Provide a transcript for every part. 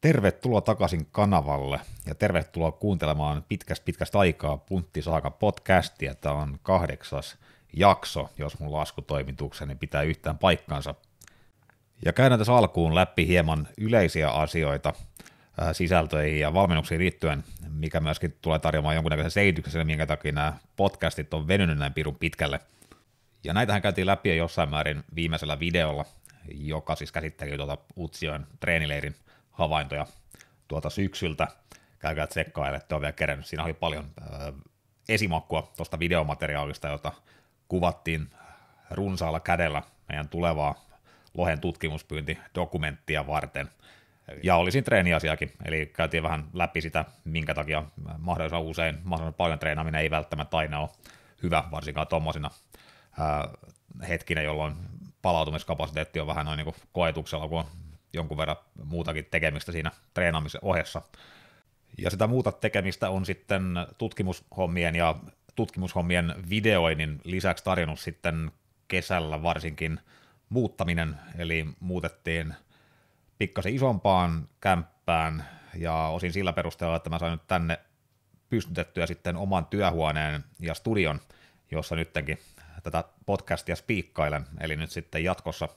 Tervetuloa takaisin kanavalle ja tervetuloa kuuntelemaan pitkästä pitkästä aikaa Puntti Saaka podcastia. Tämä on kahdeksas jakso, jos mun laskutoimitukseni pitää yhtään paikkansa. Ja käydään tässä alkuun läpi hieman yleisiä asioita sisältöihin ja valmennuksiin liittyen, mikä myöskin tulee tarjoamaan jonkunnäköisen selityksen, minkä takia nämä podcastit on venynyt näin pirun pitkälle. Ja näitähän käytiin läpi jo jossain määrin viimeisellä videolla, joka siis käsitteli tuota Utsioen treenileirin havaintoja tuota syksyltä. Käykää tsekkaa, että on vielä kerännyt. Siinä oli paljon äh, esimakkua tuosta videomateriaalista, jota kuvattiin runsaalla kädellä meidän tulevaa lohen tutkimuspyynti-dokumenttia varten. Ja oli siinä treeniasiakin, eli käytiin vähän läpi sitä, minkä takia mahdollisimman usein, mahdollisimman paljon treenaaminen ei välttämättä aina ole hyvä, varsinkaan tuommoisina hetkinä, jolloin palautumiskapasiteetti on vähän noin niin koetuksella, kun on jonkun verran muutakin tekemistä siinä treenaamisen ohessa. Ja sitä muuta tekemistä on sitten tutkimushommien ja tutkimushommien videoinnin lisäksi tarjonnut sitten kesällä varsinkin muuttaminen, eli muutettiin pikkasen isompaan kämppään ja osin sillä perusteella, että mä sain nyt tänne pystytettyä sitten oman työhuoneen ja studion, jossa nyttenkin tätä podcastia spiikkailen, eli nyt sitten jatkossa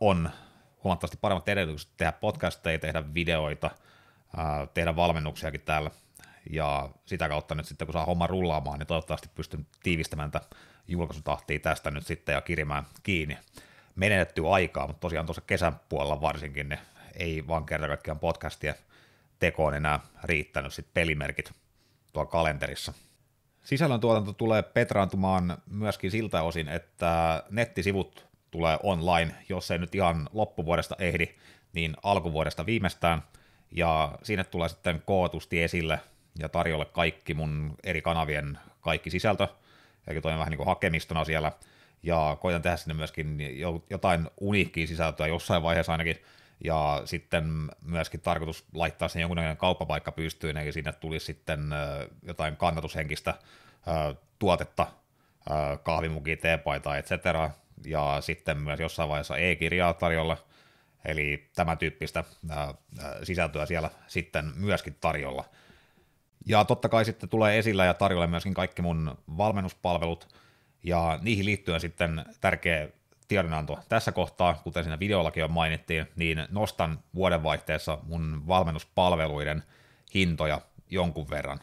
on huomattavasti paremmat edellytykset tehdä podcasteja, tehdä videoita, tehdä valmennuksiakin täällä, ja sitä kautta nyt sitten kun saa homma rullaamaan, niin toivottavasti pystyn tiivistämään tätä julkaisutahtia tästä nyt sitten ja kirimään kiinni. Menetetty aikaa, mutta tosiaan tuossa kesän puolella varsinkin ne ei vaan kerta kaikkiaan podcastia tekoon enää riittänyt sitten pelimerkit tuolla kalenterissa. Sisällön tuotanto tulee petraantumaan myöskin siltä osin, että nettisivut tulee online, jos ei nyt ihan loppuvuodesta ehdi, niin alkuvuodesta viimeistään, ja sinne tulee sitten kootusti esille ja tarjolle kaikki mun eri kanavien kaikki sisältö, eli toimin vähän niin kuin hakemistona siellä, ja koitan tehdä sinne myöskin jotain uniikkiä sisältöä jossain vaiheessa ainakin, ja sitten myöskin tarkoitus laittaa sen jonkunlainen kauppapaikka pystyyn, eli sinne tulisi sitten jotain kannatushenkistä tuotetta, kahvimukia, teepaitaa, etc., ja sitten myös jossain vaiheessa e-kirjaa tarjolla, eli tämä tyyppistä sisältöä siellä sitten myöskin tarjolla. Ja totta kai sitten tulee esillä ja tarjolla myöskin kaikki mun valmennuspalvelut, ja niihin liittyen sitten tärkeä tiedonanto tässä kohtaa, kuten siinä videollakin jo mainittiin, niin nostan vuodenvaihteessa mun valmennuspalveluiden hintoja jonkun verran.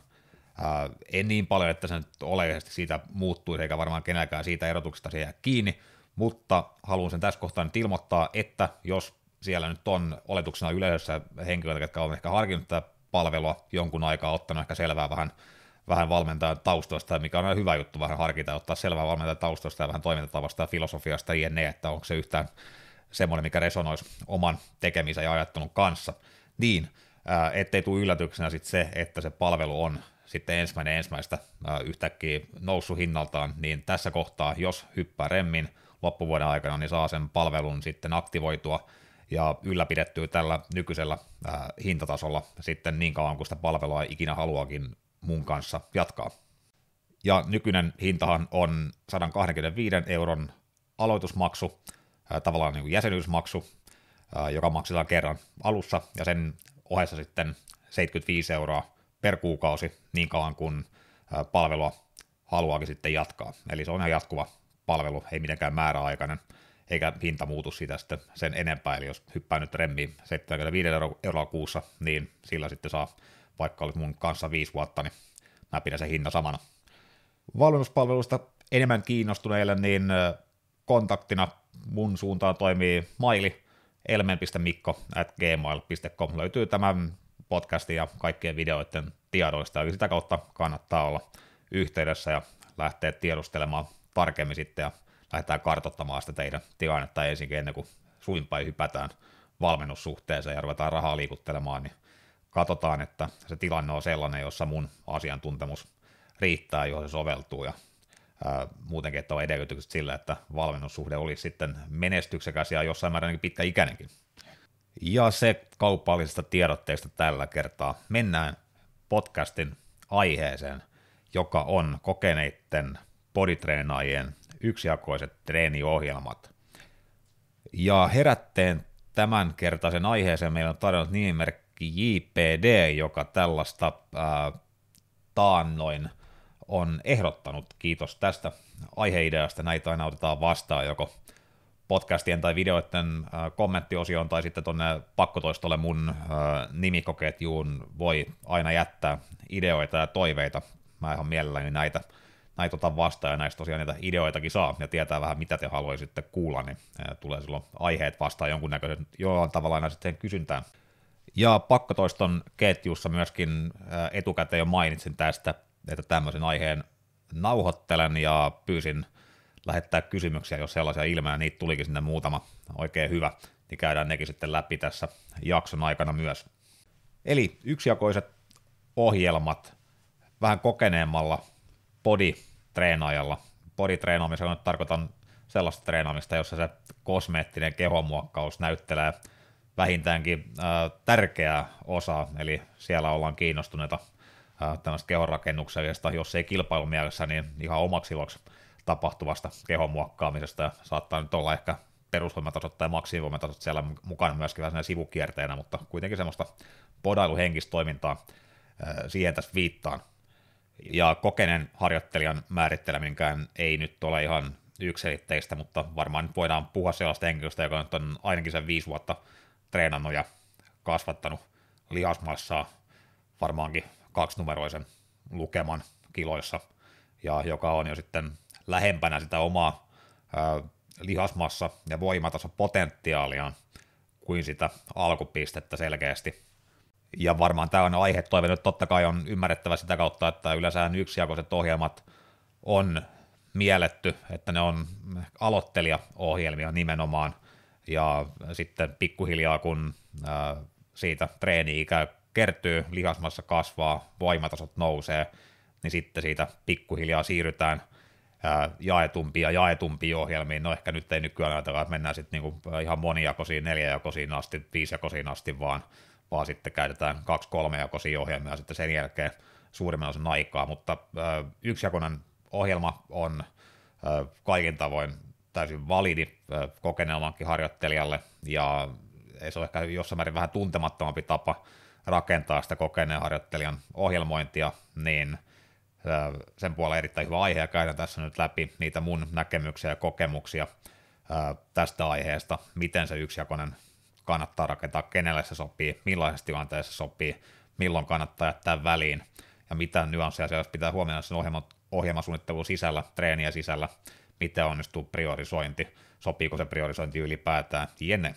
Ää, en niin paljon, että se nyt oleellisesti siitä muuttuisi, eikä varmaan kenelläkään siitä erotuksesta se jää kiinni, mutta haluan sen tässä kohtaa nyt ilmoittaa, että jos siellä nyt on oletuksena yleisössä henkilöitä, jotka on ehkä harkinnut tätä palvelua jonkun aikaa, ottanut ehkä selvää vähän, vähän valmentajan taustoista, mikä on hyvä juttu vähän harkita, ottaa selvää valmentajan taustoista ja vähän toimintatavasta ja filosofiasta jne, että onko se yhtään semmoinen, mikä resonoisi oman tekemisen ja ajattelun kanssa. Niin, ää, ettei tule yllätyksenä sitten se, että se palvelu on sitten ensimmäinen ensimmäistä ää, yhtäkkiä noussut hinnaltaan, niin tässä kohtaa, jos hyppää remmin, loppuvuoden aikana, niin saa sen palvelun sitten aktivoitua ja ylläpidettyä tällä nykyisellä äh, hintatasolla sitten niin kauan kuin sitä palvelua ikinä haluakin mun kanssa jatkaa. Ja nykyinen hintahan on 125 euron aloitusmaksu, äh, tavallaan niin kuin jäsenyysmaksu, äh, joka maksetaan kerran alussa, ja sen ohessa sitten 75 euroa per kuukausi niin kauan kuin palvelua haluaakin sitten jatkaa. Eli se on ihan jatkuva palvelu, ei mitenkään määräaikainen, eikä hinta muutu siitä sitten sen enempää, eli jos hyppää nyt remmiin 75 euroa kuussa, niin sillä sitten saa, vaikka olisi mun kanssa viisi vuotta, niin mä pidän sen hinta samana. Valmennuspalvelusta enemmän kiinnostuneille, niin kontaktina mun suuntaan toimii maili elmen.mikko at gmail.com. Löytyy tämän podcastin ja kaikkien videoiden tiedoista, eli sitä kautta kannattaa olla yhteydessä ja lähteä tiedustelemaan tarkemmin sitten ja lähdetään kartottamaan sitä teidän tilannetta ensin ennen kuin suinpäin hypätään valmennussuhteeseen ja ruvetaan rahaa liikuttelemaan, niin katsotaan, että se tilanne on sellainen, jossa mun asiantuntemus riittää, johon se soveltuu ja ää, muutenkin, että on edellytykset sille, että valmennussuhde olisi sitten menestyksekäs ja jossain määrin pitkäikäinenkin. Ja se kaupallisesta tiedotteesta tällä kertaa. Mennään podcastin aiheeseen, joka on kokeneiden bodytreenaajien yksijakoiset treeniohjelmat. Ja herätteen tämänkertaisen aiheeseen meillä on tarjonnut nimimerkki JPD, joka tällaista ää, taannoin on ehdottanut. Kiitos tästä aiheideasta. Näitä aina otetaan vastaan joko podcastien tai videoiden kommenttiosioon tai sitten tuonne pakkotoistolle mun nimikoketjuun voi aina jättää ideoita ja toiveita. Mä ihan mielelläni näitä, näitä otan vastaan ja näistä tosiaan niitä ideoitakin saa ja tietää vähän mitä te haluaisitte kuulla, niin tulee silloin aiheet vastaan jonkunnäköisen jollain tavalla aina sitten kysyntään. Ja pakkotoiston ketjussa myöskin etukäteen jo mainitsin tästä, että tämmöisen aiheen nauhoittelen ja pyysin lähettää kysymyksiä, jos sellaisia ilmenee, niitä tulikin sinne muutama oikein hyvä, niin käydään nekin sitten läpi tässä jakson aikana myös. Eli yksijakoiset ohjelmat vähän kokeneemmalla body-treenaajalla. Body-treenaamisella nyt tarkoitan sellaista treenaamista, jossa se kosmeettinen kehomuokkaus näyttelee vähintäänkin äh, tärkeää osaa, eli siellä ollaan kiinnostuneita äh, tämmöistä kehonrakennuksesta, jos ei kilpailumielessä, niin ihan omaksi iloksi tapahtuvasta kehon muokkaamisesta, ja saattaa nyt olla ehkä perusvoimatasot tai maksimivoimatasot siellä mukana myöskin vähän sivukierteenä, mutta kuitenkin semmoista podailuhenkistä toimintaa siihen tässä viittaan. Ja kokeneen harjoittelijan määritteleminkään ei nyt ole ihan yksilitteistä, mutta varmaan nyt voidaan puhua sellaista henkilöstä, joka nyt on ainakin sen viisi vuotta treenannut ja kasvattanut lihasmassaa varmaankin kaksinumeroisen lukeman kiloissa, ja joka on jo sitten lähempänä sitä omaa ää, lihasmassa ja voimatason potentiaalia kuin sitä alkupistettä selkeästi. Ja varmaan tämä on aihe toive nyt totta kai on ymmärrettävä sitä kautta, että yleensä yksijakoiset ohjelmat on mielletty, että ne on aloittelijaohjelmia nimenomaan, ja sitten pikkuhiljaa kun ää, siitä treeni-ikä kertyy, lihasmassa kasvaa, voimatasot nousee, niin sitten siitä pikkuhiljaa siirrytään – jaetumpia ja jaetumpia ohjelmiin. No ehkä nyt ei nykyään ajatella, että mennään sitten niinku ihan monijakosiin, neljäjakosiin asti, viisijakosiin asti, vaan, vaan sitten käytetään kaksi kolmejakoisia ohjelmia sitten sen jälkeen suurimman osan aikaa, mutta yksijakoinen ohjelma on kaikin tavoin täysin validi kokeneelmankin harjoittelijalle, ja se on ehkä jossain määrin vähän tuntemattomampi tapa rakentaa sitä kokeneen harjoittelijan ohjelmointia, niin – sen puolella erittäin hyvä aihe. Ja käydään tässä nyt läpi niitä mun näkemyksiä ja kokemuksia tästä aiheesta, miten se yksijakoinen kannattaa rakentaa, kenelle se sopii, millaisessa tilanteessa sopii, milloin kannattaa jättää väliin ja mitä nyansseja siellä pitää huomioida sen ohjelman, ohjelmasuunnittelun sisällä, treeniä sisällä, miten onnistuu priorisointi, sopiiko se priorisointi ylipäätään, jene.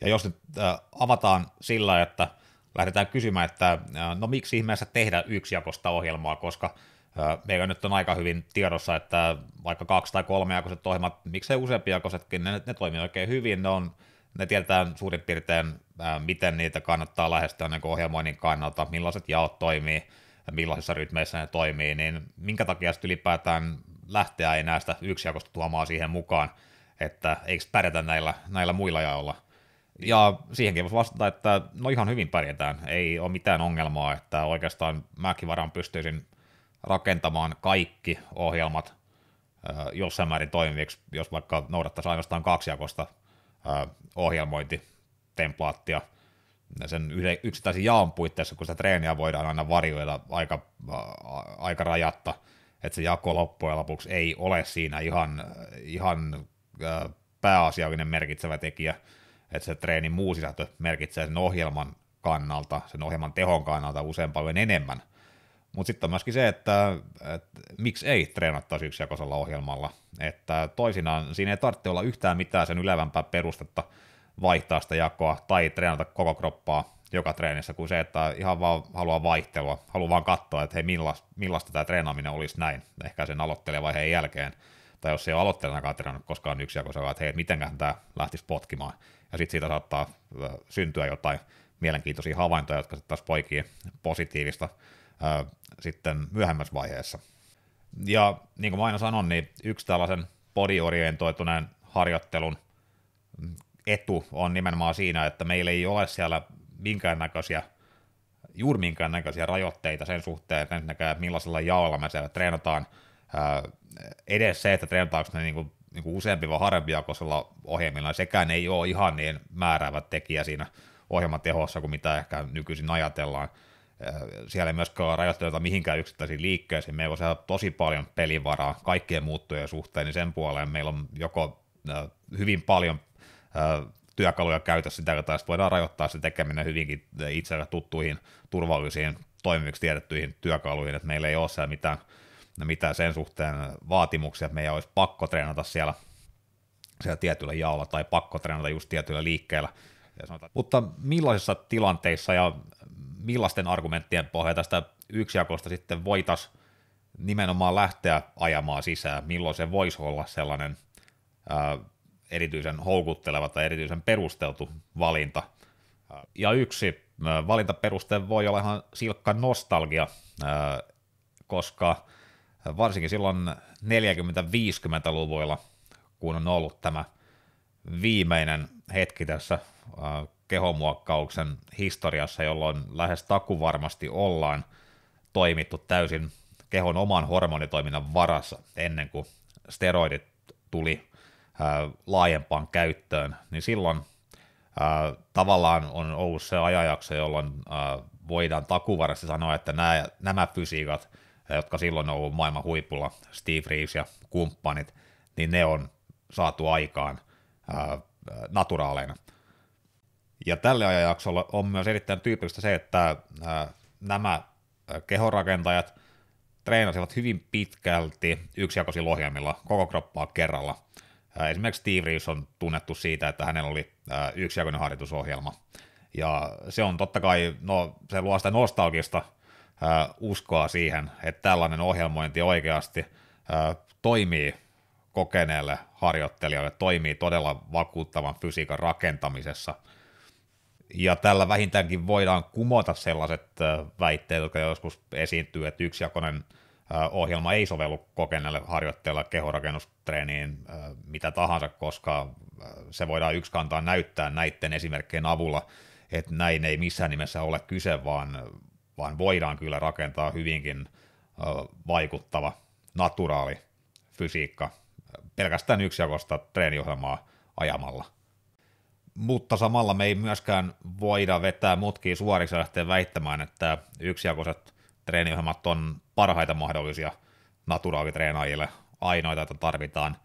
Ja jos nyt äh, avataan sillä, että lähdetään kysymään, että no miksi ihmeessä tehdä yksijakosta ohjelmaa, koska meillä nyt on aika hyvin tiedossa, että vaikka kaksi- tai kolmejakoiset ohjelmat, miksei useampijakoisetkin, ne, ne toimii oikein hyvin, ne, on, ne tiedetään suurin piirtein, miten niitä kannattaa lähestyä niin ohjelmoinnin kannalta, millaiset jaot toimii, millaisissa rytmeissä ne toimii, niin minkä takia sitten ylipäätään lähteä ei näistä yksijakosta tuomaan siihen mukaan, että eikö pärjätä näillä, näillä muilla jaolla. Ja siihenkin voisi vastata, että no ihan hyvin pärjätään, ei ole mitään ongelmaa, että oikeastaan mäkin varmaan pystyisin rakentamaan kaikki ohjelmat jossain määrin toimiviksi, jos vaikka noudattaisi ainoastaan kaksijakosta ohjelmointitemplaattia sen yksittäisen jaon puitteissa, kun sitä treeniä voidaan aina varjoida aika, aika rajatta, että se jako loppujen lopuksi ei ole siinä ihan, ihan pääasiallinen merkitsevä tekijä, että se treenin muu sisältö merkitsee sen ohjelman kannalta, sen ohjelman tehon kannalta usein paljon enemmän. Mutta sitten on myöskin se, että, että miksi ei treenattaisi yksijakoisella ohjelmalla. Että toisinaan siinä ei tarvitse olla yhtään mitään sen ylevämpää perustetta vaihtaa sitä jakoa tai treenata koko kroppaa joka treenissä, kuin se, että ihan vaan haluaa vaihtelua, haluaa vaan katsoa, että hei, millaista, millaista tämä treenaaminen olisi näin, ehkä sen aloittelevaiheen jälkeen, tai jos ei ole aloittelemakaan treenannut koskaan yksijakoisella, että hei, mitenköhän tämä lähtisi potkimaan, ja sitten siitä saattaa syntyä jotain mielenkiintoisia havaintoja, jotka sitten taas poikii positiivista ää, sitten myöhemmässä vaiheessa. Ja niin kuin mä aina sanon, niin yksi tällaisen body-orientoituneen harjoittelun etu on nimenomaan siinä, että meillä ei ole siellä minkäännäköisiä, juuri minkäännäköisiä rajoitteita sen suhteen, että millaisella jaolla me siellä treenataan. Ää, edes se, että treenataanko ne niin kuin niin kuin useampi vai harvempiakoisella ohjelmilla, sekään ei ole ihan niin määräävä tekijä siinä ohjelman tehossa kuin mitä ehkä nykyisin ajatellaan. Siellä ei myöskään ole rajoitteita mihinkään yksittäisiin liikkeisiin, meillä on tosi paljon pelivaraa kaikkien muuttujen suhteen, niin sen puoleen meillä on joko hyvin paljon työkaluja käytössä sitä että voidaan rajoittaa se tekeminen hyvinkin itselle tuttuihin, turvallisiin, toimiviksi tiedettyihin työkaluihin, että meillä ei ole siellä mitään, mitään sen suhteen vaatimuksia, että meidän olisi pakko treenata siellä, siellä tietyllä jaolla tai pakko treenata just tietyillä liikkeellä. Mutta millaisissa tilanteissa ja millaisten argumenttien pohjalta tästä yksijakosta sitten voitaisiin nimenomaan lähteä ajamaan sisään, milloin se voisi olla sellainen ää, erityisen houkutteleva tai erityisen perusteltu valinta. Ja yksi valintaperuste voi olla ihan silkka nostalgia, koska varsinkin silloin 40-50-luvuilla, kun on ollut tämä viimeinen hetki tässä kehomuokkauksen historiassa, jolloin lähes takuvarmasti ollaan toimittu täysin kehon oman hormonitoiminnan varassa ennen kuin steroidit tuli laajempaan käyttöön, niin silloin ää, tavallaan on ollut se ajanjakso, jolloin ää, voidaan takuvarasti sanoa, että nämä, nämä fysiikat, jotka silloin on ollut maailman huipulla, Steve Reeves ja kumppanit, niin ne on saatu aikaan ää, naturaaleina. Ja tälle ajanjaksolle on myös erittäin tyypillistä se, että ää, nämä kehorakentajat treenasivat hyvin pitkälti yksijakoisilla ohjelmilla koko kroppaa kerralla – Esimerkiksi Steve Reeves on tunnettu siitä, että hänellä oli yksijakoinen harjoitusohjelma. Ja se on totta kai, no se luo sitä nostalgista uskoa siihen, että tällainen ohjelmointi oikeasti toimii kokeneelle harjoittelijalle, toimii todella vakuuttavan fysiikan rakentamisessa. Ja tällä vähintäänkin voidaan kumota sellaiset väitteet, jotka joskus esiintyy, että yksijakoinen ohjelma ei sovellu kokeneelle harjoittajalle kehorakennustreeniin mitä tahansa, koska se voidaan yksi kantaa näyttää näiden esimerkkien avulla, että näin ei missään nimessä ole kyse, vaan, vaan voidaan kyllä rakentaa hyvinkin vaikuttava, naturaali fysiikka pelkästään yksijakoista treeniohjelmaa ajamalla. Mutta samalla me ei myöskään voida vetää mutkia suoriksi ja lähteä väittämään, että yksijakoiset treeniohjelmat on parhaita mahdollisia naturaalitreenaajille, ainoita, joita tarvitaan,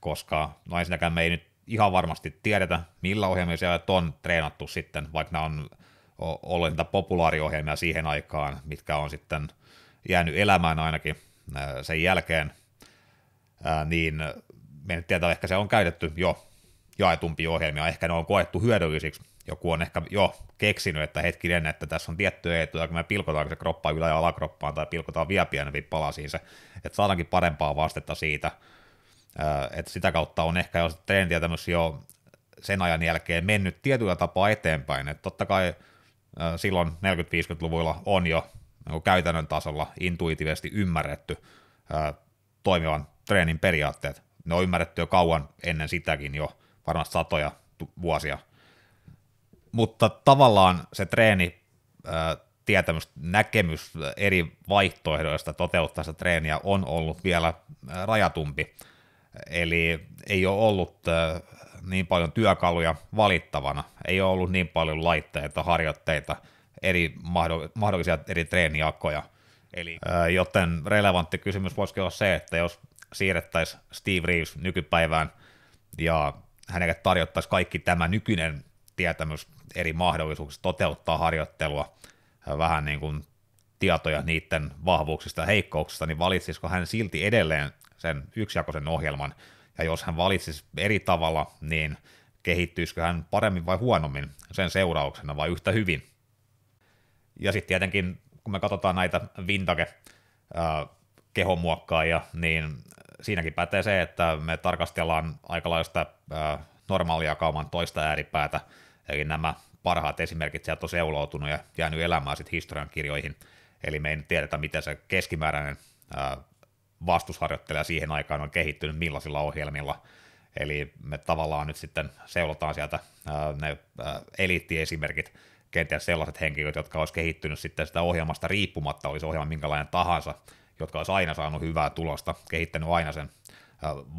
koska no ensinnäkään me ei nyt ihan varmasti tiedetä, millä ohjelmilla siellä on treenattu sitten, vaikka nämä on ollut niitä populaariohjelmia siihen aikaan, mitkä on sitten jäänyt elämään ainakin sen jälkeen, niin me nyt tiedetään, ehkä se on käytetty jo jaetumpi ohjelmia, ehkä ne on koettu hyödyllisiksi. Joku on ehkä jo keksinyt, että hetkinen, että tässä on tiettyjä etuja, kun me pilkotaan se kroppa ylä- ja alakroppaan tai pilkotaan vielä pienempi palasiin se, että saadaankin parempaa vastetta siitä, että sitä kautta on ehkä jo treenitietämys jo sen ajan jälkeen mennyt tietyllä tapaa eteenpäin, että totta kai silloin 40-50-luvuilla on jo niin käytännön tasolla intuitiivisesti ymmärretty toimivan treenin periaatteet. Ne on ymmärretty jo kauan ennen sitäkin jo, varmasti satoja vuosia mutta tavallaan se treeni, tietämys, näkemys eri vaihtoehdoista toteuttaa sitä treeniä on ollut vielä rajatumpi. Eli ei ole ollut niin paljon työkaluja valittavana, ei ole ollut niin paljon laitteita, harjoitteita, eri mahdollisia eri treenijakoja. Eli, joten relevantti kysymys voisi olla se, että jos siirrettäisiin Steve Reeves nykypäivään ja hänelle tarjottaisiin kaikki tämä nykyinen tietämys eri mahdollisuuksista toteuttaa harjoittelua, vähän niin kuin tietoja niiden vahvuuksista ja heikkouksista, niin valitsisiko hän silti edelleen sen yksijakoisen ohjelman, ja jos hän valitsisi eri tavalla, niin kehittyisikö hän paremmin vai huonommin sen seurauksena vai yhtä hyvin. Ja sitten tietenkin, kun me katsotaan näitä vintage kehomuokkaajia, niin siinäkin pätee se, että me tarkastellaan aika lailla normaalia kauman toista ääripäätä, Eli nämä parhaat esimerkit sieltä on seuloutunut ja jäänyt elämään sitten historiankirjoihin. Eli me ei nyt tiedetä, miten se keskimääräinen vastusharjoittelija siihen aikaan on kehittynyt, millaisilla ohjelmilla. Eli me tavallaan nyt sitten seulotaan sieltä ne eliittiesimerkit, kenties sellaiset henkilöt, jotka olisi kehittynyt sitten sitä ohjelmasta riippumatta, olisi ohjelma minkälainen tahansa, jotka olisi aina saanut hyvää tulosta, kehittänyt aina sen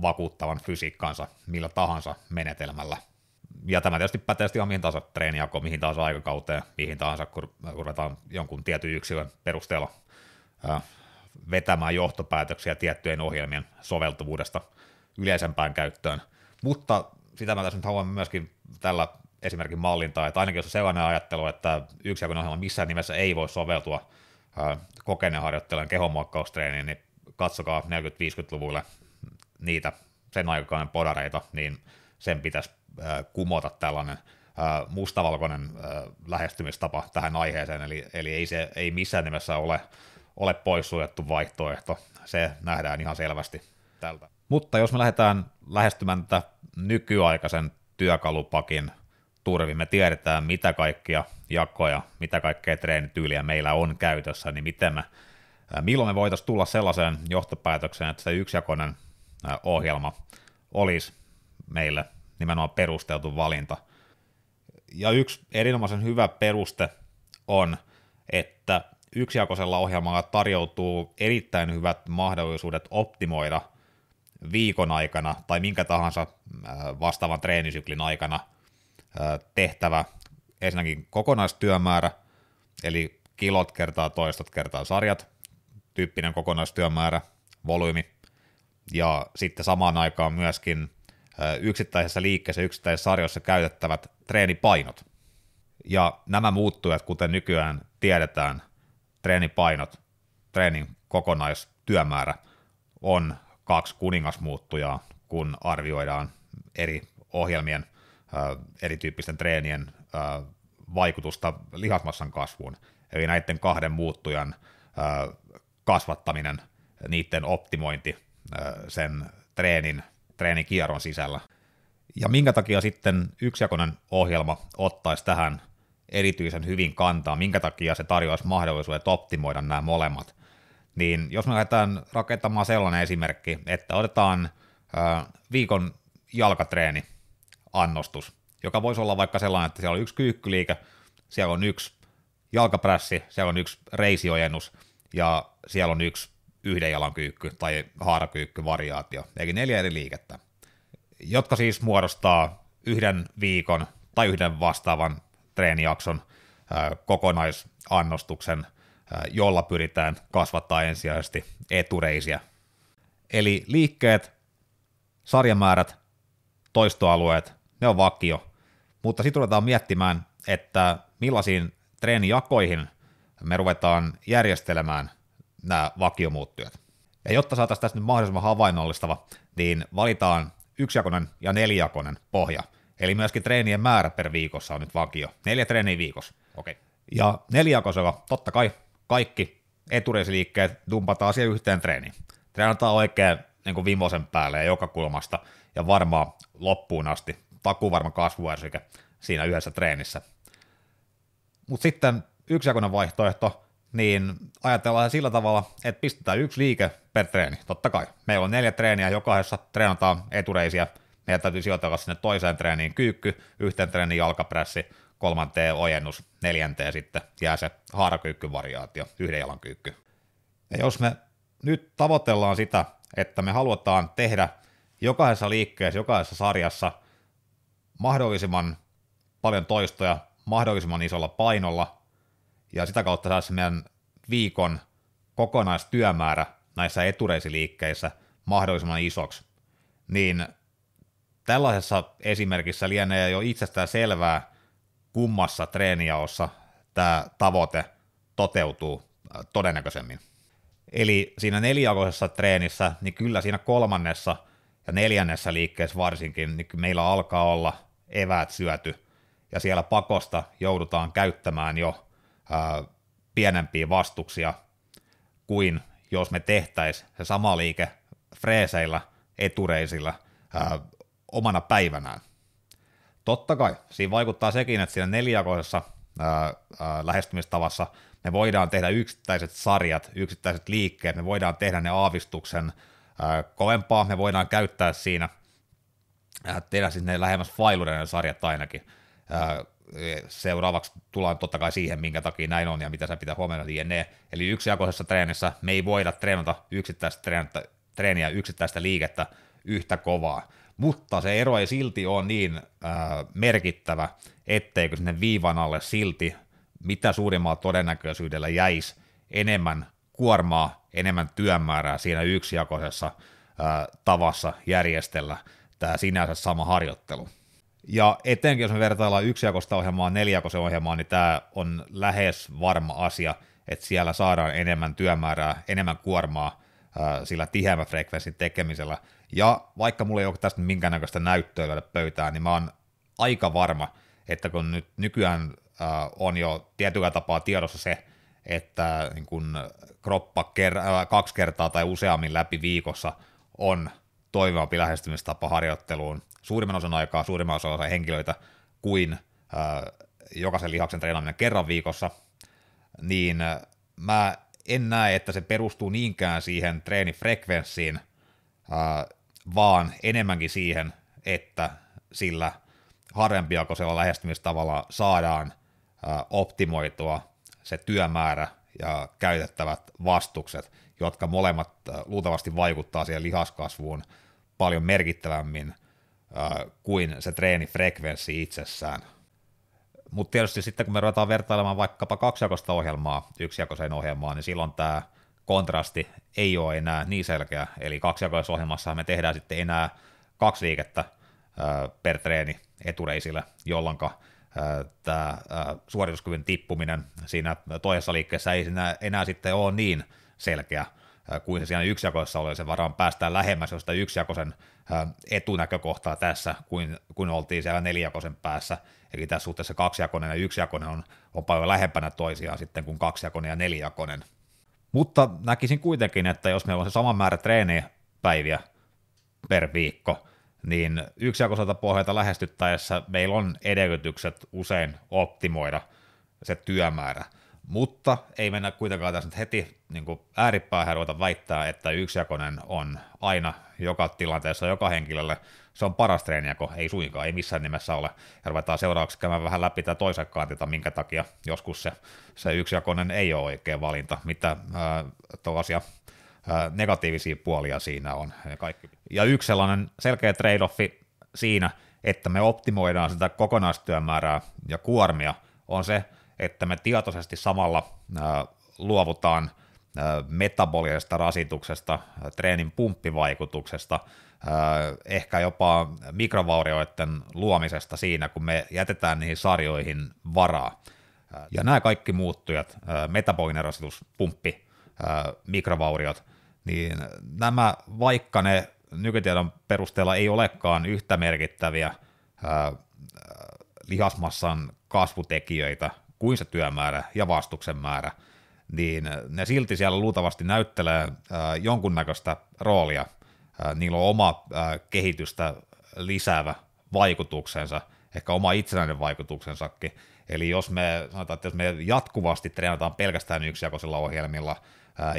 vakuuttavan fysiikkansa millä tahansa menetelmällä. Ja tämä tietysti pätee ihan mihin tahansa treenijakoon, mihin tahansa aikakauteen, mihin tahansa, kun ruvetaan jonkun tietyn yksilön perusteella vetämään johtopäätöksiä tiettyjen ohjelmien soveltuvuudesta yleisempään käyttöön. Mutta sitä mä tässä nyt haluan myöskin tällä esimerkin mallintaa, että ainakin jos on sellainen ajattelu, että yksijakoinen ohjelma missään nimessä ei voi soveltua kokeneen harjoittelijan kehonmuokkaustreeniin, niin katsokaa 40-50-luvulle niitä sen aikakauden podareita, niin sen pitäisi kumota tällainen mustavalkoinen lähestymistapa tähän aiheeseen, eli, eli ei se ei missään nimessä ole, ole poissuljettu vaihtoehto, se nähdään ihan selvästi tältä. Mutta jos me lähdetään lähestymään tätä nykyaikaisen työkalupakin turvin, me tiedetään mitä kaikkia jakoja, mitä kaikkea treenityyliä meillä on käytössä, niin miten me, milloin me voitaisiin tulla sellaiseen johtopäätökseen, että se yksijakoinen ohjelma olisi meille nimenomaan perusteltu valinta. Ja yksi erinomaisen hyvä peruste on, että yksijakoisella ohjelmalla tarjoutuu erittäin hyvät mahdollisuudet optimoida viikon aikana tai minkä tahansa vastaavan treenisyklin aikana tehtävä ensinnäkin kokonaistyömäärä, eli kilot kertaa toistot kertaa sarjat, tyyppinen kokonaistyömäärä, volyymi, ja sitten samaan aikaan myöskin yksittäisessä liikkeessä, yksittäisessä sarjoissa käytettävät treenipainot. Ja nämä muuttujat, kuten nykyään tiedetään, treenipainot, treenin kokonaistyömäärä on kaksi kuningasmuuttujaa, kun arvioidaan eri ohjelmien, erityyppisten treenien vaikutusta lihasmassan kasvuun. Eli näiden kahden muuttujan kasvattaminen, niiden optimointi sen treenin, treenikierron sisällä. Ja minkä takia sitten yksijakoinen ohjelma ottaisi tähän erityisen hyvin kantaa, minkä takia se tarjoaisi mahdollisuudet optimoida nämä molemmat, niin jos me lähdetään rakentamaan sellainen esimerkki, että otetaan viikon jalkatreeni annostus, joka voisi olla vaikka sellainen, että siellä on yksi kyykkyliike, siellä on yksi jalkaprässi, siellä on yksi reisiojennus ja siellä on yksi yhden jalan kyykky tai haarakyykky variaatio, eli neljä eri liikettä, jotka siis muodostaa yhden viikon tai yhden vastaavan treenijakson kokonaisannostuksen, jolla pyritään kasvattaa ensisijaisesti etureisiä. Eli liikkeet, sarjamäärät, toistoalueet, ne on vakio, mutta sitten ruvetaan miettimään, että millaisiin treenijakoihin me ruvetaan järjestelemään nämä vakiomuuttujat. Ja jotta saataisiin tästä nyt mahdollisimman havainnollistava, niin valitaan yksijakoinen ja nelijakoinen pohja. Eli myöskin treenien määrä per viikossa on nyt vakio. Neljä treeniä viikossa. Okay. Ja nelijakoisella totta kai kaikki etureisiliikkeet dumpataan siihen yhteen treeniin. Treenataan oikein niin kuin vimosen päälle ja joka kulmasta ja varmaan loppuun asti takuvarma kasvuärsike siinä yhdessä treenissä. Mutta sitten yksijakoinen vaihtoehto, niin ajatellaan sillä tavalla, että pistetään yksi liike per treeni, totta kai. Meillä on neljä treeniä, jokaisessa treenataan etureisiä, meidän täytyy sijoitella sinne toiseen treeniin kyykky, yhteen treeniin jalkaprässi, kolmanteen ojennus, neljänteen sitten jää se haarakyykkyvariaatio, yhden jalan kyykky. Ja jos me nyt tavoitellaan sitä, että me halutaan tehdä jokaisessa liikkeessä, jokaisessa sarjassa mahdollisimman paljon toistoja mahdollisimman isolla painolla, ja sitä kautta se meidän viikon kokonaistyömäärä näissä etureisiliikkeissä mahdollisimman isoksi, niin tällaisessa esimerkissä lienee jo itsestään selvää, kummassa treenijaossa tämä tavoite toteutuu äh, todennäköisemmin. Eli siinä nelijakoisessa treenissä, niin kyllä siinä kolmannessa ja neljännessä liikkeessä varsinkin, niin meillä alkaa olla eväät syöty, ja siellä pakosta joudutaan käyttämään jo ää, pienempiä vastuksia kuin jos me tehtäisiin se sama liike freeseillä, etureisillä ää, omana päivänään. Totta kai, siinä vaikuttaa sekin, että siinä nelijakoisessa ää, ää, lähestymistavassa me voidaan tehdä yksittäiset sarjat, yksittäiset liikkeet, me voidaan tehdä ne aavistuksen ää, kovempaa, me voidaan käyttää siinä, ää, tehdä siis ne lähemmäs failureiden sarjat ainakin, ää, seuraavaksi tullaan totta kai siihen, minkä takia näin on ja mitä sä pitää huomioida jne. Eli yksijakoisessa treenissä me ei voida treenata yksittäistä treeniä, yksittäistä liikettä yhtä kovaa. Mutta se ero ei silti ole niin äh, merkittävä, etteikö sinne viivan alle silti mitä suurimmalla todennäköisyydellä jäisi enemmän kuormaa, enemmän työmäärää siinä yksijakoisessa äh, tavassa järjestellä tämä sinänsä sama harjoittelu. Ja etenkin jos me vertaillaan yksijakoista ohjelmaa neljäkoisen ohjelmaan, niin tämä on lähes varma asia, että siellä saadaan enemmän työmäärää, enemmän kuormaa ää, sillä tiheämmän frekvenssin tekemisellä. Ja vaikka mulla ei ole tästä minkäännäköistä näyttöä löydä pöytään, niin mä oon aika varma, että kun nyt nykyään ää, on jo tietyllä tapaa tiedossa se, että niin kun kroppa ker- ää, kaksi kertaa tai useammin läpi viikossa on toimivampi lähestymistapa harjoitteluun. Suurimman osan aikaa, suurimman osan henkilöitä kuin ää, jokaisen lihaksen treenaaminen kerran viikossa, niin mä en näe, että se perustuu niinkään siihen treenifrekvenssiin, ää, vaan enemmänkin siihen, että sillä harvempiakoisella lähestymistavalla saadaan ää, optimoitua se työmäärä ja käytettävät vastukset, jotka molemmat luultavasti vaikuttaa siihen lihaskasvuun paljon merkittävämmin äh, kuin se treenifrekvenssi itsessään. Mutta tietysti sitten kun me ruvetaan vertailemaan vaikkapa kaksijakoista ohjelmaa yksijakoiseen ohjelmaan, niin silloin tämä kontrasti ei ole enää niin selkeä. Eli kaksijakoisessa ohjelmassa me tehdään sitten enää kaksi liikettä äh, per treeni etureisille, jolloin äh, tämä suorituskyvyn tippuminen siinä toisessa liikkeessä ei enää sitten ole niin selkeä kuin se siinä yksijakoissa oli, sen varaan päästään lähemmäs josta yksijakoisen etunäkökohtaa tässä, kuin, kun oltiin siellä neljäkosen päässä, eli tässä suhteessa kaksijakoinen ja yksijakoinen on, on paljon lähempänä toisiaan sitten kuin kaksijakoinen ja neljäjakoinen. Mutta näkisin kuitenkin, että jos meillä on se sama määrä treenipäiviä per viikko, niin yksijakoiselta pohjalta lähestyttäessä meillä on edellytykset usein optimoida se työmäärä – mutta ei mennä kuitenkaan tässä nyt heti niin ääripäähän ruveta väittää, että yksijakoinen on aina joka tilanteessa, joka henkilölle, se on paras treenijako, ei suinkaan, ei missään nimessä ole. Ja ruvetaan seuraavaksi käymään vähän läpi tätä toisen kantilta, minkä takia joskus se, se yksijakoinen ei ole oikea valinta, mitä äh, negatiivisia puolia siinä on. Ja, kaikki. ja yksi sellainen selkeä trade-offi siinä, että me optimoidaan sitä kokonaistyömäärää ja kuormia, on se, että me tietoisesti samalla luovutaan metabolisesta rasituksesta, treenin pumppivaikutuksesta, ehkä jopa mikrovaurioiden luomisesta siinä, kun me jätetään niihin sarjoihin varaa. Ja nämä kaikki muuttujat, metabolinen rasitus, pumppi, mikrovauriot, niin nämä, vaikka ne nykytiedon perusteella ei olekaan yhtä merkittäviä lihasmassan kasvutekijöitä kuin se työmäärä ja vastuksen määrä, niin ne silti siellä luultavasti näyttelee äh, jonkunnäköistä roolia. Äh, niillä on oma äh, kehitystä lisäävä vaikutuksensa, ehkä oma itsenäinen vaikutuksensakin. Eli jos me sanotaan, että jos me jatkuvasti treenataan pelkästään yksijakoisilla ohjelmilla,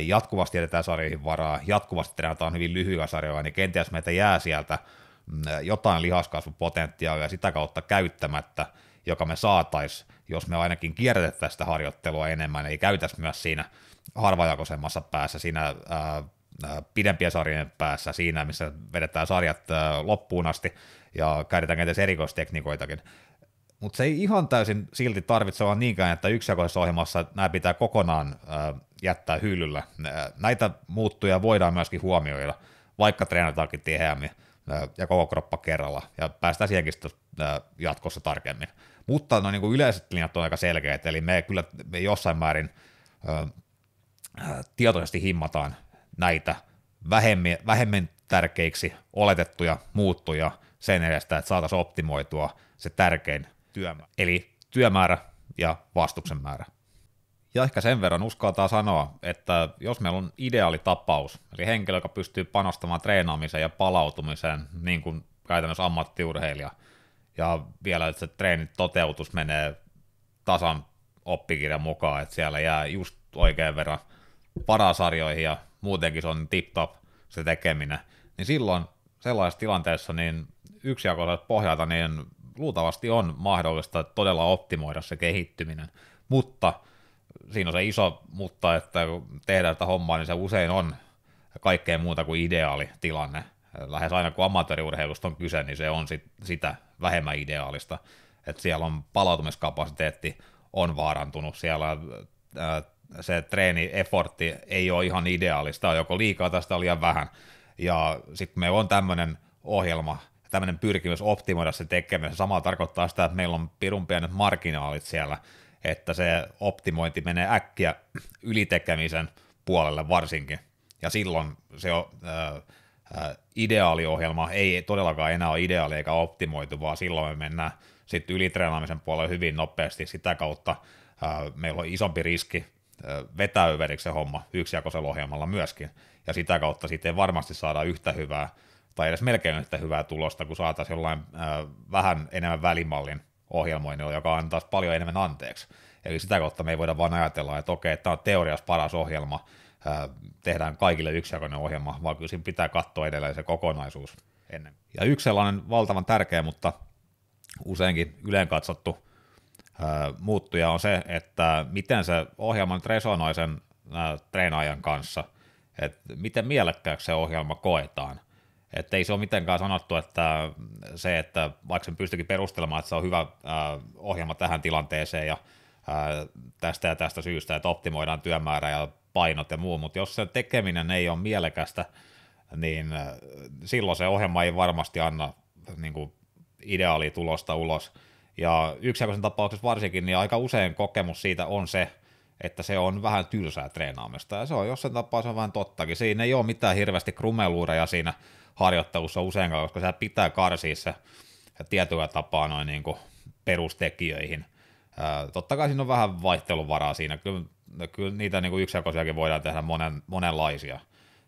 jatkuvasti jätetään sarjoihin varaa, jatkuvasti treenataan hyvin lyhyillä sarjoilla, niin kenties meitä jää sieltä mm, jotain lihaskasvupotentiaalia sitä kautta käyttämättä, joka me saataisiin jos me ainakin kierrätettäisiin sitä harjoittelua enemmän, ei käytäisi myös siinä harvajakoisemmassa päässä, siinä ää, pidempien sarjojen päässä, siinä missä vedetään sarjat ää, loppuun asti ja käytetään kenties erikoistekniikoitakin. Mutta se ei ihan täysin silti tarvitse olla niinkään, että yksijakoisessa ohjelmassa nämä pitää kokonaan ää, jättää hyllyllä. Näitä muuttuja voidaan myöskin huomioida, vaikka treenataankin tiheämmin ja koko kroppa kerralla, ja päästään siihenkin jatkossa tarkemmin. Mutta no, niin kuin yleiset linjat on aika selkeät, eli me kyllä me jossain määrin ö, tietoisesti himmataan näitä vähemmän, vähemmän tärkeiksi oletettuja muuttuja sen edestä, että saataisiin optimoitua se tärkein työmäärä, eli työmäärä ja vastuksen määrä. Ja ehkä sen verran uskaltaa sanoa, että jos meillä on ideaali tapaus, eli henkilö, joka pystyy panostamaan treenaamiseen ja palautumiseen, niin kuin käytännössä ammattiurheilija – ja vielä, että se treenin toteutus menee tasan oppikirjan mukaan, että siellä jää just oikein verran parasarjoihin ja muutenkin se on tip-top se tekeminen, niin silloin sellaisessa tilanteessa niin yksijakoiselta pohjalta niin luultavasti on mahdollista todella optimoida se kehittyminen, mutta siinä on se iso mutta, että kun tehdään sitä hommaa, niin se usein on kaikkea muuta kuin ideaali tilanne, lähes aina kun amatööriurheilusta on kyse, niin se on sit, sitä vähemmän ideaalista. Että siellä on palautumiskapasiteetti on vaarantunut, siellä ää, se treeni effortti ei ole ihan ideaalista, on joko liikaa tai sitä liian vähän. Ja sitten me on tämmöinen ohjelma, tämmöinen pyrkimys optimoida se tekeminen. Se samalla tarkoittaa sitä, että meillä on pirun pienet marginaalit siellä, että se optimointi menee äkkiä ylitekemisen puolelle varsinkin. Ja silloin se on, äh, äh, ideaaliohjelma ei todellakaan enää ole ideaali eikä optimoitu, vaan silloin me mennään sitten ylitreenaamisen puolelle hyvin nopeasti. Sitä kautta äh, meillä on isompi riski äh, vetää överiksi se homma yksijakoisella ohjelmalla myöskin. Ja sitä kautta sitten varmasti saada yhtä hyvää tai edes melkein yhtä hyvää tulosta, kun saataisiin jollain äh, vähän enemmän välimallin ohjelmoinnilla, joka antaa paljon enemmän anteeksi. Eli sitä kautta me ei voida vaan ajatella, että okei, tämä on teoriassa paras ohjelma, äh, tehdään kaikille yksijakoinen ohjelma, vaan kyllä siinä pitää katsoa edelleen se kokonaisuus ennen. Ja yksi sellainen valtavan tärkeä, mutta useinkin yleen katsottu muuttuja on se, että miten se ohjelma nyt resonoi sen treenaajan kanssa, että miten mielekkääksi se ohjelma koetaan. Että ei se ole mitenkään sanottu, että se, että vaikka sen pystyikin perustelemaan, että se on hyvä ohjelma tähän tilanteeseen ja tästä ja tästä syystä, että optimoidaan työmäärä ja painot ja muu, mutta jos se tekeminen ei ole mielekästä, niin äh, silloin se ohjelma ei varmasti anna niin kuin, ideaalia tulosta ulos. Ja yksijakoisen tapauksessa varsinkin, niin aika usein kokemus siitä on se, että se on vähän tylsää treenaamista, ja se on jossain tapaa se on vähän tottakin. Siinä ei ole mitään hirveästi krumeluureja siinä harjoittelussa useinkaan, koska se pitää karsia se tietyllä tapaa noin niin kuin perustekijöihin. Ää, totta kai siinä on vähän vaihteluvaraa siinä, kyllä, kyllä niitä niin kuin yksijakoisiakin voidaan tehdä monen, monenlaisia,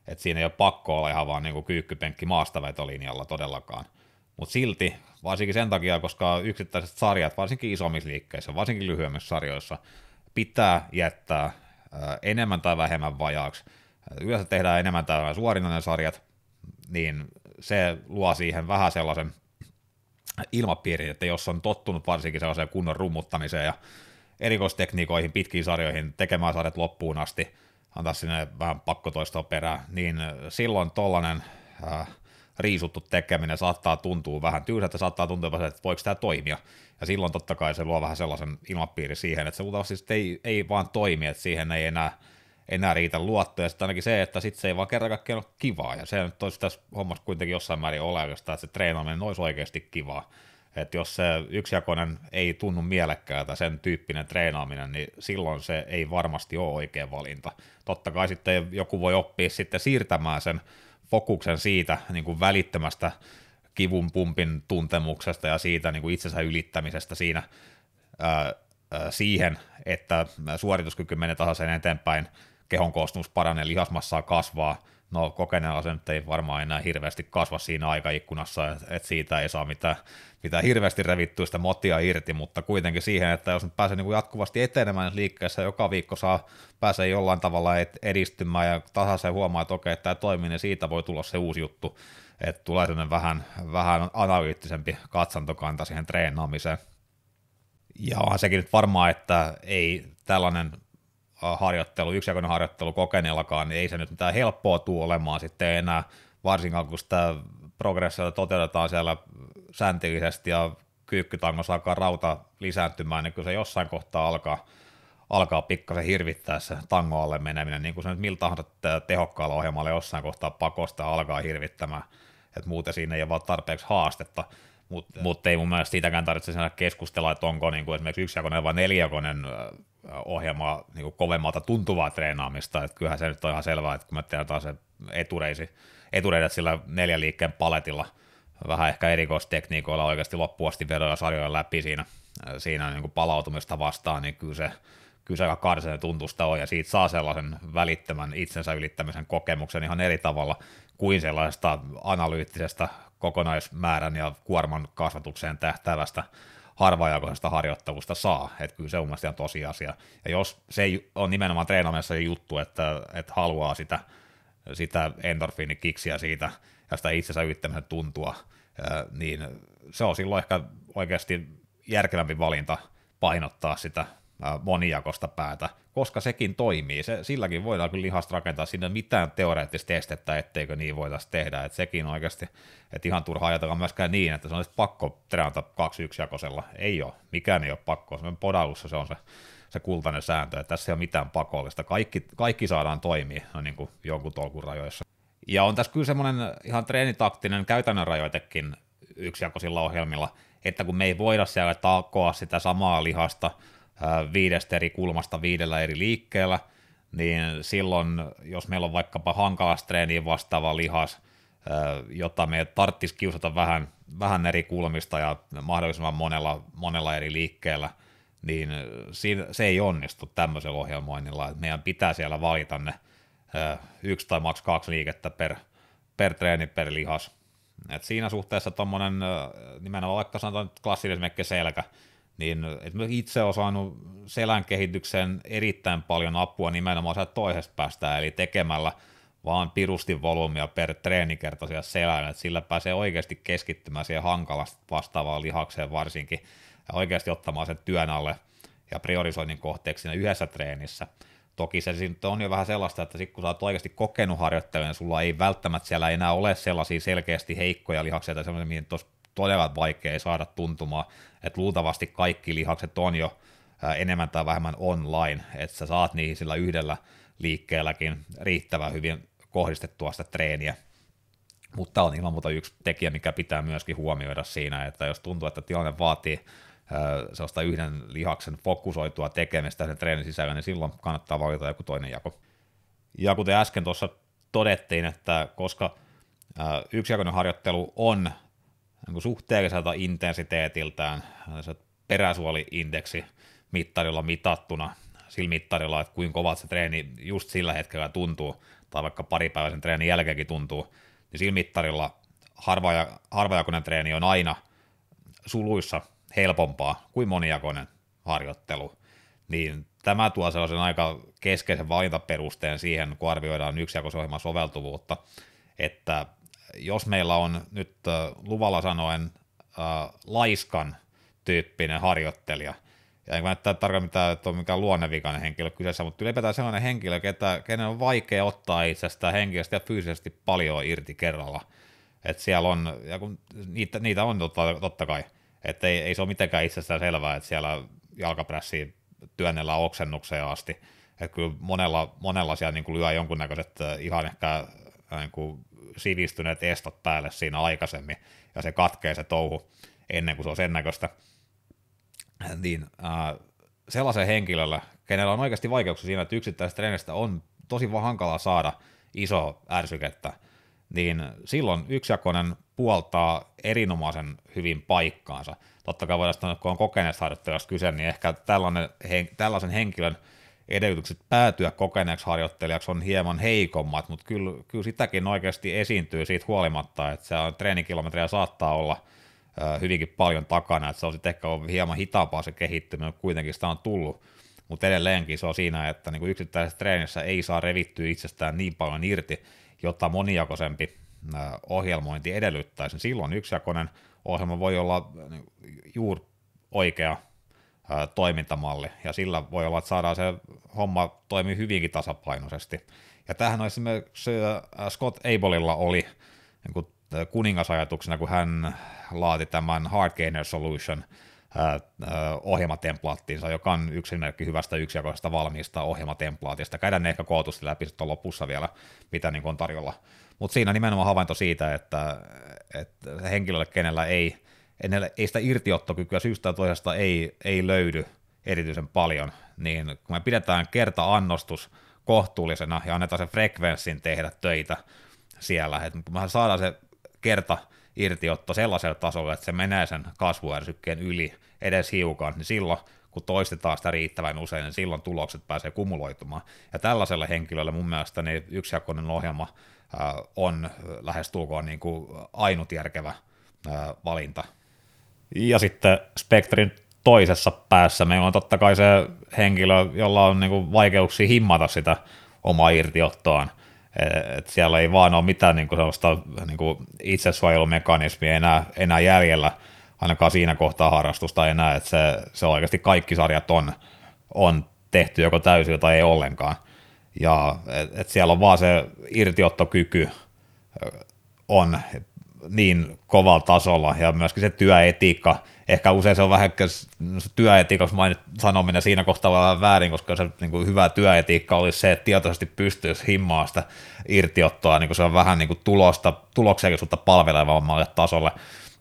et siinä ei ole pakko olla ihan vaan niin kuin kyykkypenkki maastavetolinjalla todellakaan. Mutta silti, varsinkin sen takia, koska yksittäiset sarjat, varsinkin isommissa liikkeissä, varsinkin lyhyemmissä sarjoissa, pitää jättää enemmän tai vähemmän vajaaksi. Yleensä tehdään enemmän tai vähemmän suorinainen sarjat, niin se luo siihen vähän sellaisen ilmapiirin, että jos on tottunut varsinkin sellaiseen kunnon rummuttamiseen ja erikoistekniikoihin, pitkiin sarjoihin, tekemään sarjat loppuun asti, antaa sinne vähän pakkotoistoa perään, niin silloin tollainen äh, riisuttu tekeminen saattaa tuntua vähän tylsältä, saattaa tuntua, että voiko tämä toimia. Ja silloin totta kai se luo vähän sellaisen ilmapiiri siihen, että se luultavasti ei, ei vaan toimi, että siihen ei enää enää riitä luottoja. Sitten ainakin se, että sitten se ei vaan kerran kaikkiaan ole kivaa, ja se nyt olisi tässä hommassa kuitenkin jossain määrin oleellista, että se treenaaminen olisi oikeasti kivaa. Että jos se yksijakoinen ei tunnu mielekkäältä, sen tyyppinen treenaaminen, niin silloin se ei varmasti ole oikea valinta. Totta kai sitten joku voi oppia sitten siirtämään sen fokuksen siitä niin kuin välittömästä kivun pumpin tuntemuksesta ja siitä niin kuin itsensä ylittämisestä siinä ää, ää, siihen, että suorituskyky menee tasaisen eteenpäin kehon koostumus paranee, lihasmassaa kasvaa, no kokeneella se ei varmaan enää hirveästi kasva siinä aikaikkunassa, että et siitä ei saa mitään, mitään hirveästi revittyä sitä motia irti, mutta kuitenkin siihen, että jos nyt pääsee niin jatkuvasti etenemään liikkeessä, joka viikko saa pääsee jollain tavalla edistymään ja tasaisen huomaa, että okei, tämä toimii, niin siitä voi tulla se uusi juttu, että tulee sellainen vähän, vähän analyyttisempi katsantokanta siihen treenaamiseen. Ja onhan sekin nyt varmaa, että ei tällainen harjoittelu, yksijakoinen harjoittelu kokeneellakaan, niin ei se nyt mitään helppoa tule olemaan sitten enää, varsinkaan kun sitä progressiota toteutetaan siellä säntillisesti ja kyykkytangossa alkaa rauta lisääntymään, niin kyllä se jossain kohtaa alkaa, alkaa pikkasen hirvittää se tango alle meneminen, niin kuin se nyt miltä tahansa tehokkaalla ohjelmalla jossain kohtaa pakosta alkaa hirvittämään, että muuten siinä ei ole vaan tarpeeksi haastetta, mutta mut ei mun mielestä siitäkään tarvitse keskustella, että onko niin kuin esimerkiksi yksijakoinen vai nelijakoinen ohjelma niin kuin kovemmalta tuntuvaa treenaamista, että kyllähän se nyt on ihan selvää, että kun me tehdään se etureisi, etureidet sillä neljän liikkeen paletilla, vähän ehkä erikoistekniikoilla oikeasti loppuasti vedoja sarjoja läpi siinä, siinä niin kuin palautumista vastaan, niin kyllä se, kyllä se aika karseen tuntusta on, ja siitä saa sellaisen välittömän itsensä ylittämisen kokemuksen ihan eri tavalla kuin sellaisesta analyyttisesta kokonaismäärän ja kuorman kasvatukseen tähtävästä harvaajakoisesta harjoittelusta saa, että kyllä se on mielestäni tosiasia. Ja jos se ei ole nimenomaan treenaamisessa se juttu, että, että haluaa sitä, sitä endorfiinikiksiä siitä ja sitä itsensä yrittämisen tuntua, niin se on silloin ehkä oikeasti järkevämpi valinta painottaa sitä monijakosta päätä, koska sekin toimii. Se, silläkin voidaan kyllä lihasta rakentaa sinne mitään teoreettista estettä, etteikö niin voitaisiin tehdä. Et sekin oikeasti, että ihan turha ajatella myöskään niin, että se on pakko treenata kaksi jakoisella. Ei ole, mikään ei ole pakko. Se on se on se, se kultainen sääntö, että tässä ei ole mitään pakollista. Kaikki, kaikki saadaan toimia no niin kuin jonkun tolkun rajoissa. Ja on tässä kyllä semmoinen ihan treenitaktinen käytännön rajoitekin yksijakoisilla ohjelmilla, että kun me ei voida siellä takoa sitä samaa lihasta viidestä eri kulmasta viidellä eri liikkeellä, niin silloin, jos meillä on vaikkapa hankalastreeniin vastaava lihas, jota me tarvitsisi kiusata vähän, vähän eri kulmista ja mahdollisimman monella, monella eri liikkeellä, niin se ei onnistu tämmöisellä ohjelmoinnilla, että meidän pitää siellä valita ne yksi tai maks kaksi liikettä per, per treeni per lihas. Et siinä suhteessa tuommoinen nimenomaan vaikka sanotaan klassinen selkä, niin itse olen saanut selän kehitykseen erittäin paljon apua nimenomaan sieltä toisesta päästä, eli tekemällä vaan pirusti volyymia per treenikerta siellä selän, että sillä pääsee oikeasti keskittymään siihen hankalasti vastaavaan lihakseen varsinkin, ja oikeasti ottamaan sen työn alle ja priorisoinnin kohteeksi siinä yhdessä treenissä. Toki se on jo vähän sellaista, että sit kun sä oot oikeasti kokenut harjoittelemaan, niin sulla ei välttämättä siellä enää ole sellaisia selkeästi heikkoja lihaksia tai sellaisia, mihin olisi todella vaikea saada tuntumaan, että luultavasti kaikki lihakset on jo enemmän tai vähemmän online, että sä saat niihin sillä yhdellä liikkeelläkin riittävän hyvin kohdistettua sitä treeniä. Mutta on ilman muuta yksi tekijä, mikä pitää myöskin huomioida siinä, että jos tuntuu, että tilanne vaatii sellaista yhden lihaksen fokusoitua tekemistä sen treenin sisällä, niin silloin kannattaa valita joku toinen jako. Ja kuten äsken tuossa todettiin, että koska yksijakoinen harjoittelu on niin suhteelliselta intensiteetiltään se peräsuoli-indeksi mittarilla mitattuna, sillä mittarilla, että kuinka kovat se treeni just sillä hetkellä tuntuu, tai vaikka paripäiväisen treenin jälkeenkin tuntuu, niin sillä mittarilla harva, harvajakoinen treeni on aina suluissa helpompaa kuin monijakoinen harjoittelu, niin tämä tuo sellaisen aika keskeisen valintaperusteen siihen, kun arvioidaan yksijakoisohjelman soveltuvuutta, että jos meillä on nyt luvalla sanoen laiskan tyyppinen harjoittelija, ja en näyttää tarkoita mitään, että on mikään luonnevikainen henkilö kyseessä, mutta ylipäätään sellainen henkilö, ketä, kenen on vaikea ottaa itsestä henkilöstä ja fyysisesti paljon irti kerralla. Että siellä on, ja kun niitä, niitä on totta, totta kai, että ei, ei se ole mitenkään itsestään selvää, että siellä jalkaprässiin työnnellään oksennukseen asti. Että kyllä monella, monella siellä niin kuin lyö jonkunnäköiset ihan ehkä niin kuin sivistyneet estot päälle siinä aikaisemmin, ja se katkee se touhu ennen kuin se on sen näköistä. Niin äh, sellaisen henkilöllä, kenellä on oikeasti vaikeuksia siinä, että yksittäisestä treenistä on tosi hankalaa saada iso ärsykettä, niin silloin yksijakoinen puoltaa erinomaisen hyvin paikkaansa. Totta kai voidaan sanoa, kun on kokeneesta harjoittajasta kyse, niin ehkä tällainen, he, tällaisen henkilön edellytykset päätyä kokeneeksi harjoittelijaksi on hieman heikommat, mutta kyllä, kyllä sitäkin oikeasti esiintyy siitä huolimatta, että se on treenikilometrejä saattaa olla hyvinkin paljon takana, että se on sitten ehkä ollut hieman hitaampaa se kehittyminen, kuitenkin sitä on tullut, mutta edelleenkin se on siinä, että niin kuin yksittäisessä treenissä ei saa revittyä itsestään niin paljon irti, jotta monijakoisempi ohjelmointi edellyttäisi. Silloin yksijakoinen ohjelma voi olla juuri oikea toimintamalli, ja sillä voi olla, että saadaan se homma toimii hyvinkin tasapainoisesti. Ja tämähän on esimerkiksi Scott Abelilla oli niin kuin kuningasajatuksena, kun hän laati tämän Hard Gainer Solution ohjelmatemplaattiinsa, joka on yksi esimerkki hyvästä yksijakoisesta valmiista ohjelmatemplaatista. Käydään ne ehkä kootusti läpi sitten lopussa vielä, mitä niin on tarjolla. Mutta siinä nimenomaan havainto siitä, että, että henkilölle, kenellä ei ei sitä irtiottokykyä syystä toisesta ei, ei löydy erityisen paljon, niin kun me pidetään kerta-annostus kohtuullisena ja annetaan sen frekvenssin tehdä töitä siellä, että kun me saadaan se kerta irtiotto sellaiselle tasolle, että se menee sen kasvuärsykkeen yli edes hiukan, niin silloin kun toistetaan sitä riittävän usein, niin silloin tulokset pääsee kumuloitumaan. Ja tällaiselle henkilölle mun mielestä niin yksijakoinen ohjelma on lähestulkoon niin kuin ainut järkevä valinta ja sitten spektrin toisessa päässä meillä on totta kai se henkilö, jolla on niinku vaikeuksia himmata sitä omaa irtiottoaan. Et siellä ei vaan ole mitään niinku sellaista niinku itsesuojelumekanismia enää, enää jäljellä, ainakaan siinä kohtaa harrastusta enää, että se, se oikeasti kaikki sarjat on on tehty joko täysin tai ei ollenkaan. Ja et, et siellä on vaan se irtiottokyky on niin kovalla tasolla. Ja myöskin se työetiikka, ehkä usein se on vähän työetiikaksi mainit sanominen siinä kohtaa vähän väärin, koska se niin kuin hyvä työetiikka olisi se, että tietoisesti pystyisi himmaa sitä irtiottoa, niin kuin se on vähän niin kuin tulosta, tuloksellisuutta palvelevammalle tasolle,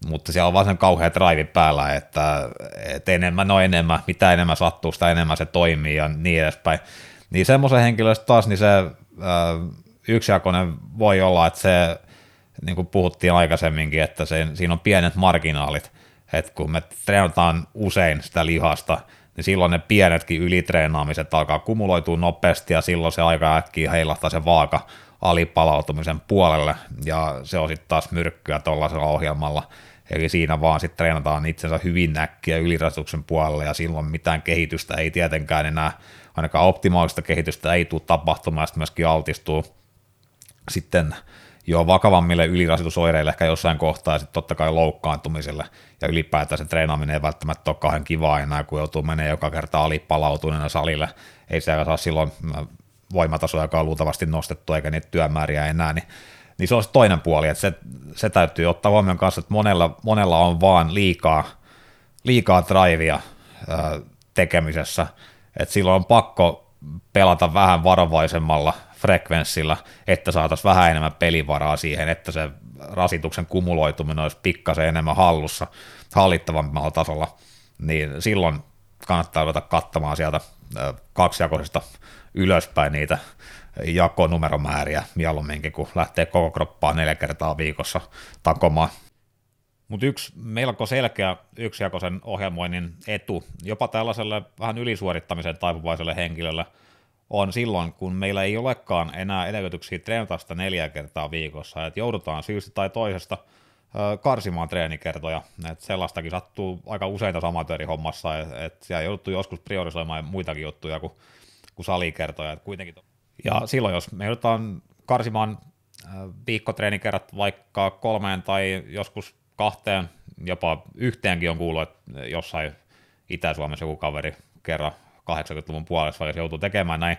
mutta siellä on vaan sen kauhea drive päällä, että, että enemmän on enemmän, mitä enemmän sattuu, sitä enemmän se toimii ja niin edespäin. Niin semmoisen henkilöstä taas, niin se äh, yksijakoinen voi olla, että se, niin kuin puhuttiin aikaisemminkin, että se, siinä on pienet marginaalit, että kun me treenataan usein sitä lihasta, niin silloin ne pienetkin ylitreenaamiset alkaa kumuloitua nopeasti ja silloin se aika äkkiä heilahtaa se vaaka alipalautumisen puolelle ja se on sitten taas myrkkyä tuollaisella ohjelmalla. Eli siinä vaan sitten treenataan itsensä hyvin näkkiä ylirasituksen puolelle ja silloin mitään kehitystä ei tietenkään enää, ainakaan optimaalista kehitystä ei tule tapahtumaan, sitten myöskin altistuu sitten jo vakavammille ylirasitusoireille ehkä jossain kohtaa ja sitten totta kai loukkaantumiselle. Ja ylipäätään se treenaaminen ei välttämättä ole kahden kivaa enää, kun joutuu menemään joka kerta alipalautuneena salille. Ei siellä saa silloin äh, voimatasoja, joka on luultavasti nostettu eikä niitä työmääriä enää, niin, niin se on se toinen puoli, että se, se täytyy ottaa huomioon kanssa, että monella, monella on vaan liikaa, liikaa drivea äh, tekemisessä, että silloin on pakko pelata vähän varovaisemmalla frekvenssillä, että saataisiin vähän enemmän pelivaraa siihen, että se rasituksen kumuloituminen olisi pikkasen enemmän hallussa, hallittavammalla tasolla, niin silloin kannattaa ruveta katsomaan sieltä kaksijakoisesta ylöspäin niitä jakonumeromääriä mieluumminkin, kun lähtee koko kroppaa neljä kertaa viikossa takomaan. Mutta yksi melko selkeä yksijakoisen ohjelmoinnin etu, jopa tällaiselle vähän ylisuorittamisen taipuvaiselle henkilölle – on silloin, kun meillä ei olekaan enää edellytyksiä treenata sitä neljä kertaa viikossa, että joudutaan syystä tai toisesta karsimaan treenikertoja, että sellaistakin sattuu aika usein amatöörihommassa, että siellä jouduttu joskus priorisoimaan muitakin juttuja kuin, kuin salikertoja, että kuitenkin. Ja silloin, jos me joudutaan karsimaan viikkotreenikerrat vaikka kolmeen tai joskus kahteen, jopa yhteenkin on kuullut, että jossain Itä-Suomessa joku kaveri kerran 80-luvun puolessa jos joutuu tekemään näin,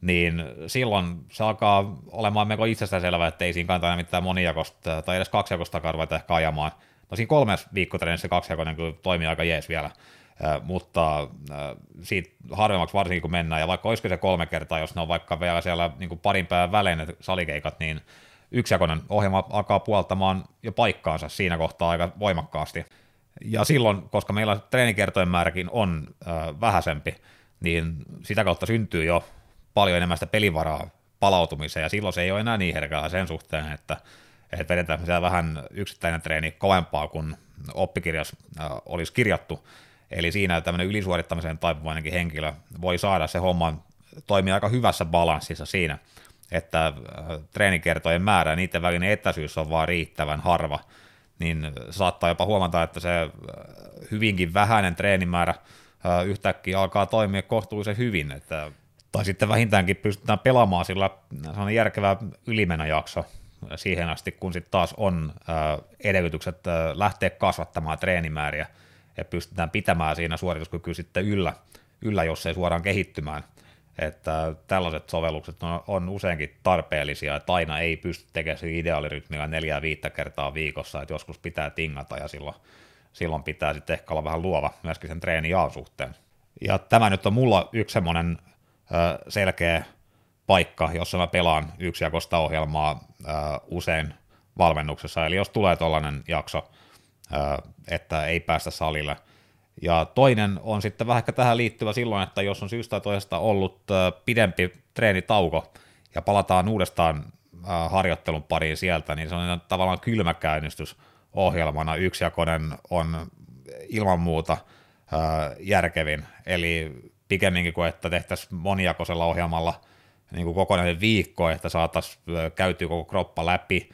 niin silloin se alkaa olemaan melko itsestäänselvää, että ei siinä kannata mitään monijakosta tai edes kaksijakosta ruveta ehkä ajamaan. No siinä kolmes viikkotreenissä kaksijakoinen kyllä toimii aika jees vielä, äh, mutta äh, siitä harvemmaksi varsinkin kun mennään, ja vaikka olisiko se kolme kertaa, jos ne on vaikka vielä siellä niin kuin parin päivän välein ne salikeikat, niin yksijakoinen ohjelma alkaa puoltamaan jo paikkaansa siinä kohtaa aika voimakkaasti. Ja silloin, koska meillä treenikertojen määräkin on äh, vähäisempi, niin sitä kautta syntyy jo paljon enemmän sitä pelivaraa palautumiseen, ja silloin se ei ole enää niin herkällä sen suhteen, että, että vedetään siellä vähän yksittäinen treeni kovempaa kuin oppikirjas äh, olisi kirjattu, eli siinä tämmöinen ylisuorittamiseen taipuvainenkin henkilö voi saada se homman toimia aika hyvässä balanssissa siinä, että treenikertojen määrä ja niiden välinen etäisyys on vaan riittävän harva, niin saattaa jopa huomata, että se hyvinkin vähäinen treenimäärä yhtäkkiä alkaa toimia kohtuullisen hyvin, että, tai sitten vähintäänkin pystytään pelaamaan sillä sellainen järkevä ylimenojakso siihen asti, kun sitten taas on edellytykset lähteä kasvattamaan treenimääriä ja pystytään pitämään siinä suorituskyky sitten yllä, yllä jos ei suoraan kehittymään. Että tällaiset sovellukset on, on useinkin tarpeellisia, että aina ei pysty tekemään ideaalirytmillä neljää viittä kertaa viikossa, että joskus pitää tingata ja silloin silloin pitää sitten ehkä olla vähän luova myöskin sen treenijaan suhteen. Ja tämä nyt on mulla yksi semmoinen selkeä paikka, jossa mä pelaan yksijakosta ohjelmaa usein valmennuksessa. Eli jos tulee tällainen jakso, että ei päästä salille. Ja toinen on sitten vähän ehkä tähän liittyvä silloin, että jos on syystä toisesta ollut pidempi treenitauko ja palataan uudestaan harjoittelun pariin sieltä, niin se on tavallaan kylmäkäynnistys ohjelmana. Yksijakoinen on ilman muuta järkevin, eli pikemminkin kuin että tehtäisiin monijakoisella ohjelmalla niin kuin kokonainen viikko, että saataisiin käytyä koko kroppa läpi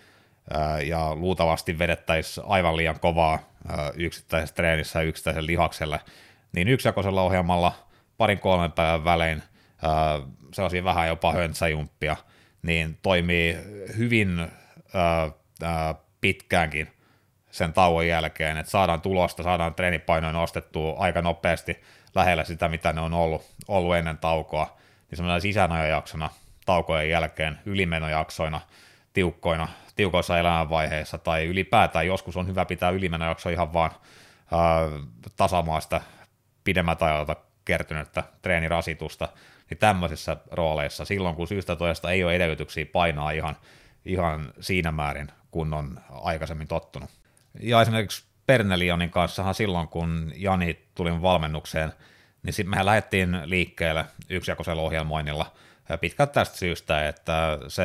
ja luultavasti vedettäisiin aivan liian kovaa yksittäisessä treenissä yksittäiselle lihakselle, niin yksijakoisella ohjelmalla parin kolmen päivän välein sellaisia vähän jopa höntsäjumppia, niin toimii hyvin ää, ää, pitkäänkin sen tauon jälkeen, että saadaan tulosta, saadaan treenipainoja nostettua aika nopeasti, lähellä sitä, mitä ne on ollut, ollut ennen taukoa, niin semmoinen sisäänajojaksona taukojen jälkeen, ylimenojaksoina, tiukkoina, tiukoissa elämänvaiheissa tai ylipäätään joskus on hyvä pitää ylimenojakso ihan vaan ää, tasamaasta pidemmältä ajalta kertynyttä treenirasitusta, niin tämmöisissä rooleissa, silloin kun syystä toista ei ole edellytyksiä painaa ihan, ihan siinä määrin, kun on aikaisemmin tottunut. Ja esimerkiksi Pernelionin kanssahan silloin, kun Jani tuli valmennukseen, niin sitten mehän lähdettiin liikkeelle yksijakoisella ohjelmoinnilla pitkälti tästä syystä, että se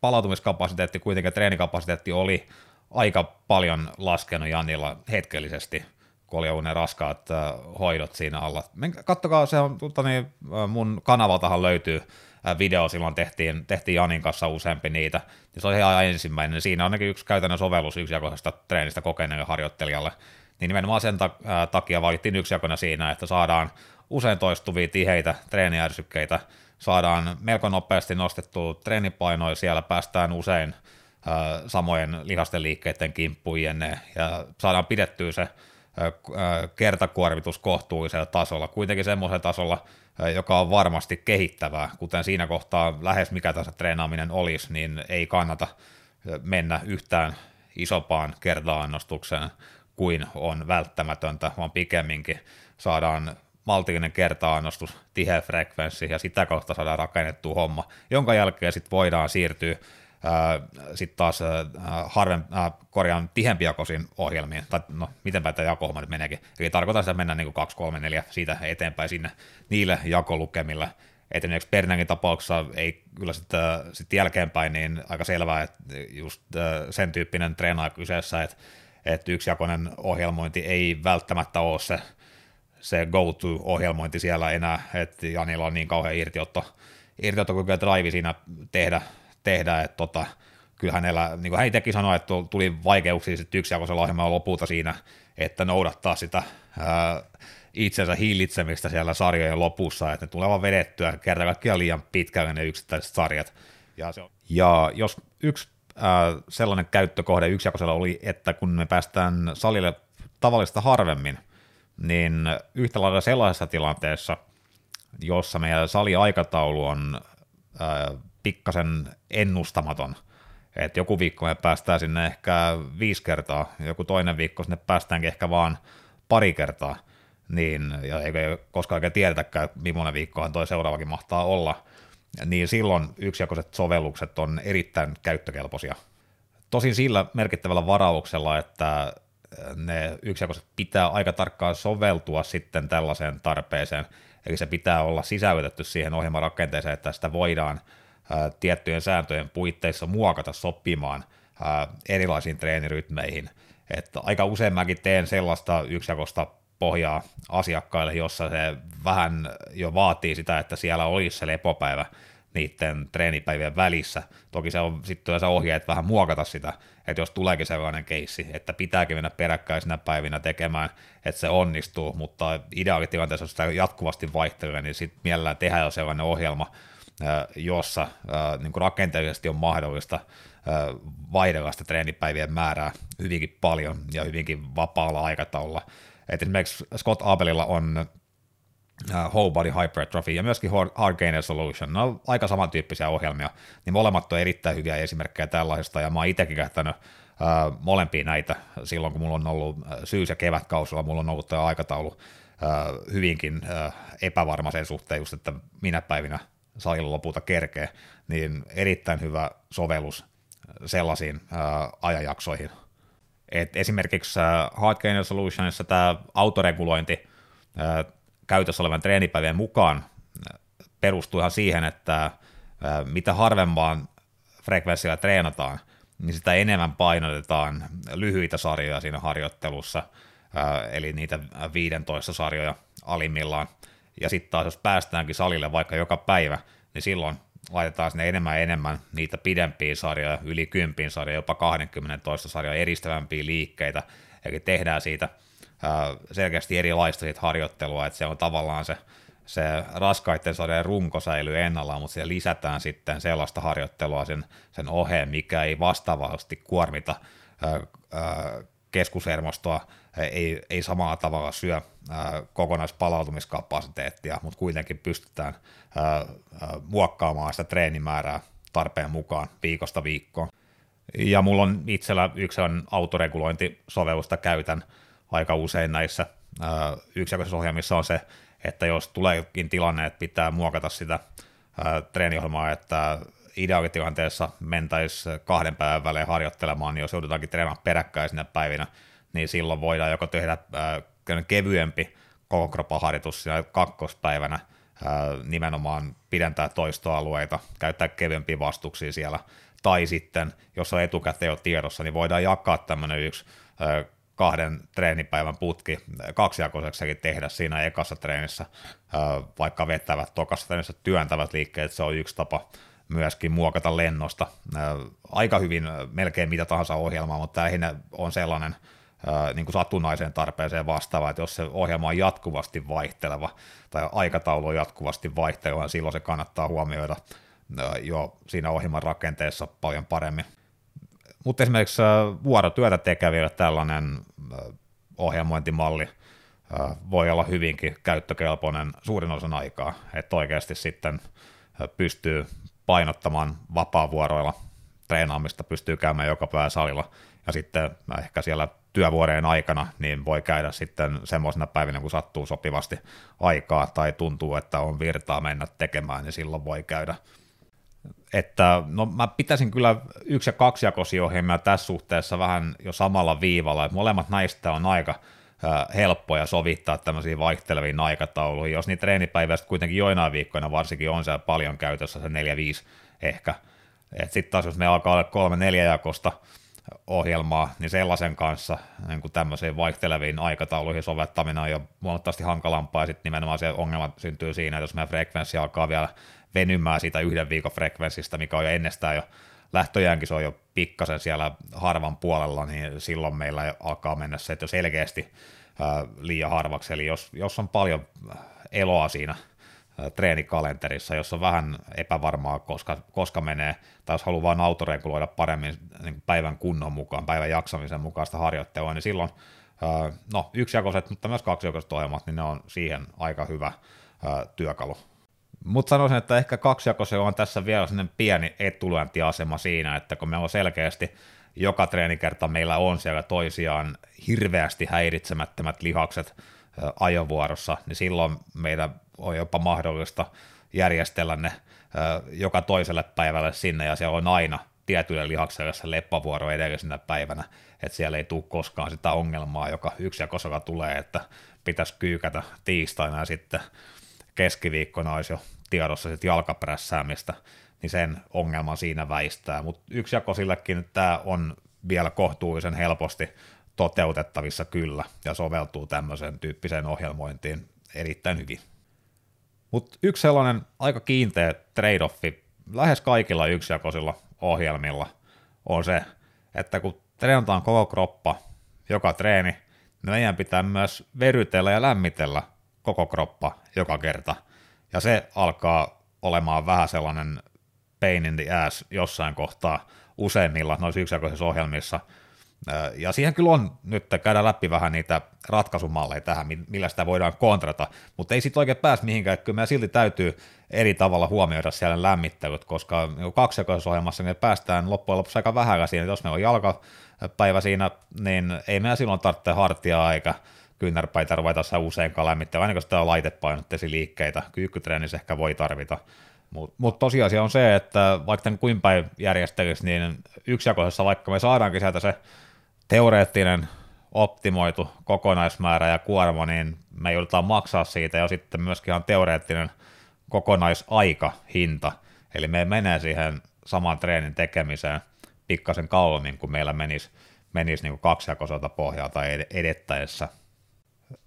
palautumiskapasiteetti, kuitenkin treenikapasiteetti oli aika paljon laskenut Janilla hetkellisesti, kun oli ne raskaat hoidot siinä alla. Kattokaa, se on, tota niin, mun kanavaltahan löytyy video, silloin tehtiin, tehtiin Janin kanssa useampi niitä, niin se oli ihan ensimmäinen. Siinä on ainakin yksi käytännön sovellus yksijakoisesta treenistä kokeneelle harjoittelijalle, niin nimenomaan sen takia valittiin yksijakona siinä, että saadaan usein toistuvia tiheitä treenijärsykkeitä, saadaan melko nopeasti nostettua treenipainoja, siellä päästään usein samojen lihasten liikkeiden kimppuun ja saadaan pidettyä se kertakuormitus kohtuullisella tasolla, kuitenkin semmoisella tasolla, joka on varmasti kehittävää, kuten siinä kohtaa lähes mikä tahansa treenaaminen olisi, niin ei kannata mennä yhtään isompaan kertaannostukseen kuin on välttämätöntä, vaan pikemminkin saadaan maltillinen kertaannostus, tiheä frekvenssi ja sitä kautta saadaan rakennettua homma, jonka jälkeen sitten voidaan siirtyä sitten taas harven, korjaan tihempiakoisiin ohjelmiin, tai no mitenpä tämä jako nyt meneekin, eli tarkoitan sitä mennä niin 2, 3, 4 siitä eteenpäin sinne niille jakolukemilla, että esimerkiksi Pernänkin tapauksessa ei kyllä sitten sit jälkeenpäin niin aika selvää, että just sen tyyppinen treenaaja kyseessä, että, että yksijakoinen ohjelmointi ei välttämättä ole se, se go-to-ohjelmointi siellä enää, että Janilla on niin kauhean irtiotto, irtiotto ja drive siinä tehdä tehdä, että tota, kyllä hänellä, niin kuin hän itsekin sanoi, että tuli vaikeuksia sitten yksijakoisella ohjelmalla lopulta siinä, että noudattaa sitä ää, itsensä hillitsemistä siellä sarjojen lopussa, että ne tulee vaan vedettyä kerta kaikkiaan liian pitkälle ne yksittäiset sarjat. Ja, se on. ja jos yksi ää, sellainen käyttökohde yksijakoisella oli, että kun me päästään salille tavallista harvemmin, niin yhtä lailla sellaisessa tilanteessa, jossa meidän saliaikataulu on ää, pikkasen ennustamaton. Et joku viikko me päästään sinne ehkä viisi kertaa, joku toinen viikko sinne päästäänkin ehkä vaan pari kertaa, niin, ja eikä koskaan oikein tiedetäkään, millainen viikkohan toi seuraavakin mahtaa olla, niin silloin yksijakoiset sovellukset on erittäin käyttökelpoisia. Tosin sillä merkittävällä varauksella, että ne yksijakoiset pitää aika tarkkaan soveltua sitten tällaiseen tarpeeseen, eli se pitää olla sisällytetty siihen ohjelmarakenteeseen, että sitä voidaan tiettyjen sääntöjen puitteissa muokata sopimaan erilaisiin treenirytmeihin. Että aika usein mäkin teen sellaista yksijakosta pohjaa asiakkaille, jossa se vähän jo vaatii sitä, että siellä olisi se lepopäivä niiden treenipäivien välissä. Toki se on sitten se ohjeet vähän muokata sitä, että jos tuleekin sellainen keissi, että pitääkin mennä peräkkäisinä päivinä tekemään, että se onnistuu, mutta ideaalitilanteessa, jos sitä jatkuvasti vaihtelee, niin sitten mielellään tehdään jo sellainen ohjelma, jossa niin kuin rakenteellisesti on mahdollista vaihdella sitä treenipäivien määrää hyvinkin paljon ja hyvinkin vapaalla aikataululla. Et esimerkiksi Scott Abelilla on Whole Body Hypertrophy ja myöskin Hard Gainer Solution, ne on aika samantyyppisiä ohjelmia, niin molemmat on erittäin hyviä esimerkkejä tällaisesta, ja mä oon itsekin käyttänyt äh, molempia näitä silloin, kun mulla on ollut syys- ja kevätkausilla, mulla on ollut tämä aikataulu äh, hyvinkin äh, epävarma sen suhteen just, että minä päivinä salilla lopulta kerkee, niin erittäin hyvä sovellus sellaisiin ää, ajanjaksoihin. Et esimerkiksi ää, Hard Gainer Solutionissa tämä autoregulointi ää, käytössä olevan treenipäivien mukaan perustuu ihan siihen, että ää, mitä harvempaan frekvenssillä treenataan, niin sitä enemmän painotetaan lyhyitä sarjoja siinä harjoittelussa, eli niitä 15 sarjoja alimmillaan, ja sitten taas jos päästäänkin salille vaikka joka päivä, niin silloin laitetaan sinne enemmän ja enemmän niitä pidempiä sarjoja, yli 10 sarjoja, jopa 20 toista sarjoja, eristävämpiä liikkeitä, eli tehdään siitä selkeästi erilaista siitä harjoittelua, että se on tavallaan se, se raskaiden sarjojen runko säilyy ennallaan, mutta siellä lisätään sitten sellaista harjoittelua sen, sen oheen, mikä ei vastaavasti kuormita keskushermostoa, ei, ei samalla tavalla syö kokonaispalautumiskapasiteettia, mutta kuitenkin pystytään muokkaamaan sitä treenimäärää tarpeen mukaan viikosta viikkoon. Ja mulla on itsellä yksi autoregulointisovellusta käytän aika usein näissä yksijakoisissa ohjelmissa on se, että jos tuleekin tilanne, että pitää muokata sitä treeniohjelmaa, että ideaalitilanteessa mentäisiin kahden päivän välein harjoittelemaan, niin jos joudutaankin treenaamaan peräkkäin sinne päivinä, niin silloin voidaan joko tehdä äh, kevyempi koko kropan harjoitus siinä kakkospäivänä, äh, nimenomaan pidentää toistoalueita, käyttää kevyempiä vastuksia siellä, tai sitten, jos on etukäteen jo tiedossa, niin voidaan jakaa tämmöinen yksi äh, kahden treenipäivän putki kaksijakoiseksikin tehdä siinä ekassa treenissä, vaikka vetävät tokassa treenissä työntävät liikkeet, se on yksi tapa myöskin muokata lennosta. Aika hyvin melkein mitä tahansa ohjelmaa, mutta lähinnä on sellainen niin kuin satunnaiseen tarpeeseen vastaava, että jos se ohjelma on jatkuvasti vaihteleva tai aikataulu on jatkuvasti vaihteleva, niin silloin se kannattaa huomioida jo siinä ohjelman rakenteessa paljon paremmin. Mutta esimerkiksi vuorotyötä tekeville tällainen ohjelmointimalli voi olla hyvinkin käyttökelpoinen suurin osan aikaa, että oikeasti sitten pystyy painottamaan vapaa-vuoroilla treenaamista, pystyy käymään joka päivä salilla, ja sitten ehkä siellä työvuoreen aikana, niin voi käydä sitten semmoisena päivinä, kun sattuu sopivasti aikaa tai tuntuu, että on virtaa mennä tekemään, niin silloin voi käydä. Että no mä pitäisin kyllä yksi- ja kaksijakoisia ohjelmia tässä suhteessa vähän jo samalla viivalla, että molemmat näistä on aika helppoja sovittaa tämmöisiin vaihteleviin aikatauluihin, jos niitä treenipäiviä kuitenkin joinain viikkoina varsinkin on siellä paljon käytössä, se 4-5 ehkä. Sitten taas jos me alkaa olla kolme neljä jakosta ohjelmaa, niin sellaisen kanssa niin kuin tämmöisiin vaihteleviin aikatauluihin sovettaminen on jo huomattavasti hankalampaa, ja sitten nimenomaan se ongelma syntyy siinä, että jos meidän frekvenssi alkaa vielä venymään siitä yhden viikon frekvenssistä, mikä on jo ennestään jo lähtöjäänkin se on jo pikkasen siellä harvan puolella, niin silloin meillä alkaa mennä se, että selkeästi liian harvaksi, eli jos, jos on paljon eloa siinä treenikalenterissa, jos on vähän epävarmaa, koska, koska menee, tai jos haluaa vain autoreguloida paremmin niin päivän kunnon mukaan, päivän jaksamisen mukaista harjoittelua, niin silloin no, yksijakoiset, mutta myös kaksijakoiset ohjelmat, niin ne on siihen aika hyvä työkalu. Mutta sanoisin, että ehkä kaksijakoisen on tässä vielä sellainen pieni etulyöntiasema siinä, että kun me on selkeästi joka treenikerta meillä on siellä toisiaan hirveästi häiritsemättömät lihakset ajovuorossa, niin silloin meidän on jopa mahdollista järjestellä ne joka toiselle päivälle sinne, ja siellä on aina tietyille lihakselle se leppavuoro edellisenä päivänä, että siellä ei tule koskaan sitä ongelmaa, joka yksi ja kosaka tulee, että pitäisi kyykätä tiistaina ja sitten keskiviikkona olisi jo tiedossa sit jalkaprässäämistä, niin sen ongelman siinä väistää, mutta yksijakosillekin tämä on vielä kohtuullisen helposti toteutettavissa kyllä ja soveltuu tämmöisen tyyppiseen ohjelmointiin erittäin hyvin. Mutta yksi sellainen aika kiinteä trade-offi lähes kaikilla yksijakoisilla ohjelmilla on se, että kun treenataan koko kroppa, joka treeni, niin meidän pitää myös verytellä ja lämmitellä koko kroppa joka kerta. Ja se alkaa olemaan vähän sellainen pain in the ass jossain kohtaa useimmilla noissa yksijakoisissa ohjelmissa – ja siihen kyllä on nyt käydä läpi vähän niitä ratkaisumalleja tähän, millä sitä voidaan kontrata, mutta ei sitten oikein pääse mihinkään, kyllä meidän silti täytyy eri tavalla huomioida siellä lämmittelyt, koska niin kaksijakoisessa ohjelmassa me päästään loppujen lopuksi aika vähällä siinä, jos meillä on jalkapäivä siinä, niin ei meidän silloin tarvitse hartia eikä kyynärpäitä ruveta useinkaan lämmittämään, ainakaan sitä laitepainotteisia liikkeitä, kyykkytreenissä ehkä voi tarvita, mutta mut tosiasia on se, että vaikka kuin päin järjestelisi, niin yksijakoisessa vaikka me saadaankin sieltä se teoreettinen optimoitu kokonaismäärä ja kuorma, niin me joudutaan maksaa siitä ja sitten myöskin on teoreettinen kokonaisaika hinta, eli me menee siihen saman treenin tekemiseen pikkasen kauemmin, kuin meillä menisi, menisi niin kaksijakoiselta pohjalta edettäessä.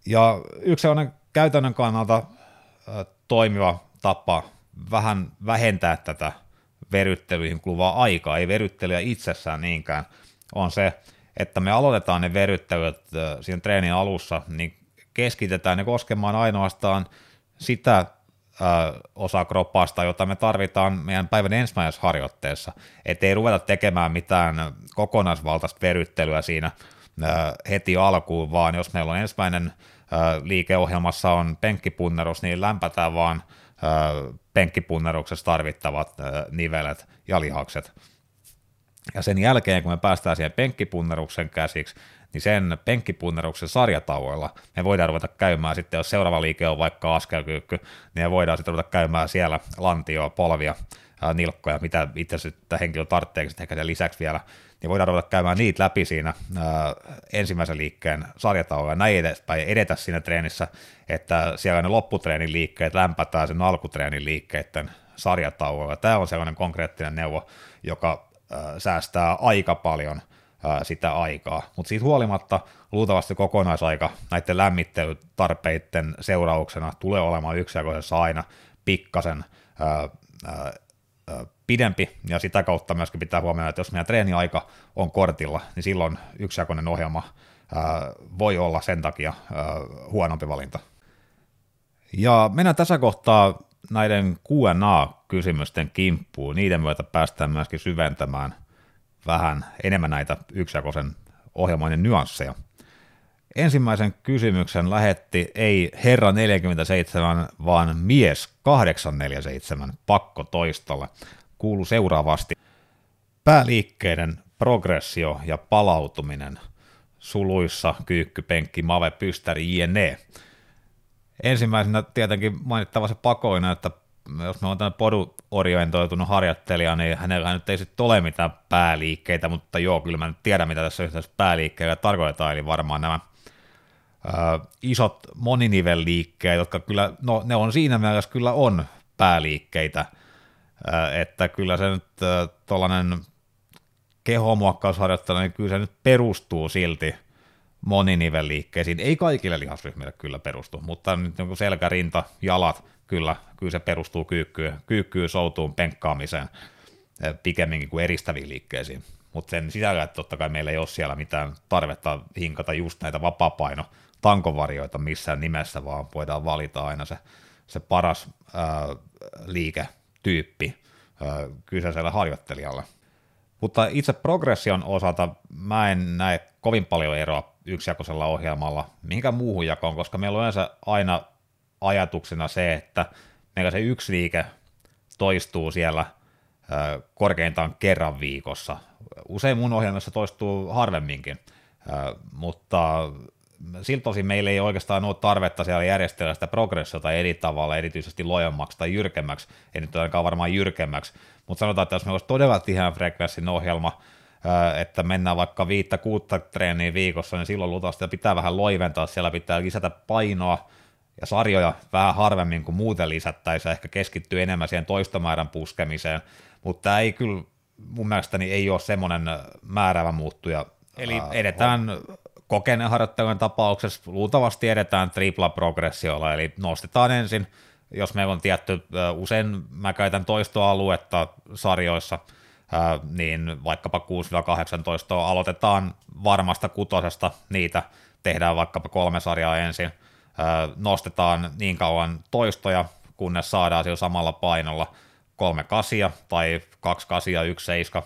Ja yksi sellainen käytännön kannalta toimiva tapa vähän vähentää tätä veryttelyihin kuluvaa aikaa, ei veryttelyä itsessään niinkään, on se, että me aloitetaan ne veryttelyt siinä treenin alussa, niin keskitetään ne koskemaan ainoastaan sitä osa kroppasta, jota me tarvitaan meidän päivän ensimmäisessä harjoitteessa, ettei ruveta tekemään mitään kokonaisvaltaista veryttelyä siinä heti alkuun, vaan jos meillä on ensimmäinen liikeohjelmassa on penkkipunnerus, niin lämpätään vaan penkkipunneruksessa tarvittavat nivelet ja lihakset. Ja sen jälkeen, kun me päästään siihen penkkipunneruksen käsiksi, niin sen penkkipunneruksen sarjatauoilla me voidaan ruveta käymään sitten, jos seuraava liike on vaikka askelkyykky, niin me voidaan sitten ruveta käymään siellä lantioa, polvia, nilkkoja, mitä itse asiassa henkilö tarvitsee ehkä sen lisäksi vielä, niin voidaan ruveta käymään niitä läpi siinä ää, ensimmäisen liikkeen sarjatauolla ja näin edespäin, edetä siinä treenissä, että siellä ne lopputreenin liikkeet lämpätään sen alkutreenin liikkeiden sarjatauolla. Tämä on sellainen konkreettinen neuvo, joka säästää aika paljon ää, sitä aikaa, mutta siitä huolimatta luultavasti kokonaisaika näiden lämmittelytarpeiden seurauksena tulee olemaan yksijakoisessa aina pikkasen ää, ää, pidempi, ja sitä kautta myöskin pitää huomioida, että jos meidän treeniaika on kortilla, niin silloin yksijakoinen ohjelma voi olla sen takia huonompi valinta. Ja mennään tässä kohtaa näiden Q&A-kysymysten kimppuun. Niiden myötä päästään myöskin syventämään vähän enemmän näitä yksijakoisen ohjelmoinnin nyansseja. Ensimmäisen kysymyksen lähetti ei herra 47, vaan mies 847 pakko toistolle. Kuulu seuraavasti. Pääliikkeiden progressio ja palautuminen suluissa, kyykky, penkki, mave, pystäri, jne. Ensimmäisenä tietenkin mainittava se pakoina, että jos me on tämmöinen podu-orientoitunut harjoittelija, niin hänellä nyt ei sitten ole mitään pääliikkeitä, mutta joo, kyllä mä nyt tiedän, mitä tässä yhteydessä pääliikkeellä tarkoitetaan, eli varmaan nämä äh, isot moninivelliikkeet, jotka kyllä, no ne on siinä mielessä kyllä on pääliikkeitä, äh, että kyllä se nyt tuollainen kehomuokkausharjoittelu, niin kyllä se nyt perustuu silti moninivelliikkeisiin. Ei kaikille lihasryhmille kyllä perustu, mutta nyt selkä, rinta, jalat, kyllä, kyllä se perustuu kyykkyyn, kyykkyyn soutuun, penkkaamiseen pikemminkin kuin eristäviin liikkeisiin mutta sen sisällä, että totta kai meillä ei ole siellä mitään tarvetta hinkata just näitä vapaapaino tankovarioita missään nimessä, vaan voidaan valita aina se, se paras ää, liiketyyppi ää, kyseiselle harjoittelijalle. Mutta itse progression osalta mä en näe kovin paljon eroa yksijakoisella ohjelmalla mihinkään muuhun jakoon, koska meillä on yleensä aina ajatuksena se, että meillä se yksi liike toistuu siellä korkeintaan kerran viikossa. Usein mun ohjelmassa toistuu harvemminkin, mutta siltä osin meillä ei oikeastaan ole tarvetta siellä järjestellä sitä progressiota eri tavalla, erityisesti lojemmaksi tai jyrkemmäksi, ei nyt ainakaan varmaan jyrkemmäksi, mutta sanotaan, että jos meillä olisi todella tiheän frekvenssin ohjelma, että mennään vaikka viittä kuutta treeniä viikossa, niin silloin luultavasti pitää vähän loiventaa, siellä pitää lisätä painoa ja sarjoja vähän harvemmin kuin muuten lisättäisiin, ehkä keskittyy enemmän siihen toistomäärän puskemiseen, mutta tämä ei kyllä mun mielestäni ei ole semmoinen määräävä muuttuja. Eli edetään kokeneen harjoittelun tapauksessa, luultavasti edetään tripla progressiolla, eli nostetaan ensin, jos meillä on tietty, usein mä käytän toistoaluetta sarjoissa, niin vaikkapa 6-18 aloitetaan varmasta kutosesta, niitä tehdään vaikkapa kolme sarjaa ensin, nostetaan niin kauan toistoja, kunnes saadaan sillä samalla painolla – kolme kasia tai kaksi kasia, yksi seiska,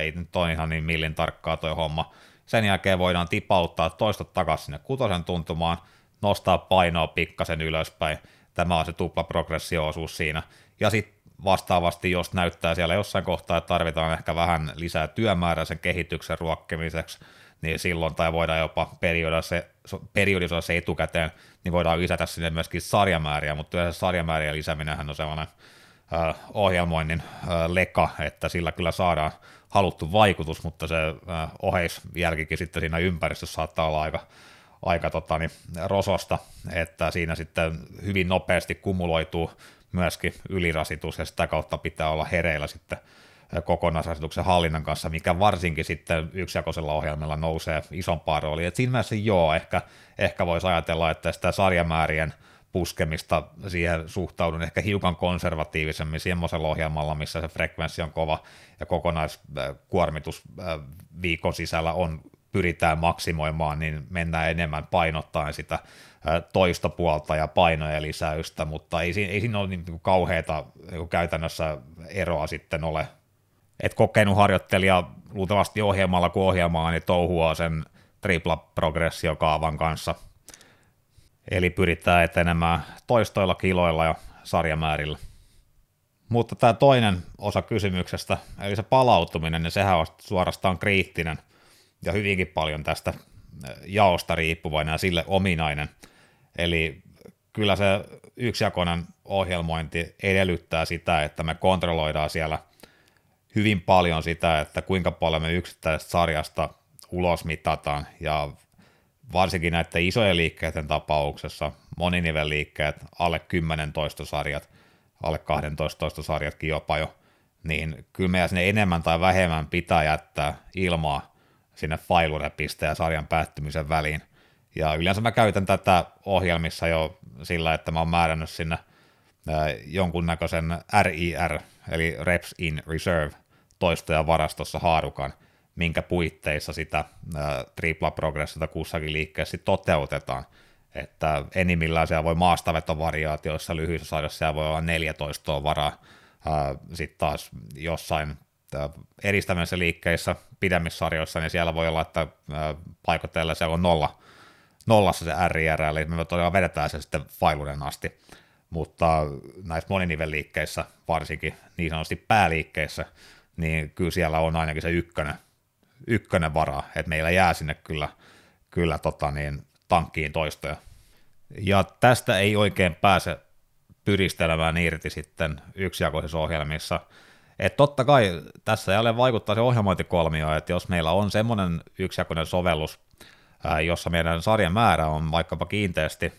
ei nyt ole ihan niin millin tarkkaa toi homma. Sen jälkeen voidaan tipauttaa toistot takaisin sinne kutosen tuntumaan, nostaa painoa pikkasen ylöspäin. Tämä on se tupla progressio-osuus siinä. Ja sitten vastaavasti, jos näyttää siellä jossain kohtaa, että tarvitaan ehkä vähän lisää työmäärää sen kehityksen ruokkimiseksi, niin silloin, tai voidaan jopa perioda se, periodisoida se etukäteen, niin voidaan lisätä sinne myöskin sarjamääriä, mutta yleensä sarjamääriä lisääminen on sellainen ohjelmoinnin leka, että sillä kyllä saadaan haluttu vaikutus, mutta se oheisjälkikin sitten siinä ympäristössä saattaa olla aika, aika tota, niin, rososta, että siinä sitten hyvin nopeasti kumuloituu myöskin ylirasitus ja sitä kautta pitää olla hereillä sitten kokonaisrasituksen hallinnan kanssa, mikä varsinkin sitten yksijakoisella ohjelmalla nousee isompaan rooliin. Et siinä mielessä joo, ehkä, ehkä voisi ajatella, että sitä sarjamäärien – puskemista, siihen suhtaudun ehkä hiukan konservatiivisemmin semmoisella ohjelmalla, missä se frekvenssi on kova ja kokonaiskuormitus viikon sisällä on, pyritään maksimoimaan, niin mennään enemmän painottaen sitä toista puolta ja painoja lisäystä, mutta ei, ei siinä ole niin kauheata niin käytännössä eroa sitten ole. Et kokenut harjoittelija luultavasti ohjelmalla kuin ohjelmaa, niin touhuaa sen tripla progressiokaavan kanssa. Eli pyritään etenemään toistoilla kiloilla ja sarjamäärillä. Mutta tämä toinen osa kysymyksestä, eli se palautuminen, niin sehän on suorastaan kriittinen ja hyvinkin paljon tästä jaosta riippuvainen ja sille ominainen. Eli kyllä se yksijakoinen ohjelmointi edellyttää sitä, että me kontrolloidaan siellä hyvin paljon sitä, että kuinka paljon me yksittäisestä sarjasta ulos mitataan ja varsinkin näiden isojen liikkeiden tapauksessa moninivelliikkeet, alle 10 toistosarjat, alle 12 toistosarjatkin jopa jo, niin kyllä meidän sinne enemmän tai vähemmän pitää jättää ilmaa sinne failure-pisteen ja sarjan päättymisen väliin. Ja yleensä mä käytän tätä ohjelmissa jo sillä, että mä oon määrännyt sinne jonkunnäköisen RIR, eli Reps in Reserve, toistoja varastossa haarukan, minkä puitteissa sitä tripla progressiota kussakin liikkeessä toteutetaan. Että enimmillään siellä voi maastavetovariaatioissa lyhyissä sarjassa siellä voi olla 14 varaa, sitten taas jossain edistämisessä liikkeissä pidemmissä sarjoissa, niin siellä voi olla, että paikotteella siellä on nolla, nollassa se RIR, eli me todella vedetään se sitten failuuden asti, mutta näissä moninivelliikkeissä, varsinkin niin sanotusti pääliikkeissä, niin kyllä siellä on ainakin se ykkönen, ykkönen vara, että meillä jää sinne kyllä, kyllä tota niin, tankkiin toistoja. Ja tästä ei oikein pääse pyristelemään irti sitten yksijakoisissa ohjelmissa. Et totta kai tässä jälleen vaikuttaa se ohjelmointikolmio, että jos meillä on semmoinen yksijakoinen sovellus, jossa meidän sarjan määrä on vaikkapa kiinteästi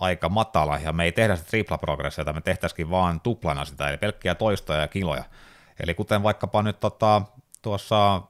aika matala, ja me ei tehdä sitä tripla progressiota, me tehtäisikin vaan tuplana sitä, eli pelkkiä toistoja ja kiloja. Eli kuten vaikkapa nyt tota, tuossa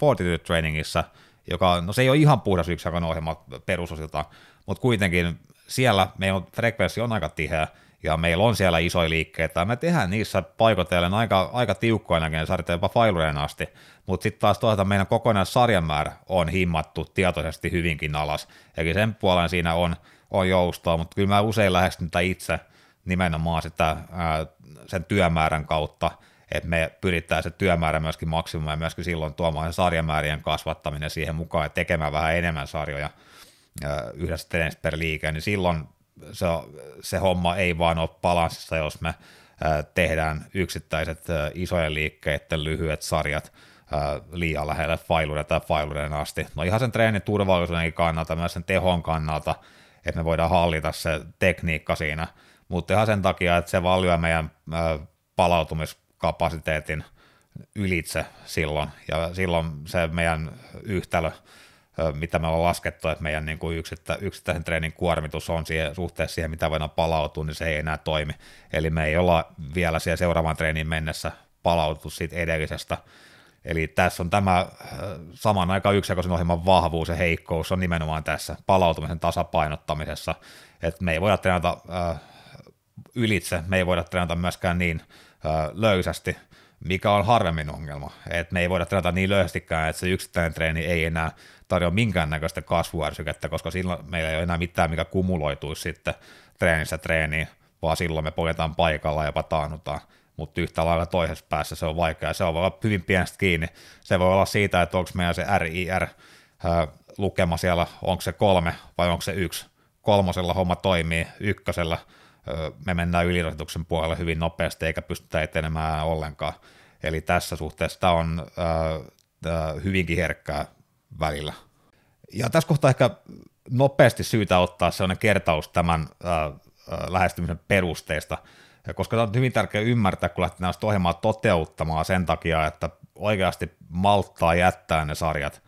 Fortitude Trainingissa, joka, no se ei ole ihan puhdas yksijakoinen ohjelma perusosilta, mutta kuitenkin siellä meidän frekvenssi on aika tiheä, ja meillä on siellä isoja liikkeitä, me tehdään niissä paikotellen aika, aika tiukkoinakin, ja sarjat jopa failureen asti, mutta sitten taas toisaalta meidän kokonaan sarjamäärä on himmattu tietoisesti hyvinkin alas, eli sen puolen siinä on, on joustoa, mutta kyllä mä usein lähestyn itse nimenomaan sitä, ää, sen työmäärän kautta, että me pyritään se työmäärä myöskin maksimumaan ja myöskin silloin tuomaan se sarjamäärien kasvattaminen siihen mukaan ja tekemään vähän enemmän sarjoja yhdessä treenistä per liike, niin silloin se, se homma ei vaan ole balanssissa, jos me tehdään yksittäiset isojen liikkeiden lyhyet sarjat liian lähelle failuuden tai failuuden asti. No ihan sen treenin turvallisuuden kannalta, myös sen tehon kannalta, että me voidaan hallita se tekniikka siinä, mutta ihan sen takia, että se vaan lyö meidän palautumis kapasiteetin ylitse silloin, ja silloin se meidän yhtälö, mitä me ollaan laskettu, että meidän niin kuin yksittä, yksittäisen treenin kuormitus on siihen, suhteessa siihen, mitä voidaan palautua, niin se ei enää toimi. Eli me ei olla vielä siellä seuraavan treenin mennessä palautettu siitä edellisestä. Eli tässä on tämä saman aikaan yksijakoisen ohjelman vahvuus ja heikkous on nimenomaan tässä palautumisen tasapainottamisessa, että me ei voida treenata ylitse, me ei voida treenata myöskään niin löysästi, mikä on harvemmin ongelma. Et me ei voida treenata niin löysästikään, että se yksittäinen treeni ei enää tarjoa minkäännäköistä kasvuärsykettä, koska silloin meillä ei ole enää mitään, mikä kumuloituisi sitten treenissä treeniin, vaan silloin me poljetaan paikalla ja jopa taannutaan mutta yhtä lailla toisessa päässä se on vaikea. Se on olla hyvin pienestä kiinni. Se voi olla siitä, että onko meidän se RIR lukema siellä, onko se kolme vai onko se yksi. Kolmosella homma toimii, ykkösellä me mennään ylirasituksen puolelle hyvin nopeasti eikä pystytä etenemään ollenkaan. Eli tässä suhteessa tämä on hyvinkin herkkää välillä. Ja tässä kohtaa ehkä nopeasti syytä ottaa sellainen kertaus tämän lähestymisen perusteista, koska tämä on hyvin tärkeää ymmärtää, kun lähtee näistä ohjelmaa toteuttamaan sen takia, että oikeasti malttaa jättää ne sarjat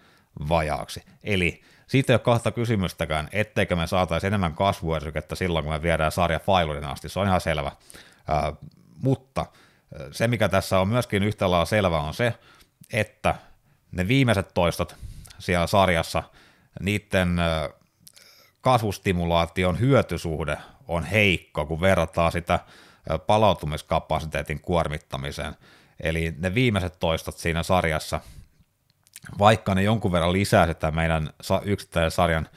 vajaaksi. Eli siitä ei ole kahta kysymystäkään, etteikö me saataisi enemmän kasvuärsykettä silloin, kun me viedään sarja failurina asti, se on ihan selvä. Ää, mutta se, mikä tässä on myöskin yhtä lailla selvä, on se, että ne viimeiset toistot siellä sarjassa, niiden kasvustimulaation hyötysuhde on heikko, kun verrataan sitä palautumiskapasiteetin kuormittamiseen. Eli ne viimeiset toistot siinä sarjassa – vaikka ne jonkun verran lisää sitä meidän yksittäisen sarjan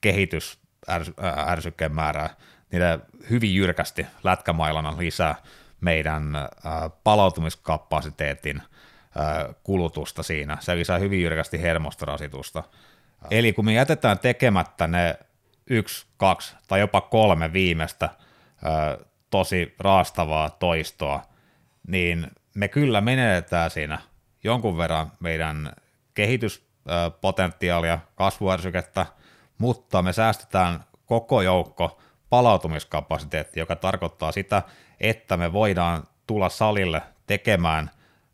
kehitysärsykkeen määrää, ne hyvin jyrkästi lätkämailana lisää meidän palautumiskapasiteetin kulutusta siinä. Se lisää hyvin jyrkästi hermostorasitusta. Eli kun me jätetään tekemättä ne yksi, kaksi tai jopa kolme viimeistä tosi raastavaa toistoa, niin me kyllä menetetään siinä jonkun verran meidän kehityspotentiaalia, kasvuärsykettä, mutta me säästetään koko joukko palautumiskapasiteetti, joka tarkoittaa sitä, että me voidaan tulla salille tekemään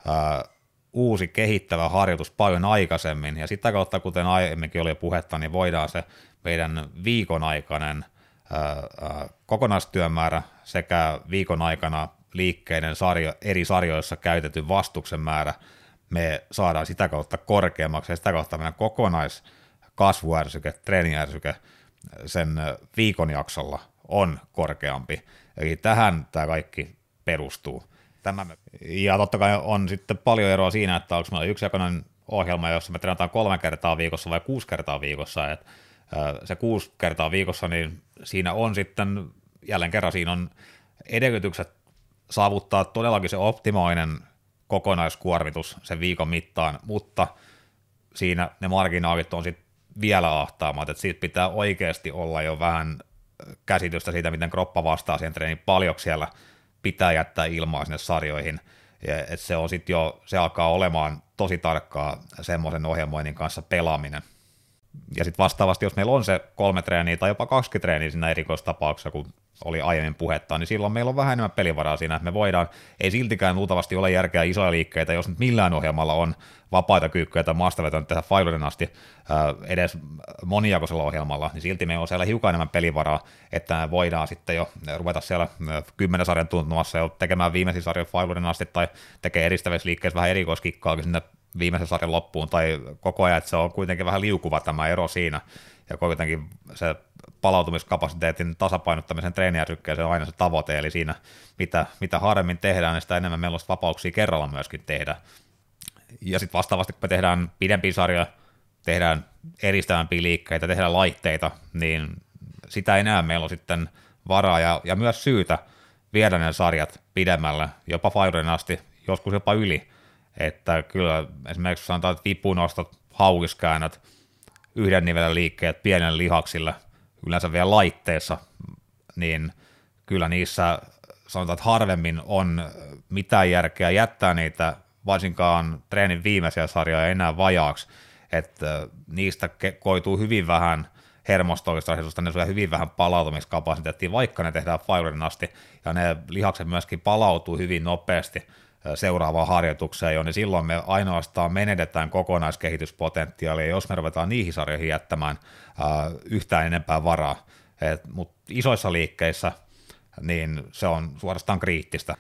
ää, uusi kehittävä harjoitus paljon aikaisemmin, ja sitä kautta, kuten aiemminkin oli puhetta, niin voidaan se meidän viikon aikainen ää, ää, kokonaistyömäärä sekä viikon aikana liikkeiden sarjo, eri sarjoissa käytetyn vastuksen määrä, me saadaan sitä kautta korkeammaksi, ja sitä kautta meidän kokonaiskasvuärsyke, treeniärsyke sen viikon jaksolla on korkeampi. Eli tähän tämä kaikki perustuu. Tämä me... Ja totta kai on sitten paljon eroa siinä, että onko meillä yksijakoinen ohjelma, jossa me treenataan kolme kertaa viikossa vai kuusi kertaa viikossa. Et, se kuusi kertaa viikossa, niin siinä on sitten, jälleen kerran siinä on edellytykset saavuttaa todellakin se optimoinen kokonaiskuormitus sen viikon mittaan, mutta siinä ne marginaalit on sitten vielä ahtaammat, että siitä pitää oikeasti olla jo vähän käsitystä siitä, miten kroppa vastaa siihen treeniin, paljon siellä pitää jättää ilmaa sinne sarjoihin, ja että se on sitten jo, se alkaa olemaan tosi tarkkaa semmoisen ohjelmoinnin kanssa pelaaminen. Ja sitten vastaavasti, jos meillä on se kolme treeniä tai jopa kaksi treeniä siinä erikoistapauksessa, kun oli aiemmin puhetta, niin silloin meillä on vähän enemmän pelivaraa siinä, että me voidaan, ei siltikään luultavasti ole järkeä isoja liikkeitä, jos nyt millään ohjelmalla on vapaita kyykkyjä tai maastavetoon tehdä Filorin asti äh, edes monijakoisella ohjelmalla, niin silti meillä on siellä hiukan enemmän pelivaraa, että me voidaan sitten jo ruveta siellä kymmenen sarjan tuntumassa jo tekemään viimeisiä sarjoja Filorin asti tai tekee edistävissä liikkeissä vähän erikoiskikkaakin sinne viimeisen sarjan loppuun tai koko ajan, että se on kuitenkin vähän liukuva tämä ero siinä, ja kuitenkin se palautumiskapasiteetin tasapainottamisen treeniärsykkeeseen on aina se tavoite, eli siinä mitä, mitä harvemmin tehdään, niin sitä enemmän meillä on vapauksia kerralla myöskin tehdä. Ja sitten vastaavasti, kun me tehdään pidempiä sarjoja, tehdään eristävämpiä liikkeitä, tehdään laitteita, niin sitä enää meillä on sitten varaa ja, ja myös syytä viedä ne sarjat pidemmälle, jopa Firen asti, joskus jopa yli. Että kyllä esimerkiksi sanotaan, että vipunostot, haukiskäännöt, yhden nivelen liikkeet pienen lihaksille, yleensä vielä laitteessa, niin kyllä niissä sanotaan, että harvemmin on mitään järkeä jättää niitä varsinkaan treenin viimeisiä sarjoja enää vajaaksi, että niistä koituu hyvin vähän hermostollista rasitusta, ne syö hyvin vähän palautumiskapasiteettia, vaikka ne tehdään Firein asti, ja ne lihakset myöskin palautuu hyvin nopeasti seuraavaan harjoitukseen jo, niin silloin me ainoastaan menetetään kokonaiskehityspotentiaalia, jos me ruvetaan niihin sarjoihin jättämään yhtään enempää varaa. Mutta isoissa liikkeissä niin se on suorastaan kriittistä.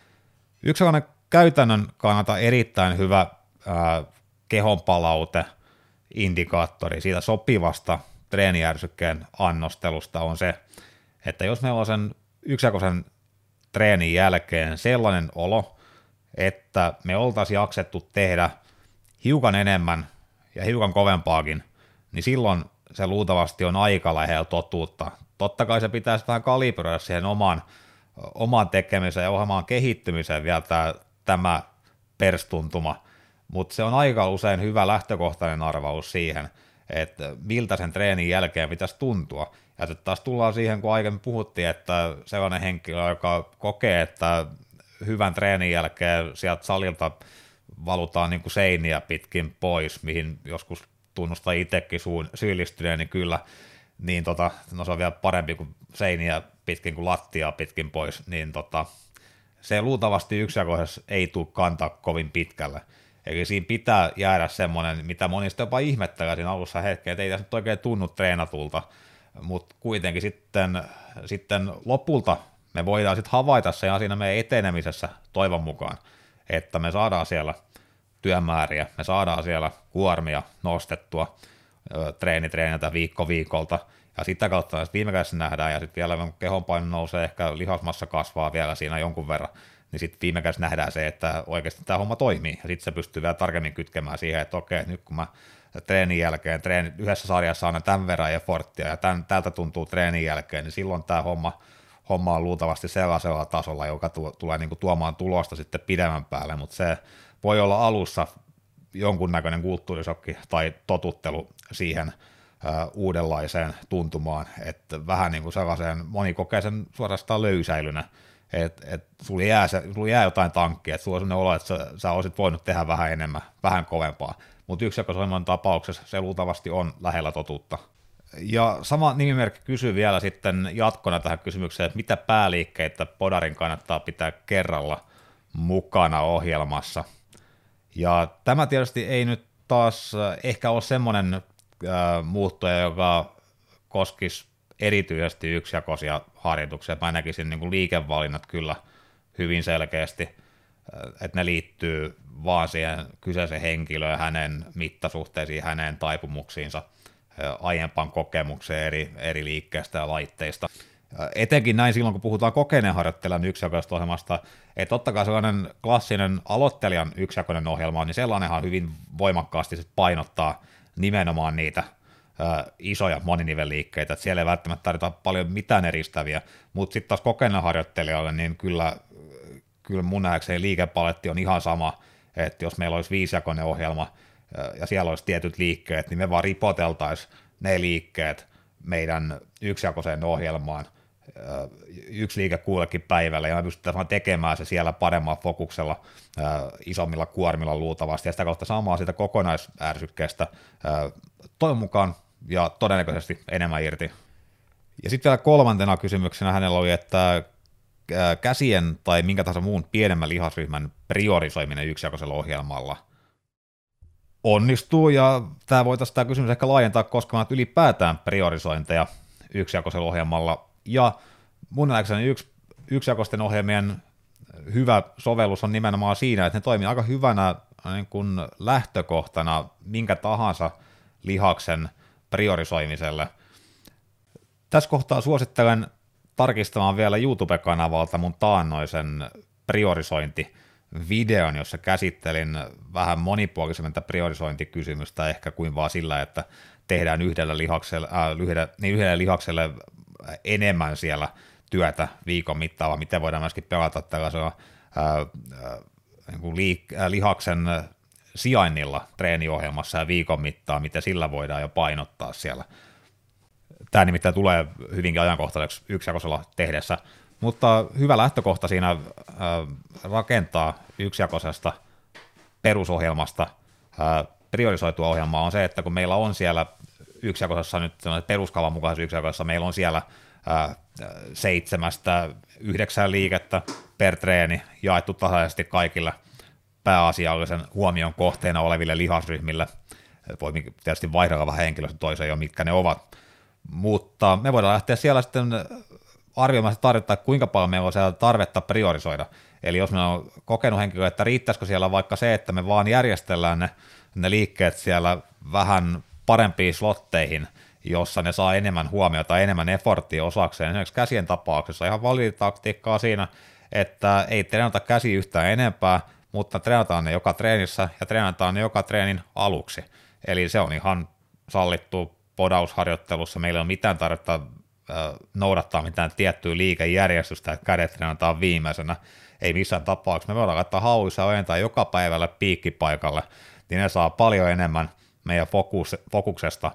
Yksi sellainen käytännön kannalta erittäin hyvä äh, kehonpalaute, indikaattori siitä sopivasta treenijärsykkeen annostelusta on se, että jos meillä on sen yksijakoisen treenin jälkeen sellainen olo, että me oltaisiin jaksettu tehdä hiukan enemmän ja hiukan kovempaakin, niin silloin se luultavasti on aika lähellä totuutta. Totta kai se pitäisi vähän kalibroida siihen omaan, omaan tekemiseen ja omaan kehittymiseen vielä tämä, tämä perstuntuma, mutta se on aika usein hyvä lähtökohtainen arvaus siihen, että miltä sen treenin jälkeen pitäisi tuntua. Ja sitten taas tullaan siihen, kun aiemmin puhuttiin, että sellainen henkilö, joka kokee, että hyvän treenin jälkeen sieltä salilta valutaan niin kuin seiniä pitkin pois, mihin joskus tunnustaa itsekin syyllistyneen, niin kyllä, niin tota, no se on vielä parempi kuin seiniä pitkin kuin lattia pitkin pois, niin tota, se luultavasti yksijakoisessa ei tule kantaa kovin pitkälle. Eli siinä pitää jäädä semmoinen, mitä monista jopa ihmettelee siinä alussa hetken, että ei tässä nyt oikein tunnu treenatulta, mutta kuitenkin sitten, sitten lopulta me voidaan sitten havaita se siinä meidän etenemisessä toivon mukaan, että me saadaan siellä työmääriä, me saadaan siellä kuormia nostettua treeni treeniltä viikko viikolta, ja sitä kautta jos viime kädessä nähdään, ja sitten vielä kun kehonpaino nousee, ehkä lihasmassa kasvaa vielä siinä jonkun verran, niin sitten viime kädessä nähdään se, että oikeasti tämä homma toimii, ja sitten se pystyy vielä tarkemmin kytkemään siihen, että okei, nyt kun mä treenin jälkeen, treeni, yhdessä sarjassa on tämän verran efforttia, ja tämän, tältä tuntuu treenin jälkeen, niin silloin tämä homma homma on luultavasti sellaisella tasolla, joka tuo, tulee niin kuin tuomaan tulosta sitten pidemmän päälle, mutta se voi olla alussa jonkunnäköinen kulttuurisokki tai totuttelu siihen uudenlaiseen tuntumaan, että vähän niin kuin sellaiseen, moni kokee sen suorastaan löysäilynä, että et sulla, jää sulla jää jotain tankkia, että sulla on sellainen olo, että sä, sä olisit voinut tehdä vähän enemmän, vähän kovempaa, mutta yksilökosoiman tapauksessa se luultavasti on lähellä totuutta. Ja sama nimimerkki kysyy vielä sitten jatkona tähän kysymykseen, että mitä pääliikkeitä Podarin kannattaa pitää kerralla mukana ohjelmassa. Ja tämä tietysti ei nyt taas ehkä ole semmoinen äh, muuttuja, joka koskisi erityisesti yksijakoisia harjoituksia. Mä näkisin niin kuin liikevalinnat kyllä hyvin selkeästi, että ne liittyy vaan siihen kyseisen henkilöön, hänen mittasuhteisiin, hänen taipumuksiinsa, aiempaan kokemukseen eri, eri liikkeestä ja laitteista. Etenkin näin silloin, kun puhutaan kokeneen harjoittelijan yksijakoisesta ohjelmasta, että totta kai sellainen klassinen aloittelijan yksijakoinen ohjelma, niin sellainenhan hyvin voimakkaasti sit painottaa nimenomaan niitä isoja moninivelliikkeitä, että siellä ei välttämättä tarvita paljon mitään eristäviä, mutta sitten taas kokeneen harjoittelijalle, niin kyllä, kyllä mun nähdäkseni liikepaletti on ihan sama, että jos meillä olisi viisijakoinen ohjelma ja siellä olisi tietyt liikkeet, niin me vaan ripoteltaisiin ne liikkeet meidän yksijakoiseen ohjelmaan – yksi liike kuullekin päivällä, ja me pystytään tekemään se siellä paremmalla fokuksella, isommilla kuormilla luultavasti, ja sitä kautta saamaan siitä kokonaisärsykkeestä toivon mukaan ja todennäköisesti enemmän irti. Ja sitten vielä kolmantena kysymyksenä hänellä oli, että käsien tai minkä tahansa muun pienemmän lihasryhmän priorisoiminen yksijakoisella ohjelmalla onnistuu, ja tämä voitaisiin tämä kysymys ehkä laajentaa koskemaan ylipäätään priorisointeja yksijakoisella ohjelmalla, ja mun nähdäkseni yksi yksijakoisten ohjelmien hyvä sovellus on nimenomaan siinä, että ne toimii aika hyvänä niin kuin lähtökohtana minkä tahansa lihaksen priorisoimiselle. Tässä kohtaa suosittelen tarkistamaan vielä YouTube-kanavalta mun taannoisen priorisointivideon, jossa käsittelin vähän monipuolisemmin priorisointikysymystä ehkä kuin vaan sillä, että tehdään yhdellä lihakselle, äh, lyhdellä, niin yhdelle lihakselle enemmän siellä työtä viikon mittaan, vaan miten voidaan myöskin pelata tällaisella ää, niin liik- ää, lihaksen sijainnilla treeniohjelmassa ja viikon mittaan, miten sillä voidaan jo painottaa siellä. Tämä nimittäin tulee hyvinkin ajankohtaiseksi yksijakoisella tehdessä, mutta hyvä lähtökohta siinä ää, rakentaa yksijakoisesta perusohjelmasta ää, priorisoitua ohjelmaa on se, että kun meillä on siellä yksijakoisessa nyt peruskavan mukaisessa yksijakoisessa meillä on siellä ää, seitsemästä yhdeksän liikettä per treeni jaettu tasaisesti kaikille pääasiallisen huomion kohteena oleville lihasryhmille. Voi tietysti vaihdella vähän henkilöstä toiseen jo, mitkä ne ovat. Mutta me voidaan lähteä siellä sitten arvioimaan tarvetta, kuinka paljon meillä on siellä tarvetta priorisoida. Eli jos meillä on kokenut henkilö, että riittäisikö siellä vaikka se, että me vaan järjestellään ne, ne liikkeet siellä vähän parempiin slotteihin, jossa ne saa enemmän huomiota, enemmän efforttia osakseen. Esimerkiksi käsien tapauksessa ihan validitaktiikkaa siinä, että ei treenata käsi yhtään enempää, mutta treenataan ne joka treenissä ja treenataan ne joka treenin aluksi. Eli se on ihan sallittu podausharjoittelussa. Meillä ei ole mitään tarvetta noudattaa mitään tiettyä liikejärjestystä, että kädet treenataan viimeisenä. Ei missään tapauksessa. Me voidaan laittaa hauissa ojentaa joka päivällä piikkipaikalle, niin ne saa paljon enemmän – meidän fokus, fokuksesta,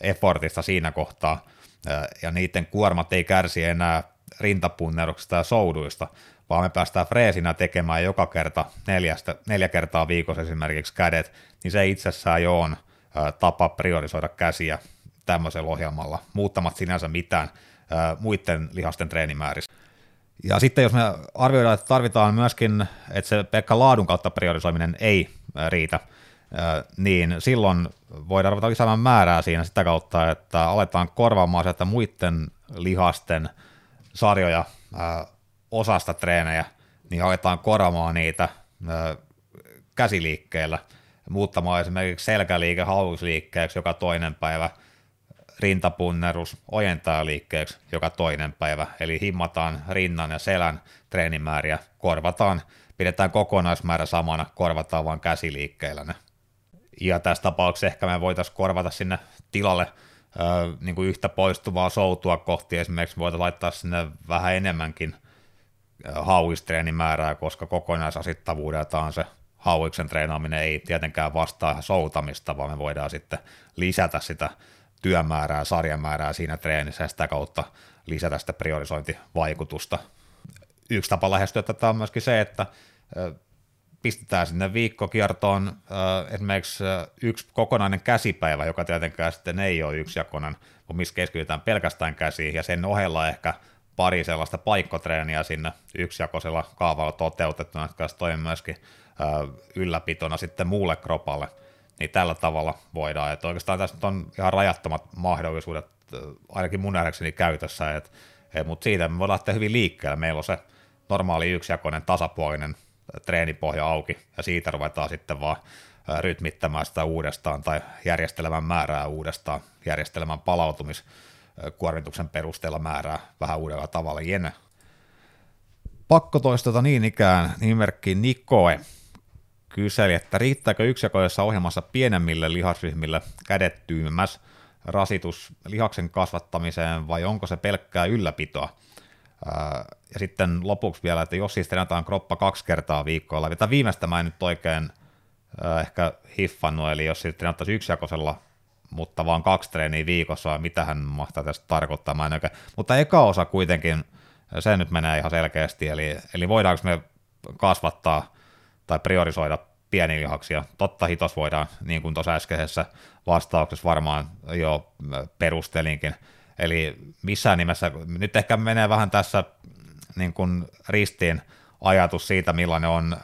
effortista siinä kohtaa, ja niiden kuormat ei kärsi enää rintapunneruksista ja souduista, vaan me päästään freesinä tekemään joka kerta neljästä, neljä kertaa viikossa esimerkiksi kädet, niin se itsessään jo on tapa priorisoida käsiä tämmöisellä ohjelmalla, muuttamat sinänsä mitään muiden lihasten treenimäärissä. Ja sitten jos me arvioidaan, että tarvitaan myöskin, että se pelkkä laadun kautta priorisoiminen ei riitä, niin silloin voidaan ruveta lisäämään määrää siinä sitä kautta, että aletaan korvaamaan sieltä muiden lihasten sarjoja osasta treenejä, niin aletaan korvaamaan niitä käsiliikkeellä, muuttamaan esimerkiksi selkäliike hauisliikkeeksi joka toinen päivä, rintapunnerus liikkeeksi joka toinen päivä, eli himmataan rinnan ja selän treenimääriä, korvataan, pidetään kokonaismäärä samana, korvataan vain käsiliikkeillä ne ja tässä tapauksessa ehkä me voitaisiin korvata sinne tilalle ö, niin kuin yhtä poistuvaa soutua kohti, esimerkiksi voitaisiin laittaa sinne vähän enemmänkin hauistreenimäärää, koska kokonaisasittavuudeltaan se hauiksen treenaaminen ei tietenkään vastaa soutamista, vaan me voidaan sitten lisätä sitä työmäärää, sarjamäärää siinä treenissä ja sitä kautta lisätä sitä priorisointivaikutusta. Yksi tapa lähestyä tätä on myöskin se, että pistetään sinne viikkokiertoon esimerkiksi yksi kokonainen käsipäivä, joka tietenkään sitten ei ole yksijakoinen, kun missä keskitytään pelkästään käsiin, ja sen ohella ehkä pari sellaista paikkotreeniä sinne yksijakoisella kaavalla toteutettuna, jotka toimii myöskin ylläpitona sitten muulle kropalle, niin tällä tavalla voidaan, että oikeastaan tässä on ihan rajattomat mahdollisuudet, ainakin mun nähdäkseni käytössä, että, mutta siitä me voidaan lähteä hyvin liikkeelle, meillä on se normaali yksijakoinen tasapuolinen treenipohja auki, ja siitä ruvetaan sitten vaan rytmittämään sitä uudestaan tai järjestelemään määrää uudestaan, järjestelemään palautumiskuormituksen perusteella määrää vähän uudella tavalla. Jene. Pakko toistata niin ikään nimimerkki Nikoe kyseli, että riittääkö yksijakoisessa ohjelmassa pienemmille lihasryhmille kädet tyymmäs rasitus lihaksen kasvattamiseen vai onko se pelkkää ylläpitoa? Ja sitten lopuksi vielä, että jos siis treenataan kroppa kaksi kertaa viikolla, tai viimeistä mä en nyt oikein ehkä hiffannut, eli jos siis treenattaisiin yksijakoisella, mutta vaan kaksi treeniä viikossa, mitä hän mahtaa tästä tarkoittaa, mä en oikein. Mutta eka osa kuitenkin, se nyt menee ihan selkeästi, eli, eli voidaanko me kasvattaa tai priorisoida pieniä lihaksia. Totta hitos voidaan, niin kuin tuossa äskeisessä vastauksessa varmaan jo perustelinkin, Eli missään nimessä, nyt ehkä menee vähän tässä niin kuin ristiin ajatus siitä, millainen on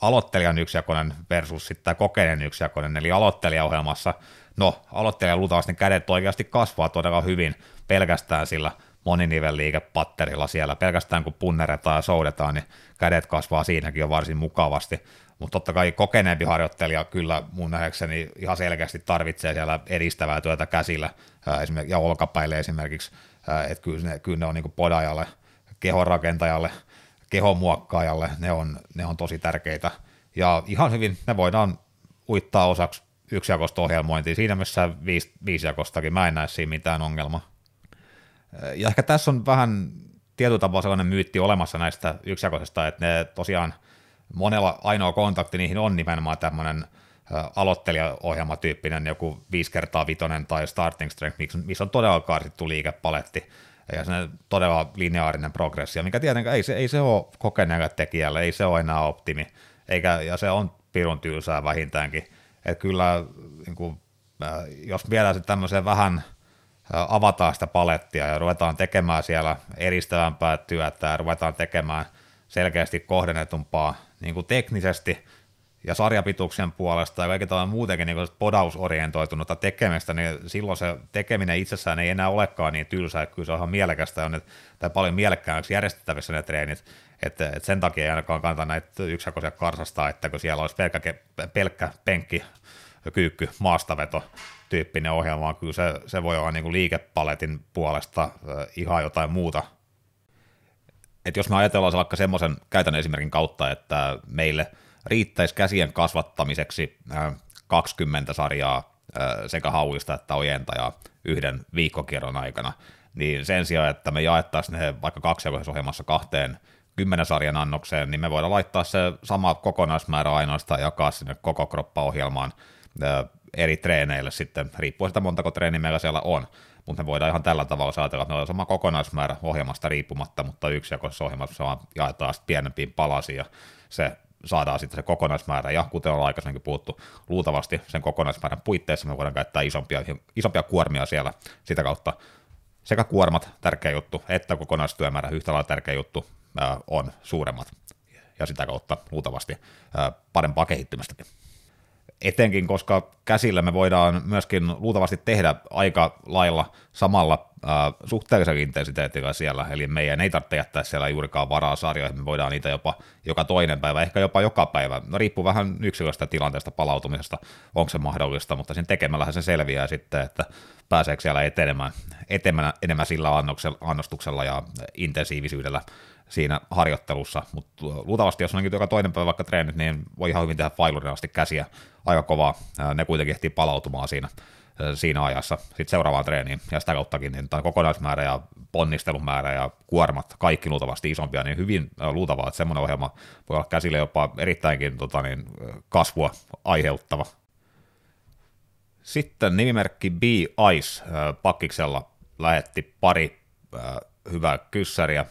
aloittelijan yksijakoinen versus sitten kokeinen yksijakoinen, eli aloittelijaohjelmassa, no aloittelijan luultavasti kädet oikeasti kasvaa todella hyvin pelkästään sillä moninivelliikepatterilla siellä, pelkästään kun punneretaan ja soudetaan, niin kädet kasvaa siinäkin jo varsin mukavasti, mutta totta kai kokeneempi harjoittelija kyllä mun nähdäkseni ihan selkeästi tarvitsee siellä edistävää työtä käsillä esimerkiksi, ja olkapäille esimerkiksi, että kyllä kyllä ne on niin podajalle, kehonrakentajalle, kehomuokkaajalle, ne on, ne on tosi tärkeitä, ja ihan hyvin ne voidaan uittaa osaksi yksijakosta ohjelmointia, siinä viisi, viisijakostakin, mä en näe siinä mitään ongelmaa. Ja ehkä tässä on vähän tietyllä tapaa sellainen myytti olemassa näistä yksijakoisesta, että ne tosiaan – monella ainoa kontakti niihin on nimenomaan tämmöinen aloittelijaohjelmatyyppinen joku 5 kertaa vitonen tai starting strength, missä on todella karsittu liikepaletti ja se todella lineaarinen progressio, mikä tietenkään ei se, ei se ole kokeneelle tekijälle, ei se ole enää optimi, eikä, ja se on pirun tylsää vähintäänkin. Että kyllä, niin kuin, jos vielä sitten tämmöiseen vähän avataan sitä palettia ja ruvetaan tekemään siellä edistävämpää työtä ja ruvetaan tekemään selkeästi kohdennetumpaa niin kuin teknisesti ja sarjapituksien puolesta ja kaikki tällainen muutenkin niin podausorientoitunutta tekemistä, niin silloin se tekeminen itsessään ei enää olekaan niin tylsää, kyllä se on ihan mielekästä on tai paljon mielekkäämmäksi järjestettävissä ne treenit, että, että sen takia ei ainakaan kannata näitä yksijakoisia karsastaa, että kun siellä olisi pelkkä, pelkkä penkki, kyykky, maastaveto tyyppinen ohjelma, vaan kyllä se, se voi olla niin liikepaletin puolesta ihan jotain muuta. Että jos me ajatellaan se vaikka semmoisen käytännön esimerkin kautta, että meille riittäisi käsien kasvattamiseksi 20 sarjaa sekä hauista että ojentajaa yhden viikkokierron aikana, niin sen sijaan, että me jaettaisiin ne vaikka kaksijakoisessa ohjelmassa kahteen kymmenen sarjan annokseen, niin me voidaan laittaa se sama kokonaismäärä ainoastaan jakaa sinne koko kroppa-ohjelmaan eri treeneille sitten, riippuen sitä montako treeniä meillä siellä on. Mutta me voidaan ihan tällä tavalla ajatella, että meillä on sama kokonaismäärä ohjelmasta riippumatta, mutta yksi jakoisessa ohjelmassa vaan jaetaan sitten pienempiin palasiin ja se saadaan sitten se kokonaismäärä, ja kuten on aikaisemmin puhuttu, luultavasti sen kokonaismäärän puitteissa me voidaan käyttää isompia, isompia kuormia siellä sitä kautta. Sekä kuormat, tärkeä juttu, että kokonaistyömäärä, yhtä lailla tärkeä juttu, on suuremmat, ja sitä kautta luultavasti parempaa kehittymistäkin etenkin koska käsillä me voidaan myöskin luultavasti tehdä aika lailla samalla äh, suhteellisen intensiteetillä siellä, eli meidän ei tarvitse jättää siellä juurikaan varaa sarjoihin, me voidaan niitä jopa joka toinen päivä, ehkä jopa joka päivä, no riippuu vähän yksilöstä tilanteesta palautumisesta, onko se mahdollista, mutta sen tekemällähän se selviää sitten, että pääseekö siellä etenemään, etenemään enemmän sillä annostuksella ja intensiivisyydellä siinä harjoittelussa, mutta luultavasti jos on joka toinen päivä vaikka treenit, niin voi ihan hyvin tehdä failurina asti käsiä aika kovaa, ne kuitenkin ehtii palautumaan siinä siinä ajassa sitten seuraavaan treeniin, ja sitä kauttakin niin kokonaismäärä ja ponnistelumäärä ja kuormat, kaikki luultavasti isompia, niin hyvin luultavaa, että semmoinen ohjelma voi olla käsille jopa erittäinkin tota, niin, kasvua aiheuttava. Sitten nimimerkki B Ice pakkiksella lähetti pari hyvää kyssäriä.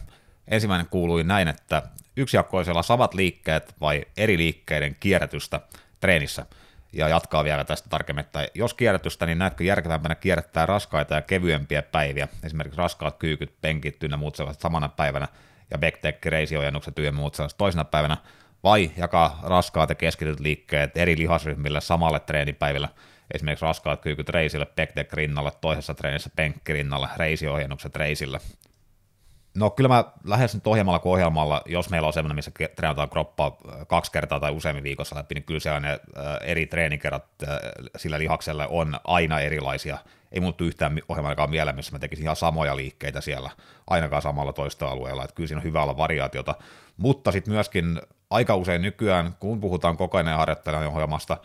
Ensimmäinen kuului näin, että yksijakkoisella samat liikkeet vai eri liikkeiden kierrätystä treenissä – ja jatkaa vielä tästä tarkemmin, että jos kierrätystä, niin näetkö järkevämpänä kierrättää raskaita ja kevyempiä päiviä, esimerkiksi raskaat kyykyt, penkit ynnä muut sellaiset samana päivänä, ja backdeck, reisiojennukset ynnä muut sellaiset toisena päivänä, vai jakaa raskaat ja keskityt liikkeet eri lihasryhmille samalle treenipäivillä, esimerkiksi raskaat kyykyt reisille, backdeck rinnalle, toisessa treenissä penkki rinnalle, reisiohjennukset reisille. No kyllä mä lähes nyt ohjelmalla kuin ohjelmalla, jos meillä on semmoinen, missä treenataan kroppaa äh, kaksi kertaa tai useammin viikossa läpi, niin kyllä siellä ne äh, eri treenikerrat äh, sillä lihakselle on aina erilaisia. Ei muuttu yhtään ohjelmallakaan mieleen, missä mä tekisin ihan samoja liikkeitä siellä, ainakaan samalla toista alueella, että kyllä siinä on hyvä olla variaatiota. Mutta sitten myöskin aika usein nykyään, kun puhutaan kokoinen harjoittelijan ohjelmasta,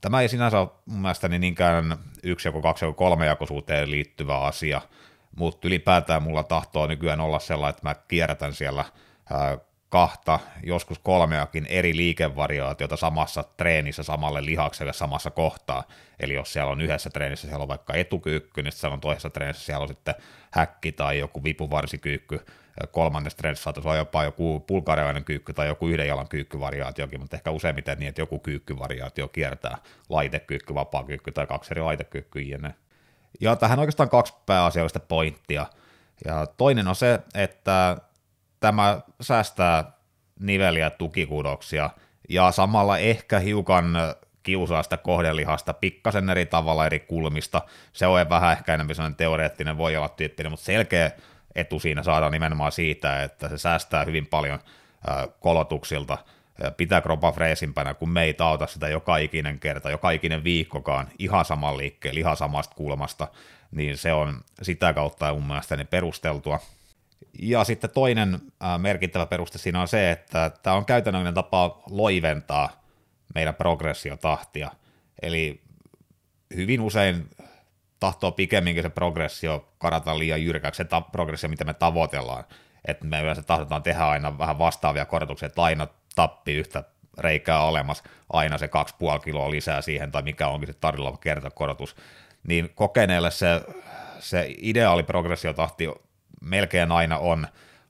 tämä ei sinänsä ole mun mielestäni niinkään yksi, joko kaksi, joko kolme jakoisuuteen liittyvä asia – mutta ylipäätään mulla tahtoo nykyään olla sellainen, että mä kierrätän siellä kahta, joskus kolmeakin eri liikevariaatiota samassa treenissä samalle lihakselle samassa kohtaa. Eli jos siellä on yhdessä treenissä, siellä on vaikka etukyykky, niin siellä on toisessa treenissä, siellä on sitten häkki tai joku vipuvarsikyykky, kolmannessa treenissä saattaisi olla jopa joku pulkarialainen kyykky tai joku yhden jalan kyykkyvariaatiokin, mutta ehkä useimmiten niin, että joku kyykkyvariaatio kiertää laitekyykky, vapaa-kyykky tai kaksi eri laitekyykkyä. Ja tähän on oikeastaan kaksi pääasiallista pointtia. Ja toinen on se, että tämä säästää niveliä tukikudoksia ja samalla ehkä hiukan kiusaa sitä kohdelihasta pikkasen eri tavalla eri kulmista. Se on vähän ehkä enemmän sellainen teoreettinen voi olla tyyppinen, mutta selkeä etu siinä saadaan nimenomaan siitä, että se säästää hyvin paljon kolotuksilta – pitää kropa freesimpänä, kun me ei tauta sitä joka ikinen kerta, joka ikinen viikkokaan ihan saman liikkeen, ihan samasta kulmasta, niin se on sitä kautta mun mielestäni perusteltua. Ja sitten toinen merkittävä peruste siinä on se, että tämä on käytännöllinen tapa loiventaa meidän progressiotahtia. Eli hyvin usein tahtoo pikemminkin se progressio karata liian jyrkäksi, se ta- progressio, mitä me tavoitellaan. Että me yleensä tahdotaan tehdä aina vähän vastaavia korotuksia, että aina tappi yhtä reikää olemassa, aina se 2,5 kiloa lisää siihen, tai mikä onkin se tarjolla kertakorotus, niin kokeneelle se, se ideaali progressiotahti melkein aina on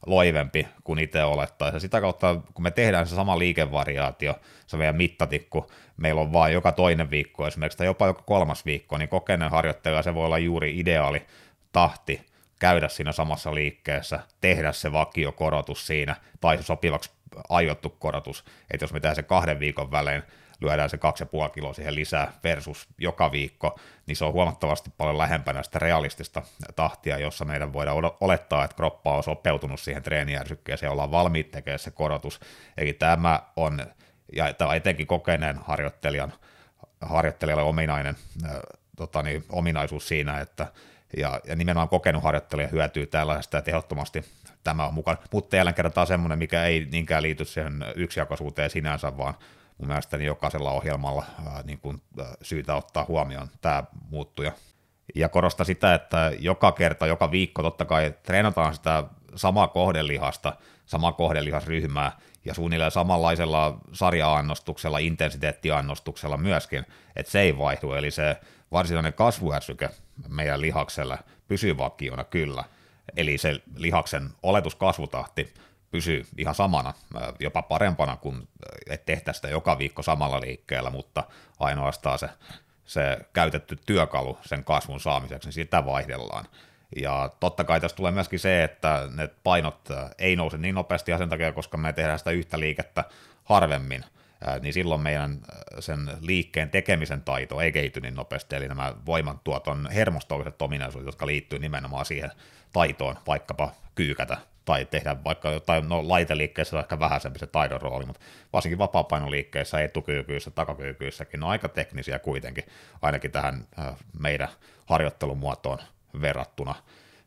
loivempi kuin itse olettaisiin. Ja sitä kautta, kun me tehdään se sama liikevariaatio, se meidän mittatikku, meillä on vain joka toinen viikko esimerkiksi, tai jopa joka kolmas viikko, niin kokeneen harjoittelija se voi olla juuri ideaali tahti käydä siinä samassa liikkeessä, tehdä se vakiokorotus siinä, tai se sopivaksi aiottu korotus, että jos me tehdään se kahden viikon välein, lyödään se 2,5 kiloa siihen lisää versus joka viikko, niin se on huomattavasti paljon lähempänä sitä realistista tahtia, jossa meidän voidaan olettaa, että kroppa on sopeutunut siihen treenijärsykkeeseen ja ollaan valmiit tekemään se korotus. Eli tämä on, ja tämä etenkin kokeneen harjoittelijan, harjoittelijalle ominainen äh, niin, ominaisuus siinä, että ja, ja nimenomaan kokenut harjoittelija hyötyy tällaisesta ja tehottomasti tämä on mukana. Mutta jälleen kerran on semmoinen, mikä ei niinkään liity siihen yksijakoisuuteen sinänsä, vaan mun mielestäni jokaisella ohjelmalla ää, niin kuin, ää, syytä ottaa huomioon tämä muuttuja. Ja korosta sitä, että joka kerta, joka viikko totta kai treenataan sitä samaa kohdelihasta, samaa kohdelihasryhmää ja suunnilleen samanlaisella sarja-annostuksella, intensiteettiannostuksella myöskin, että se ei vaihdu, eli se varsinainen kasvuärsyke meidän lihaksella pysyy vakiona kyllä, eli se lihaksen oletuskasvutahti pysyy ihan samana, jopa parempana kuin et tehtäisiin sitä joka viikko samalla liikkeellä, mutta ainoastaan se, se käytetty työkalu sen kasvun saamiseksi, niin sitä vaihdellaan. Ja totta kai tässä tulee myöskin se, että ne painot ei nouse niin nopeasti ja sen takia, koska me tehdään sitä yhtä liikettä harvemmin – niin silloin meidän sen liikkeen tekemisen taito ei kehity niin nopeasti, eli nämä voimantuoton hermostolliset ominaisuudet, jotka liittyy nimenomaan siihen taitoon, vaikkapa kyykätä tai tehdä vaikka jotain, no laiteliikkeissä on ehkä vähäisempi se taidon rooli, mutta varsinkin vapaapainoliikkeissä, etukyykyissä, takakykyissäkin, ne on aika teknisiä kuitenkin, ainakin tähän meidän harjoittelumuotoon verrattuna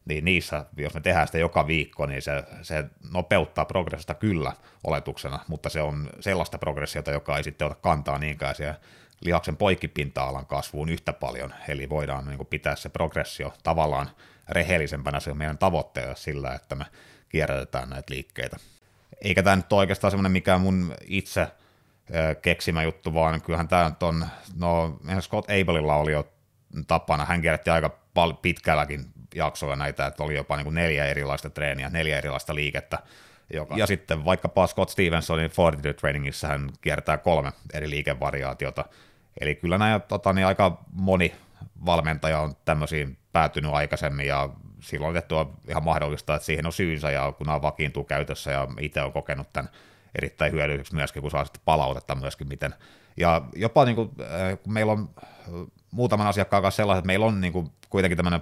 niin niissä, jos me tehdään sitä joka viikko, niin se, se nopeuttaa progressiosta kyllä oletuksena, mutta se on sellaista progressiota, joka ei sitten ota kantaa niinkään siihen lihaksen poikkipinta-alan kasvuun yhtä paljon, eli voidaan niin kuin pitää se progressio tavallaan rehellisempänä se on meidän tavoitteena sillä, että me kierrätetään näitä liikkeitä. Eikä tämä nyt ole oikeastaan semmoinen mikä mun itse keksimä juttu, vaan kyllähän tämä nyt on, no Scott Abelilla oli jo tapana, hän kierrätti aika pitkälläkin jaksoilla näitä, että oli jopa niin kuin neljä erilaista treeniä, neljä erilaista liikettä, joka. Ja sitten vaikkapa Scott Stevensonin Fortitude Trainingissa hän kiertää kolme eri liikevariaatiota. Eli kyllä näin tota, niin aika moni valmentaja on tämmöisiin päätynyt aikaisemmin ja silloin on ihan mahdollista, että siihen on syynsä ja kun nämä vakiintuu käytössä ja itse on kokenut tämän erittäin hyödylliseksi myöskin, kun saa sitten palautetta myöskin miten. Ja jopa niin kuin, äh, kun meillä on muutaman asiakkaan kanssa sellaiset, että meillä on niin kuin kuitenkin tämmöinen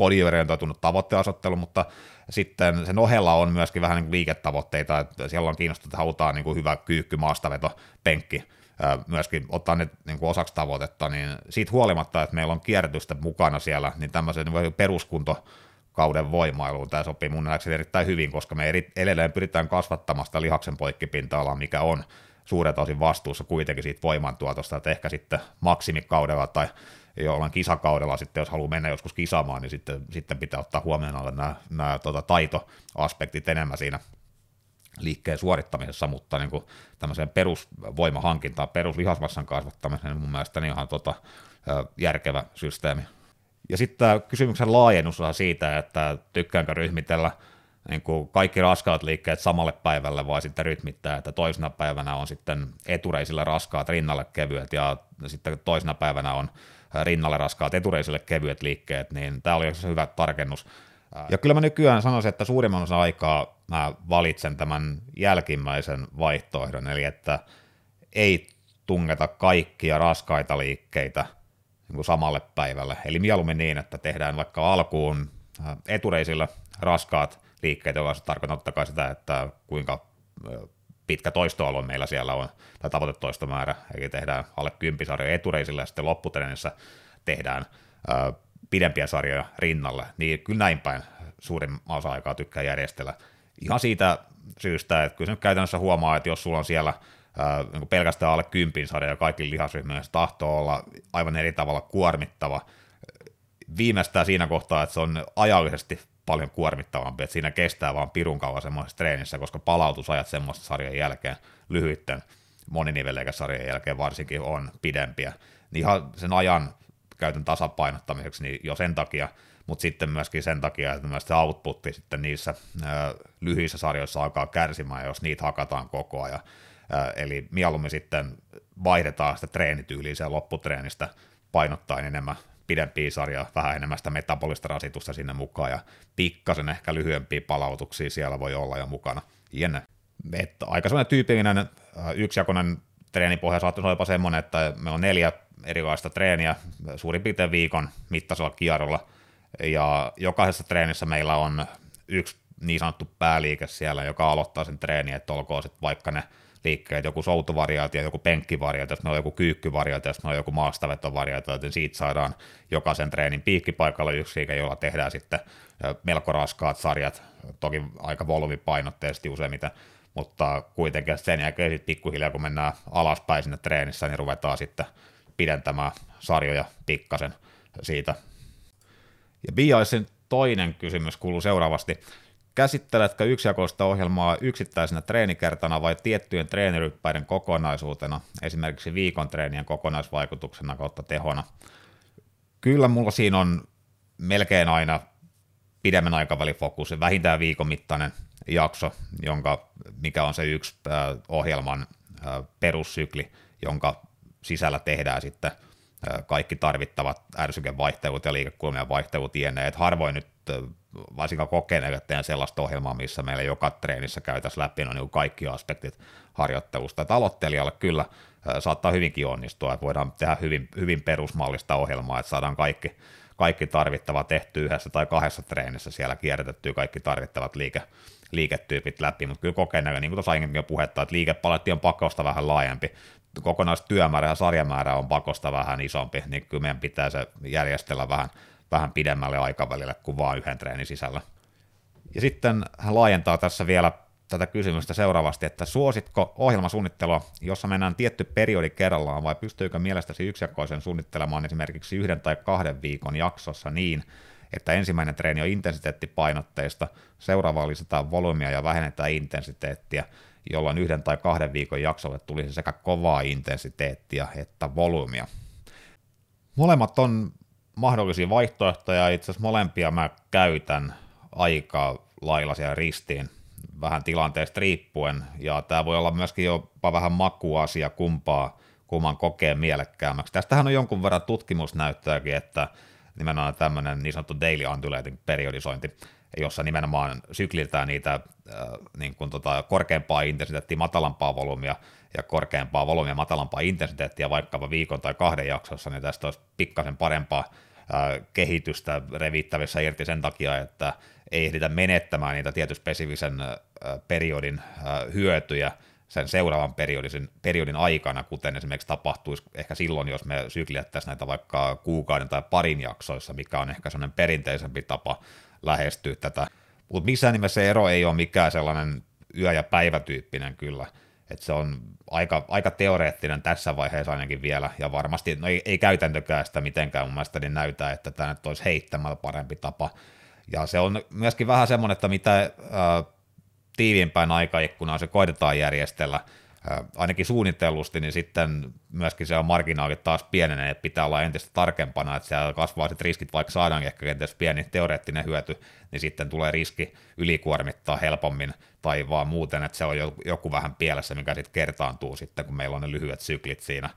bodyorientoitunut tavoitteasottelu, mutta sitten sen ohella on myöskin vähän niin liiketavoitteita, että siellä on kiinnostunut, että halutaan niin kuin hyvä kyykky, maastaveto, penkki, myöskin ottaa ne niin kuin osaksi tavoitetta, niin siitä huolimatta, että meillä on kierrätystä mukana siellä, niin tämmöisen niin peruskunto kauden voimailuun tämä sopii mun nähdäkseni erittäin hyvin, koska me eri, edelleen pyritään kasvattamaan sitä lihaksen poikkipinta-alaa, mikä on suurelta osin vastuussa kuitenkin siitä voimantuotosta, että ehkä sitten maksimikaudella tai jollain kisakaudella sitten, jos haluaa mennä joskus kisaamaan, niin sitten, sitten pitää ottaa huomioon alle nämä, nämä tota, taitoaspektit enemmän siinä liikkeen suorittamisessa, mutta niin kuin tämmöiseen perusvoimahankintaan, peruslihasmassan kasvattamiseen niin mun mielestä niin ihan tota, järkevä systeemi. Ja sitten tämä kysymyksen laajennus on siitä, että tykkäänkö ryhmitellä niin kuin kaikki raskaat liikkeet samalle päivälle vai sitten rytmittää, että toisena päivänä on sitten etureisille raskaat rinnalle kevyet ja sitten toisena päivänä on rinnalle raskaat etureisille kevyet liikkeet, niin tämä oli hyvä tarkennus. Ja kyllä mä nykyään sanoisin, että suurimman osa aikaa mä valitsen tämän jälkimmäisen vaihtoehdon, eli että ei tungeta kaikkia raskaita liikkeitä niin kuin samalle päivälle. Eli mieluummin niin, että tehdään vaikka alkuun etureisillä raskaat liikkeet, joka tarkoittaa sitä, että kuinka pitkä toistoalue meillä siellä on, tai tavoitetoistomäärä, eli tehdään alle 10 sarjoja etureisillä, ja sitten lopputreenissä tehdään äh, pidempiä sarjoja rinnalle, niin kyllä näin päin suurin osa aikaa tykkää järjestellä. Ihan siitä syystä, että kyllä se nyt käytännössä huomaa, että jos sulla on siellä ää, niin pelkästään alle kympin sarja ja kaikki lihasryhmillä se tahtoo olla aivan eri tavalla kuormittava, viimeistään siinä kohtaa, että se on ajallisesti paljon kuormittavampi, että siinä kestää vaan pirun kauan semmoisessa treenissä, koska palautusajat semmoista sarjan jälkeen lyhyitten moniniveleikasarjan jälkeen varsinkin on pidempiä, niin ihan sen ajan käytön tasapainottamiseksi, niin jo sen takia, mutta sitten myöskin sen takia, että myös se outputti sitten niissä ää, lyhyissä sarjoissa alkaa kärsimään, jos niitä hakataan koko ajan. Ää, eli mieluummin sitten vaihdetaan sitä treenityyliä siellä lopputreenistä painottaen enemmän pidempiä sarjoja, vähän enemmän sitä metabolista rasitusta sinne mukaan ja pikkasen ehkä lyhyempiä palautuksia siellä voi olla jo mukana. Jenne. Että aika sellainen tyypillinen yksijakoinen treenipohja saattaisi olla jopa semmoinen, että me on neljä erilaista treeniä suurin piirtein viikon mittaisella kierrolla, ja jokaisessa treenissä meillä on yksi niin sanottu pääliike siellä, joka aloittaa sen treenin, että olkoon sitten vaikka ne liikkeet, joku soutuvariaatio, joku penkkivariaatio, jos on joku kyykkyvariaatio, jos on joku maastavetovariaatio, joten siitä saadaan jokaisen treenin piikkipaikalla yksi liike, jolla tehdään sitten melko raskaat sarjat, toki aika volyymipainotteisesti useimmiten, mutta kuitenkin sen jälkeen sitten pikkuhiljaa, kun mennään alaspäin sinne treenissä, niin ruvetaan sitten pidentämään sarjoja pikkasen siitä. Ja Biaisin toinen kysymys kuuluu seuraavasti. Käsitteletkö yksijakoista ohjelmaa yksittäisenä treenikertana vai tiettyjen treeniryppäiden kokonaisuutena, esimerkiksi viikon treenien kokonaisvaikutuksena kautta tehona? Kyllä mulla siinä on melkein aina pidemmän aikavälin fokus, vähintään viikon mittainen jakso, jonka, mikä on se yksi ohjelman perussykli, jonka sisällä tehdään sitten kaikki tarvittavat ärsykevaihtelut ja liikekulmien vaihtelut jne. Et harvoin nyt varsinkaan tehdään sellaista ohjelmaa, missä meillä joka treenissä käytäisiin läpi no, niin kaikki aspektit harjoittelusta. Et aloittelijalle kyllä saattaa hyvinkin onnistua, että voidaan tehdä hyvin, hyvin perusmallista ohjelmaa, että saadaan kaikki, kaikki tarvittava tehty yhdessä tai kahdessa treenissä siellä kierrätettyä kaikki tarvittavat liike, liiketyypit läpi, mutta kyllä kokeneella, niin kuin tuossa aiemmin jo puhetta, että liikepaletti on pakosta vähän laajempi, kokonaistyömäärä ja sarjamäärä on pakosta vähän isompi, niin kyllä meidän pitää se järjestellä vähän, vähän pidemmälle aikavälille kuin vain yhden treenin sisällä. Ja sitten hän laajentaa tässä vielä tätä kysymystä seuraavasti, että suositko ohjelmasuunnittelua, jossa mennään tietty periodi kerrallaan, vai pystyykö mielestäsi yksijakoisen suunnittelemaan esimerkiksi yhden tai kahden viikon jaksossa niin, että ensimmäinen treeni on intensiteettipainotteista, seuraavaan lisätään volyymia ja vähennetään intensiteettiä, jolloin yhden tai kahden viikon jaksolle tulisi sekä kovaa intensiteettiä että volyymia. Molemmat on mahdollisia vaihtoehtoja, itse asiassa molempia mä käytän aika lailla siellä ristiin vähän tilanteesta riippuen, ja tämä voi olla myöskin jopa vähän makuasia kumpaa, kumman kokee mielekkäämmäksi. Tästähän on jonkun verran tutkimusnäyttöäkin, että nimenomaan tämmöinen niin sanottu daily undulating periodisointi, jossa nimenomaan sykliltään niitä äh, niin kuin tota, korkeampaa intensiteettiä, matalampaa volyymia ja korkeampaa volyymia, matalampaa intensiteettiä vaikkapa viikon tai kahden jaksossa, niin tästä olisi pikkasen parempaa kehitystä revittävissä irti sen takia, että ei ehditä menettämään niitä tietyn spesifisen periodin hyötyjä sen seuraavan periodin, periodin aikana, kuten esimerkiksi tapahtuisi ehkä silloin, jos me sykliättäisiin näitä vaikka kuukauden tai parin jaksoissa, mikä on ehkä sellainen perinteisempi tapa lähestyä tätä. Mutta missään nimessä ero ei ole mikään sellainen yö- ja päivätyyppinen kyllä, että se on aika, aika teoreettinen tässä vaiheessa ainakin vielä, ja varmasti no ei, ei käytäntökään sitä mitenkään. Mun mielestä niin näytä, että tämä nyt olisi heittämällä parempi tapa, ja se on myöskin vähän semmoinen, että mitä äh, tiiviimpään aikaikkunaan se koitetaan järjestellä, ainakin suunnitellusti, niin sitten myöskin se on marginaalit taas pienenee, että pitää olla entistä tarkempana, että siellä kasvaa sitten riskit, vaikka saadaan ehkä kenties pieni teoreettinen hyöty, niin sitten tulee riski ylikuormittaa helpommin tai vaan muuten, että se on joku vähän pielessä, mikä sitten kertaantuu sitten, kun meillä on ne lyhyet syklit siinä.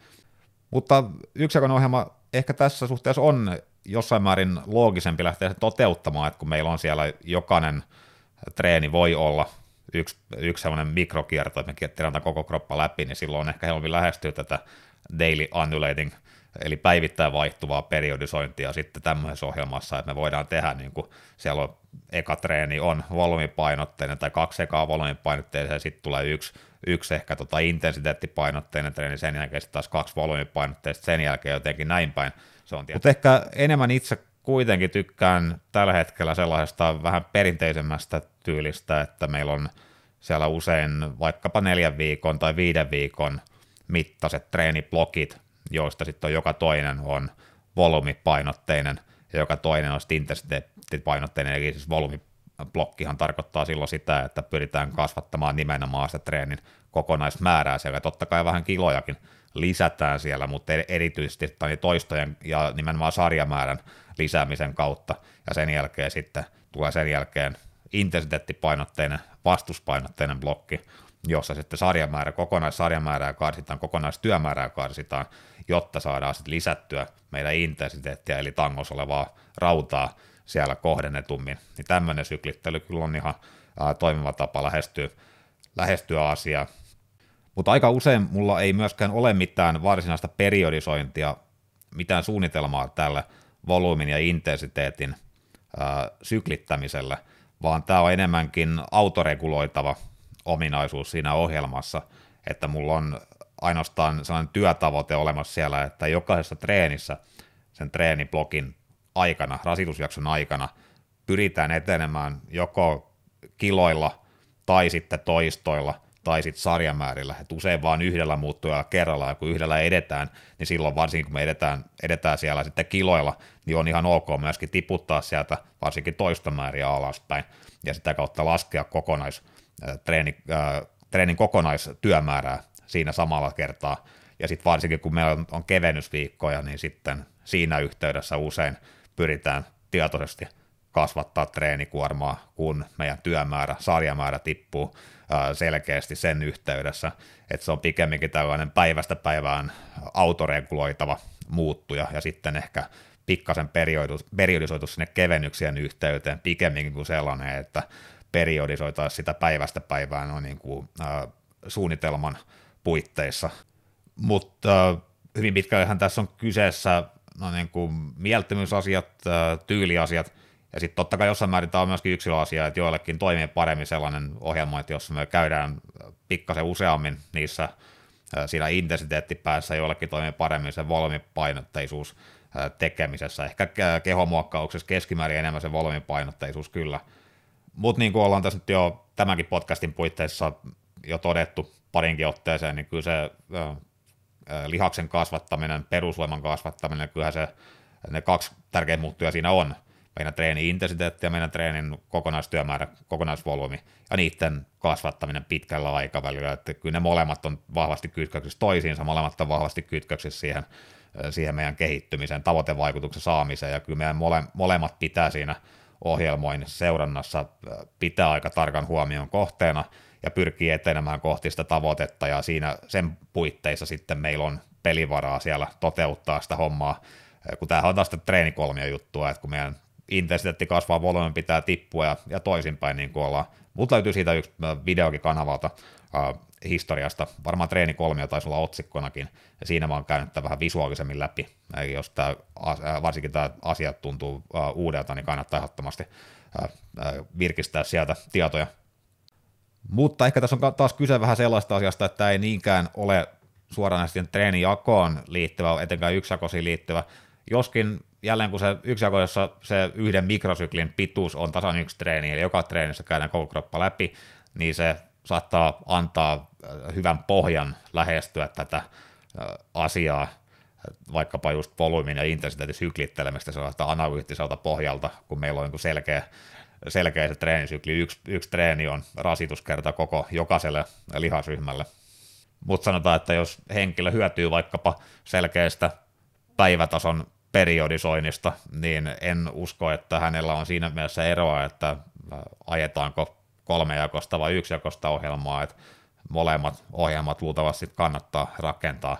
Mutta yksikön ohjelma ehkä tässä suhteessa on jossain määrin loogisempi lähteä toteuttamaan, että kun meillä on siellä jokainen treeni voi olla yksi, yksi sellainen mikrokierto, että me tiedetään koko kroppa läpi, niin silloin on ehkä helpompi lähestyä tätä daily undulating, eli päivittäin vaihtuvaa periodisointia sitten tämmöisessä ohjelmassa, että me voidaan tehdä, niin kuin siellä on eka treeni on volyymipainotteinen tai kaksi ekaa volyymipainotteinen, ja sitten tulee yksi, yksi ehkä tota intensiteettipainotteinen treeni, sen jälkeen sitten taas kaksi volyymipainotteista, sen jälkeen jotenkin näin päin. Se on Mutta ehkä enemmän itse kuitenkin tykkään tällä hetkellä sellaisesta vähän perinteisemmästä tyylistä, että meillä on siellä usein vaikkapa neljän viikon tai viiden viikon mittaiset treeniblokit, joista sitten on joka toinen on volyymipainotteinen ja joka toinen on intensiteettipainotteinen, eli siis volyymiblokkihan tarkoittaa silloin sitä, että pyritään kasvattamaan nimenomaan sitä treenin kokonaismäärää siellä, totta kai vähän kilojakin lisätään siellä, mutta erityisesti toistojen ja nimenomaan sarjamäärän lisäämisen kautta, ja sen jälkeen sitten tulee sen jälkeen intensiteettipainotteinen, vastuspainotteinen blokki, jossa sitten sarjamäärä, kokonaissarjamäärää karsitaan, kokonaistyömäärää karsitaan, jotta saadaan sitten lisättyä meidän intensiteettiä, eli tangos olevaa rautaa siellä kohdennetummin. Niin tämmöinen syklittely kyllä on ihan ää, toimiva tapa lähestyä, lähestyä asiaa. Mutta aika usein mulla ei myöskään ole mitään varsinaista periodisointia, mitään suunnitelmaa tälle volyymin ja intensiteetin ää, syklittämiselle, vaan tämä on enemmänkin autoreguloitava ominaisuus siinä ohjelmassa, että mulla on ainoastaan sellainen työtavoite olemassa siellä, että jokaisessa treenissä sen treeniblogin aikana, rasitusjakson aikana, pyritään etenemään joko kiloilla tai sitten toistoilla tai sitten sarjamäärillä, että usein vaan yhdellä muuttujalla kerralla, ja kun yhdellä edetään, niin silloin varsinkin kun me edetään, edetään siellä sitten kiloilla, niin on ihan ok myöskin tiputtaa sieltä varsinkin toistomääriä alaspäin, ja sitä kautta laskea kokonais, treeni, äh, treenin kokonaistyömäärää siinä samalla kertaa, ja sitten varsinkin kun meillä on, on kevennysviikkoja, niin sitten siinä yhteydessä usein pyritään tietoisesti kasvattaa treenikuormaa, kun meidän työmäärä, sarjamäärä tippuu, selkeästi sen yhteydessä, että se on pikemminkin tällainen päivästä päivään autoreguloitava muuttuja ja sitten ehkä pikkasen periodisoitu sinne kevennyksien yhteyteen pikemminkin kuin sellainen, että periodisoitaisiin sitä päivästä päivään no niin kuin, äh, suunnitelman puitteissa. Mutta äh, hyvin pitkällähän tässä on kyseessä no niin kuin mieltymysasiat, äh, tyyliasiat, ja sitten totta kai jossain määrin tämä on myöskin yksilöasia, että joillekin toimii paremmin sellainen ohjelma, että jos me käydään pikkasen useammin niissä siinä intensiteettipäässä, joillekin toimii paremmin se volyymipainotteisuus tekemisessä. Ehkä kehomuokkauksessa keskimäärin enemmän se volyymipainotteisuus kyllä. Mutta niin kuin ollaan tässä nyt jo tämänkin podcastin puitteissa jo todettu parinkin otteeseen, niin kyllä se lihaksen kasvattaminen, perusvoiman kasvattaminen, kyllähän se, ne kaksi tärkeintä muuttuja siinä on. Meidän treenin intensiteetti ja meidän treenin kokonaistyömäärä, kokonaisvolyymi ja niiden kasvattaminen pitkällä aikavälillä. Että kyllä ne molemmat on vahvasti kytköksissä toisiinsa, molemmat on vahvasti kytköksissä siihen, siihen meidän kehittymiseen, tavoitevaikutuksen saamiseen. Ja kyllä meidän mole, molemmat pitää siinä ohjelmoinnissa, seurannassa pitää aika tarkan huomion kohteena ja pyrkii etenemään kohti sitä tavoitetta. Ja siinä sen puitteissa sitten meillä on pelivaraa siellä toteuttaa sitä hommaa, kun tämähän on taas sitä treenikolmio juttua, että kun meidän intensiteetti kasvaa, volyymi pitää tippua ja, ja toisinpäin niin kuin ollaan. Mutta löytyy siitä yksi videokin kanavalta äh, historiasta, varmaan treeni kolmio taisi olla otsikkonakin, ja siinä mä oon käynyt tämän vähän visuaalisemmin läpi, eli jos tää, varsinkin tämä asia tuntuu äh, uudelta, niin kannattaa ehdottomasti äh, äh, virkistää sieltä tietoja. Mutta ehkä tässä on taas kyse vähän sellaista asiasta, että tämä ei niinkään ole suoranaisesti treenijakoon liittyvä, etenkään yksijakosiin liittyvä, joskin jälleen kun se yksijakoissa jossa se yhden mikrosyklin pituus on tasan yksi treeni, eli joka treenissä käydään koko kroppa läpi, niin se saattaa antaa äh, hyvän pohjan lähestyä tätä äh, asiaa, vaikkapa just volyymin ja intensiteetin syklittelemistä sellaista analyyttiselta pohjalta, kun meillä on selkeä selkeä se treenisykli. Yksi, yksi treeni on rasituskerta koko jokaiselle lihasryhmälle. Mutta sanotaan, että jos henkilö hyötyy vaikkapa selkeästä päivätason periodisoinnista, niin en usko, että hänellä on siinä mielessä eroa, että ajetaanko kolmejakosta vai yksijakosta ohjelmaa, että molemmat ohjelmat luultavasti kannattaa rakentaa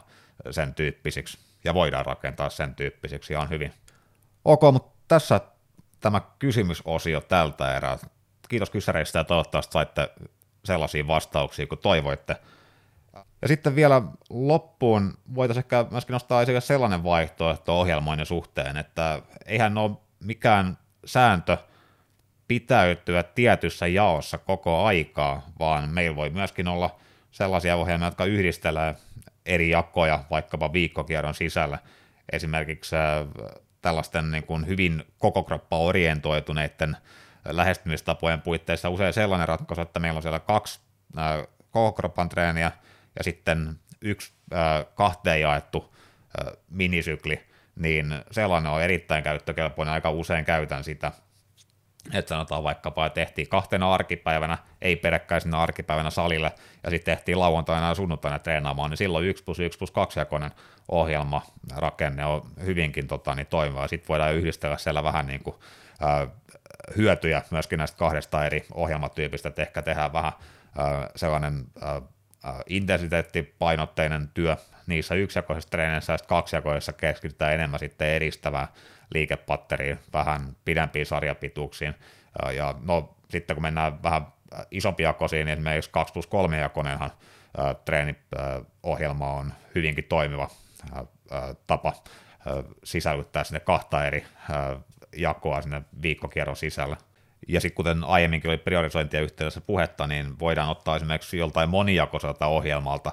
sen tyyppisiksi, ja voidaan rakentaa sen tyyppisiksi ihan hyvin. Ok, mutta tässä tämä kysymysosio tältä erää. Kiitos kysäreistä ja toivottavasti saitte sellaisia vastauksia kuin toivoitte. Ja sitten vielä loppuun voitaisiin ehkä myöskin nostaa esille sellainen vaihtoehto ohjelmoinnin suhteen, että eihän ole mikään sääntö pitäytyä tietyssä jaossa koko aikaa, vaan meillä voi myöskin olla sellaisia ohjelmia, jotka yhdistelee eri jakoja vaikkapa viikkokierron sisällä. Esimerkiksi äh, tällaisten niin kuin hyvin koko kroppa orientoituneiden lähestymistapojen puitteissa usein sellainen ratkaisu, että meillä on siellä kaksi äh, koko kroppan treeniä ja sitten yksi äh, kahteen jaettu minisykli, niin sellainen on erittäin käyttökelpoinen, aika usein käytän sitä, että sanotaan vaikkapa, että tehtiin kahtena arkipäivänä, ei peräkkäisenä arkipäivänä salille, ja sitten tehtiin lauantaina ja sunnuntaina treenaamaan, niin silloin 1 plus 1 plus 2 jakoinen ohjelma, rakenne on hyvinkin tota, niin toimiva, sitten voidaan yhdistellä siellä vähän niin kuin, äh, hyötyjä myöskin näistä kahdesta eri ohjelmatyypistä, että ehkä tehdään vähän äh, sellainen äh, intensiteettipainotteinen työ niissä yksijakoisissa treeneissä ja kaksijakoisissa keskitytään enemmän sitten edistävään liikepatteriin, vähän pidempiin sarjapituuksiin. Ja no sitten kun mennään vähän isompia kosiin, niin esimerkiksi 2 plus 3 jakonenhan treeniohjelma on hyvinkin toimiva tapa sisällyttää sinne kahta eri jakoa sinne viikkokierron sisällä. Ja sitten kuten aiemminkin oli priorisointia yhteydessä puhetta, niin voidaan ottaa esimerkiksi joltain monijakoiselta ohjelmalta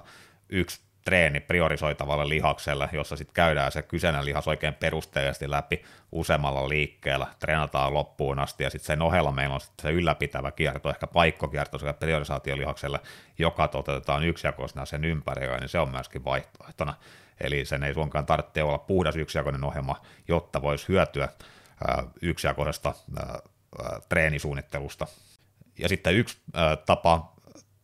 yksi treeni priorisoitavalle lihakselle, jossa sitten käydään se kyseinen lihas oikein perusteellisesti läpi useammalla liikkeellä, treenataan loppuun asti, ja sitten sen ohella meillä on se ylläpitävä kierto, ehkä paikkokierto sekä priorisaatiolihakselle, joka toteutetaan yksijakoisena sen ympärillä, niin se on myöskin vaihtoehtona. Eli sen ei suinkaan tarvitse olla puhdas yksijakoinen ohjelma, jotta voisi hyötyä yksijakoisesta treenisuunnittelusta. Ja sitten yksi tapa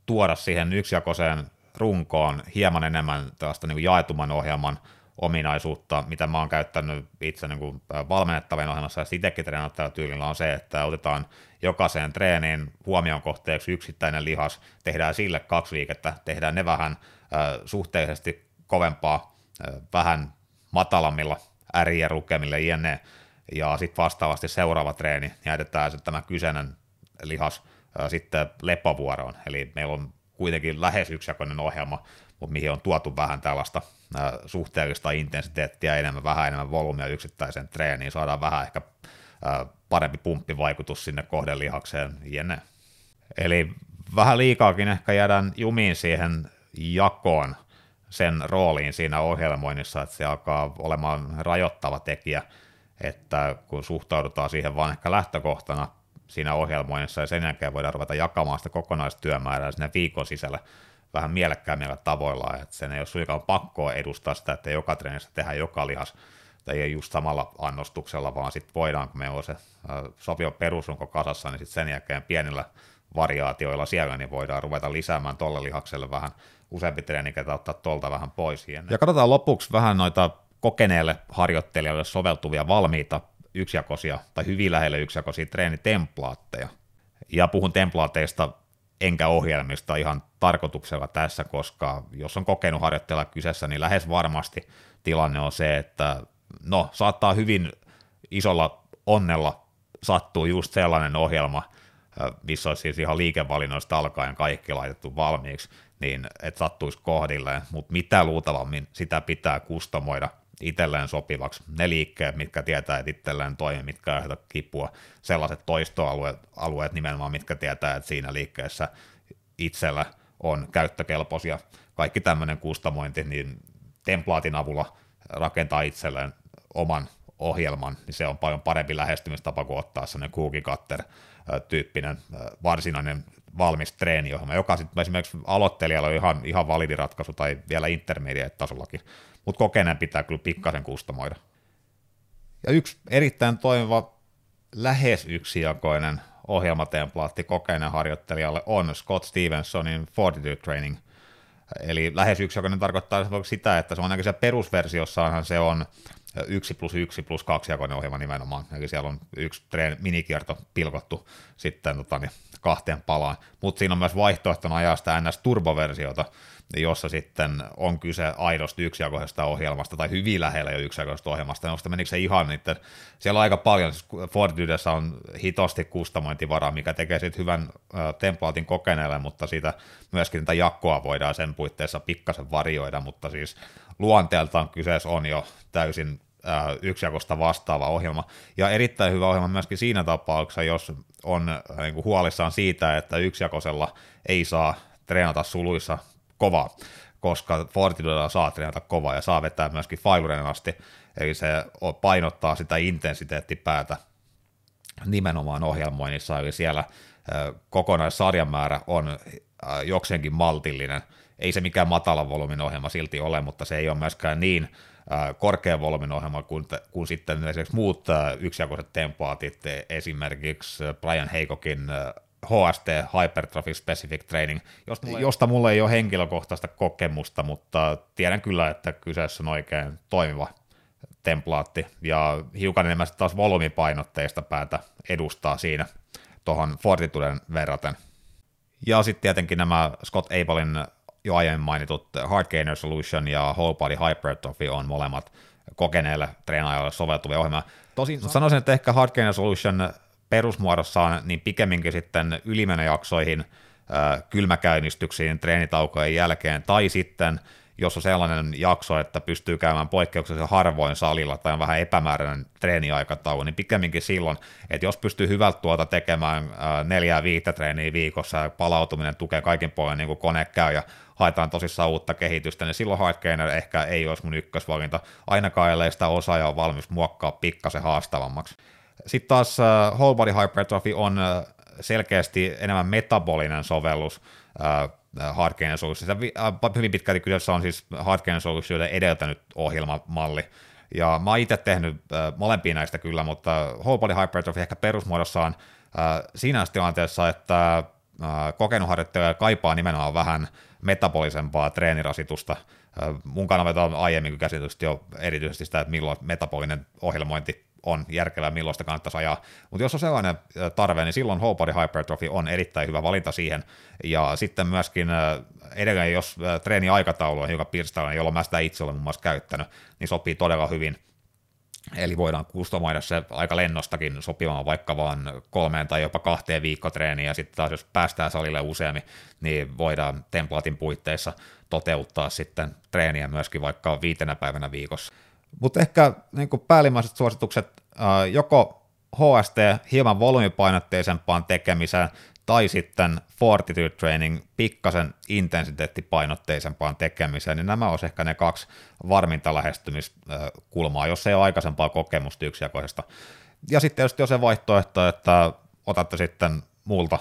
tuoda siihen yksijakoiseen runkoon hieman enemmän tällaista niin jaetuman ohjelman ominaisuutta, mitä mä oon käyttänyt itse niin kuin valmennettavien ohjelmassa ja itsekin treenattavalla tyylillä on se, että otetaan jokaiseen treeniin huomion kohteeksi yksittäinen lihas, tehdään sille kaksi liikettä, tehdään ne vähän äh, suhteellisesti kovempaa, äh, vähän matalammilla ärien lukemille jne. Ja sitten vastaavasti seuraava treeni jätetään sitten tämä kyseinen lihas äh, sitten lepovuoroon. Eli meillä on kuitenkin lähes yksijakoinen ohjelma, mutta mihin on tuotu vähän tällaista suhteellista intensiteettiä, enemmän, vähän enemmän volyymia yksittäiseen treeniin, saadaan vähän ehkä parempi pumppivaikutus sinne kohdelihakseen, jne. Eli vähän liikaakin ehkä jäädään jumiin siihen jakoon, sen rooliin siinä ohjelmoinnissa, että se alkaa olemaan rajoittava tekijä, että kun suhtaudutaan siihen vain ehkä lähtökohtana siinä ohjelmoinnissa ja sen jälkeen voidaan ruveta jakamaan sitä kokonaistyömäärää sinne viikon sisällä vähän mielekkäämmillä tavoilla, että sen ei ole suinkaan pakkoa edustaa sitä, että joka treenissä tehdään joka lihas tai ei just samalla annostuksella, vaan sitten voidaan, kun meillä on se äh, sopiva perusrunko kasassa, niin sitten sen jälkeen pienillä variaatioilla siellä, niin voidaan ruveta lisäämään tolle lihakselle vähän useampi treeni, ketä ottaa tuolta vähän pois. Ja katsotaan lopuksi vähän noita kokeneelle harjoittelijalle soveltuvia valmiita yksijakoisia tai hyvin lähelle yksijakoisia treenitemplaatteja. Ja puhun templaateista enkä ohjelmista ihan tarkoituksella tässä, koska jos on kokenut harjoittelija kyseessä, niin lähes varmasti tilanne on se, että no saattaa hyvin isolla onnella sattuu just sellainen ohjelma, missä olisi siis ihan liikevalinnoista alkaen kaikki laitettu valmiiksi, niin et sattuisi kohdilleen, mutta mitä luultavammin sitä pitää kustomoida itselleen sopivaksi. Ne liikkeet, mitkä tietää, että itselleen toimii, mitkä aiheuta kipua, sellaiset toistoalueet alueet nimenomaan, mitkä tietää, että siinä liikkeessä itsellä on käyttökelpoisia. Kaikki tämmöinen kustomointi, niin templaatin avulla rakentaa itselleen oman ohjelman, niin se on paljon parempi lähestymistapa kuin ottaa sellainen cookie cutter tyyppinen varsinainen valmis treeniohjelma, joka sitten esimerkiksi aloittelijalla on ihan, ihan validi ratkaisu tai vielä intermediate-tasollakin, mutta kokeneen pitää kyllä pikkasen kustomoida. Ja yksi erittäin toimiva lähes yksijakoinen ohjelmatemplaatti kokeneen harjoittelijalle on Scott Stevensonin Fortitude Training. Eli lähes yksijakoinen tarkoittaa sitä, että se on ainakin perusversiossaanhan se on yksi plus yksi plus kaksi jakoinen ohjelma nimenomaan. Eli siellä on yksi treen, minikierto pilkottu sitten tota, niin kahteen palaan. Mutta siinä on myös vaihtoehtona ajaa sitä NS-turboversiota, jossa sitten on kyse aidosti yksijakoisesta ohjelmasta tai hyvin lähellä jo yksijakoisesta ohjelmasta. Nosta menikö se ihan niiden, siellä on aika paljon, siis Fortitudeessa on hitosti kustomointivaraa, mikä tekee sitten hyvän templaatin kokeneelle, mutta siitä myöskin tätä jakkoa voidaan sen puitteissa pikkasen varioida, mutta siis luonteeltaan kyseessä on jo täysin yksijakosta vastaava ohjelma. Ja erittäin hyvä ohjelma myöskin siinä tapauksessa, jos on niin kuin huolissaan siitä, että yksijakoisella ei saa treenata suluissa kovaa, koska Fortitudella saa treenata kovaa ja saa vetää myöskin Filuren asti, eli se painottaa sitä intensiteettipäätä nimenomaan ohjelmoinnissa, eli siellä kokonaissarjan määrä on jokseenkin maltillinen, ei se mikään matalan volyymin ohjelma silti ole, mutta se ei ole myöskään niin korkean volyymin ohjelma kuin, kuin sitten esimerkiksi muut yksijakoiset templaatit, e, esimerkiksi Brian Heikokin HST, Hypertrophy Specific Training, josta, josta mulla ei ole henkilökohtaista kokemusta, mutta tiedän kyllä, että kyseessä on oikein toimiva templaatti, ja hiukan enemmän taas volyymipainotteista päätä edustaa siinä tuohon Fortituden verraten. Ja sitten tietenkin nämä Scott Abelin jo aiemmin mainitut Hard Gainer Solution ja Whole Body Hypertrophy on molemmat kokeneille treenaajalle soveltuvia ohjelmia. Tosin sanoisin, että ehkä Hard Gainer Solution perusmuodossaan niin pikemminkin sitten ylimenäjaksoihin, kylmäkäynnistyksiin treenitaukojen jälkeen, tai sitten jos on sellainen jakso, että pystyy käymään poikkeuksellisen harvoin salilla tai on vähän epämääräinen treeniaikataulu, niin pikemminkin silloin, että jos pystyy hyvältä tuota tekemään neljää viittä treeniä viikossa ja palautuminen tukee kaikin puolin niin kuin kone käy ja haetaan tosissaan uutta kehitystä, niin silloin Hardgainer ehkä ei olisi mun ykkösvalinta, ainakaan ellei sitä osaaja ole valmis muokkaa pikkasen haastavammaksi. Sitten taas uh, Whole Body Hypertrophy on uh, selkeästi enemmän metabolinen sovellus uh, Hardgainer Solution. Uh, hyvin pitkälti kyseessä on siis Hardgainer Solution edeltänyt ohjelmamalli, ja mä oon itse tehnyt uh, molempia näistä kyllä, mutta Whole Body Hypertrophy ehkä perusmuodossaan uh, siinä tilanteessa, että kokenut harjoittelija kaipaa nimenomaan vähän metabolisempaa treenirasitusta. Mun kannalta on aiemmin käsitelty jo erityisesti sitä, että milloin metabolinen ohjelmointi on järkevää, milloin sitä kannattaisi ajaa. Mutta jos on sellainen tarve, niin silloin whole body hypertrophy on erittäin hyvä valinta siihen. Ja sitten myöskin edelleen, jos treeniaikataulu on hiukan pirstalainen, jolloin mä sitä itse olen muun muassa käyttänyt, niin sopii todella hyvin Eli voidaan kustomoida se aika lennostakin sopimaan vaikka vaan kolmeen tai jopa kahteen viikkotreeniin, ja sitten taas jos päästään salille useammin, niin voidaan templaatin puitteissa toteuttaa sitten treeniä myöskin vaikka viitenä päivänä viikossa. Mutta ehkä niin päällimmäiset suositukset, joko HST hieman volyymipainotteisempaan tekemiseen tai sitten fortitude training pikkasen intensiteettipainotteisempaan tekemiseen, niin nämä olisi ehkä ne kaksi varminta lähestymiskulmaa, jos ei ole aikaisempaa kokemusta yksijakoisesta. Ja sitten jos on se vaihtoehto, että otatte sitten multa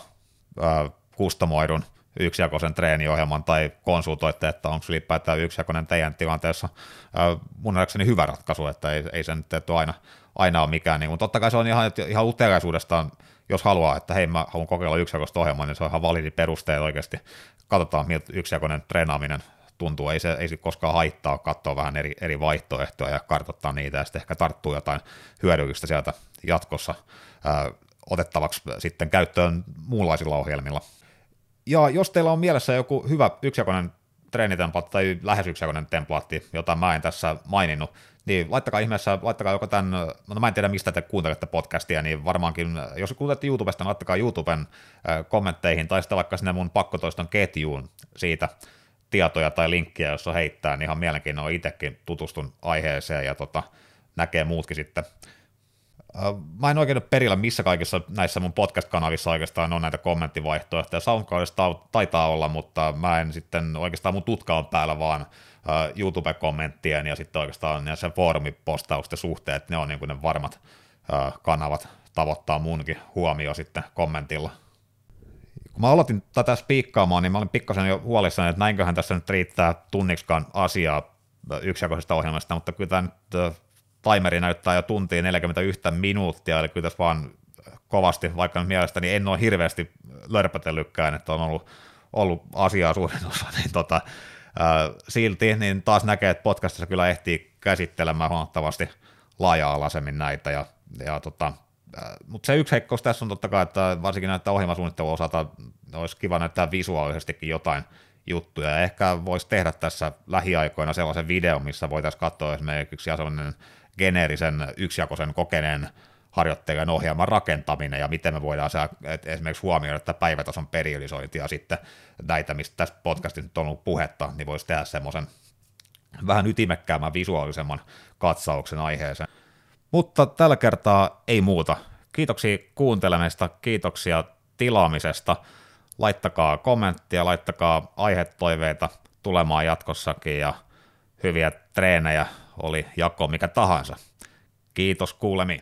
äh, kustomoidun yksijakoisen treeniohjelman tai konsultoitte, että onko ylipäätään yksijakoinen teidän tilanteessa mun nähdäkseni hyvä ratkaisu, että ei, ei se nyt aina, aina ole mikään, niin, mutta totta kai se on ihan, ihan uteliaisuudestaan, jos haluaa, että hei mä haluan kokeilla yksijakoista ohjelmaa, niin se on ihan validi perusteet oikeasti, katsotaan miltä yksijakoinen treenaaminen tuntuu, ei se, ei se koskaan haittaa katsoa vähän eri, eri vaihtoehtoja ja kartoittaa niitä ja sitten ehkä tarttuu jotain hyödyllistä sieltä jatkossa ää, otettavaksi sitten käyttöön muunlaisilla ohjelmilla. Ja jos teillä on mielessä joku hyvä yksijakoinen treenitemplaatti tai lähes yksijakoinen templaatti, jota mä en tässä maininnut, niin laittakaa ihmeessä, laittakaa joko tämän, no mä en tiedä mistä te kuuntelette podcastia, niin varmaankin, jos kuuntelette YouTubesta, niin laittakaa YouTuben kommentteihin tai sitten vaikka sinne mun pakkotoiston ketjuun siitä tietoja tai linkkiä, jos on heittää, niin ihan mielenkiinnolla itsekin tutustun aiheeseen ja tota, näkee muutkin sitten Mä en oikein ole perillä, missä kaikissa näissä mun podcast-kanavissa oikeastaan on näitä kommenttivaihtoehtoja. SoundCloudissa taitaa olla, mutta mä en sitten oikeastaan mun tutka on päällä vaan YouTube-kommenttien ja sitten oikeastaan sen foorumipostausten suhteet, ne on niin kuin ne varmat kanavat tavoittaa munkin huomio sitten kommentilla. Kun mä aloitin tätä spiikkaamaan, niin mä olin pikkasen jo huolissani, että näinköhän tässä nyt riittää tunniksikaan asiaa yksijakoisesta ohjelmasta, mutta kyllä tämä nyt timeri näyttää jo tuntia 41 minuuttia, eli kyllä tässä vaan kovasti, vaikka mielestäni en ole hirveästi lörpötellytkään, että on ollut, ollut asiaa suurin osa, niin tota, ää, silti niin taas näkee, että podcastissa kyllä ehtii käsittelemään huomattavasti laaja-alaisemmin näitä, ja, ja tota, mutta se yksi heikkous tässä on totta kai, että varsinkin näitä ohjelmasuunnittelun osalta olisi kiva näyttää visuaalisestikin jotain juttuja, ja ehkä voisi tehdä tässä lähiaikoina sellaisen videon, missä voitaisiin katsoa esimerkiksi sellainen geneerisen yksijakoisen kokeneen harjoittajan ohjelman rakentaminen ja miten me voidaan se, esimerkiksi huomioida että päivätason periodisointi ja sitten näitä, mistä tässä podcastissa nyt on ollut puhetta, niin voisi tehdä semmoisen vähän ytimekkäämän visuaalisemman katsauksen aiheeseen. Mutta tällä kertaa ei muuta. Kiitoksia kuuntelemista, kiitoksia tilaamisesta. Laittakaa kommenttia, laittakaa aihetoiveita tulemaan jatkossakin ja hyviä treenejä oli jako mikä tahansa. Kiitos kuulemiin.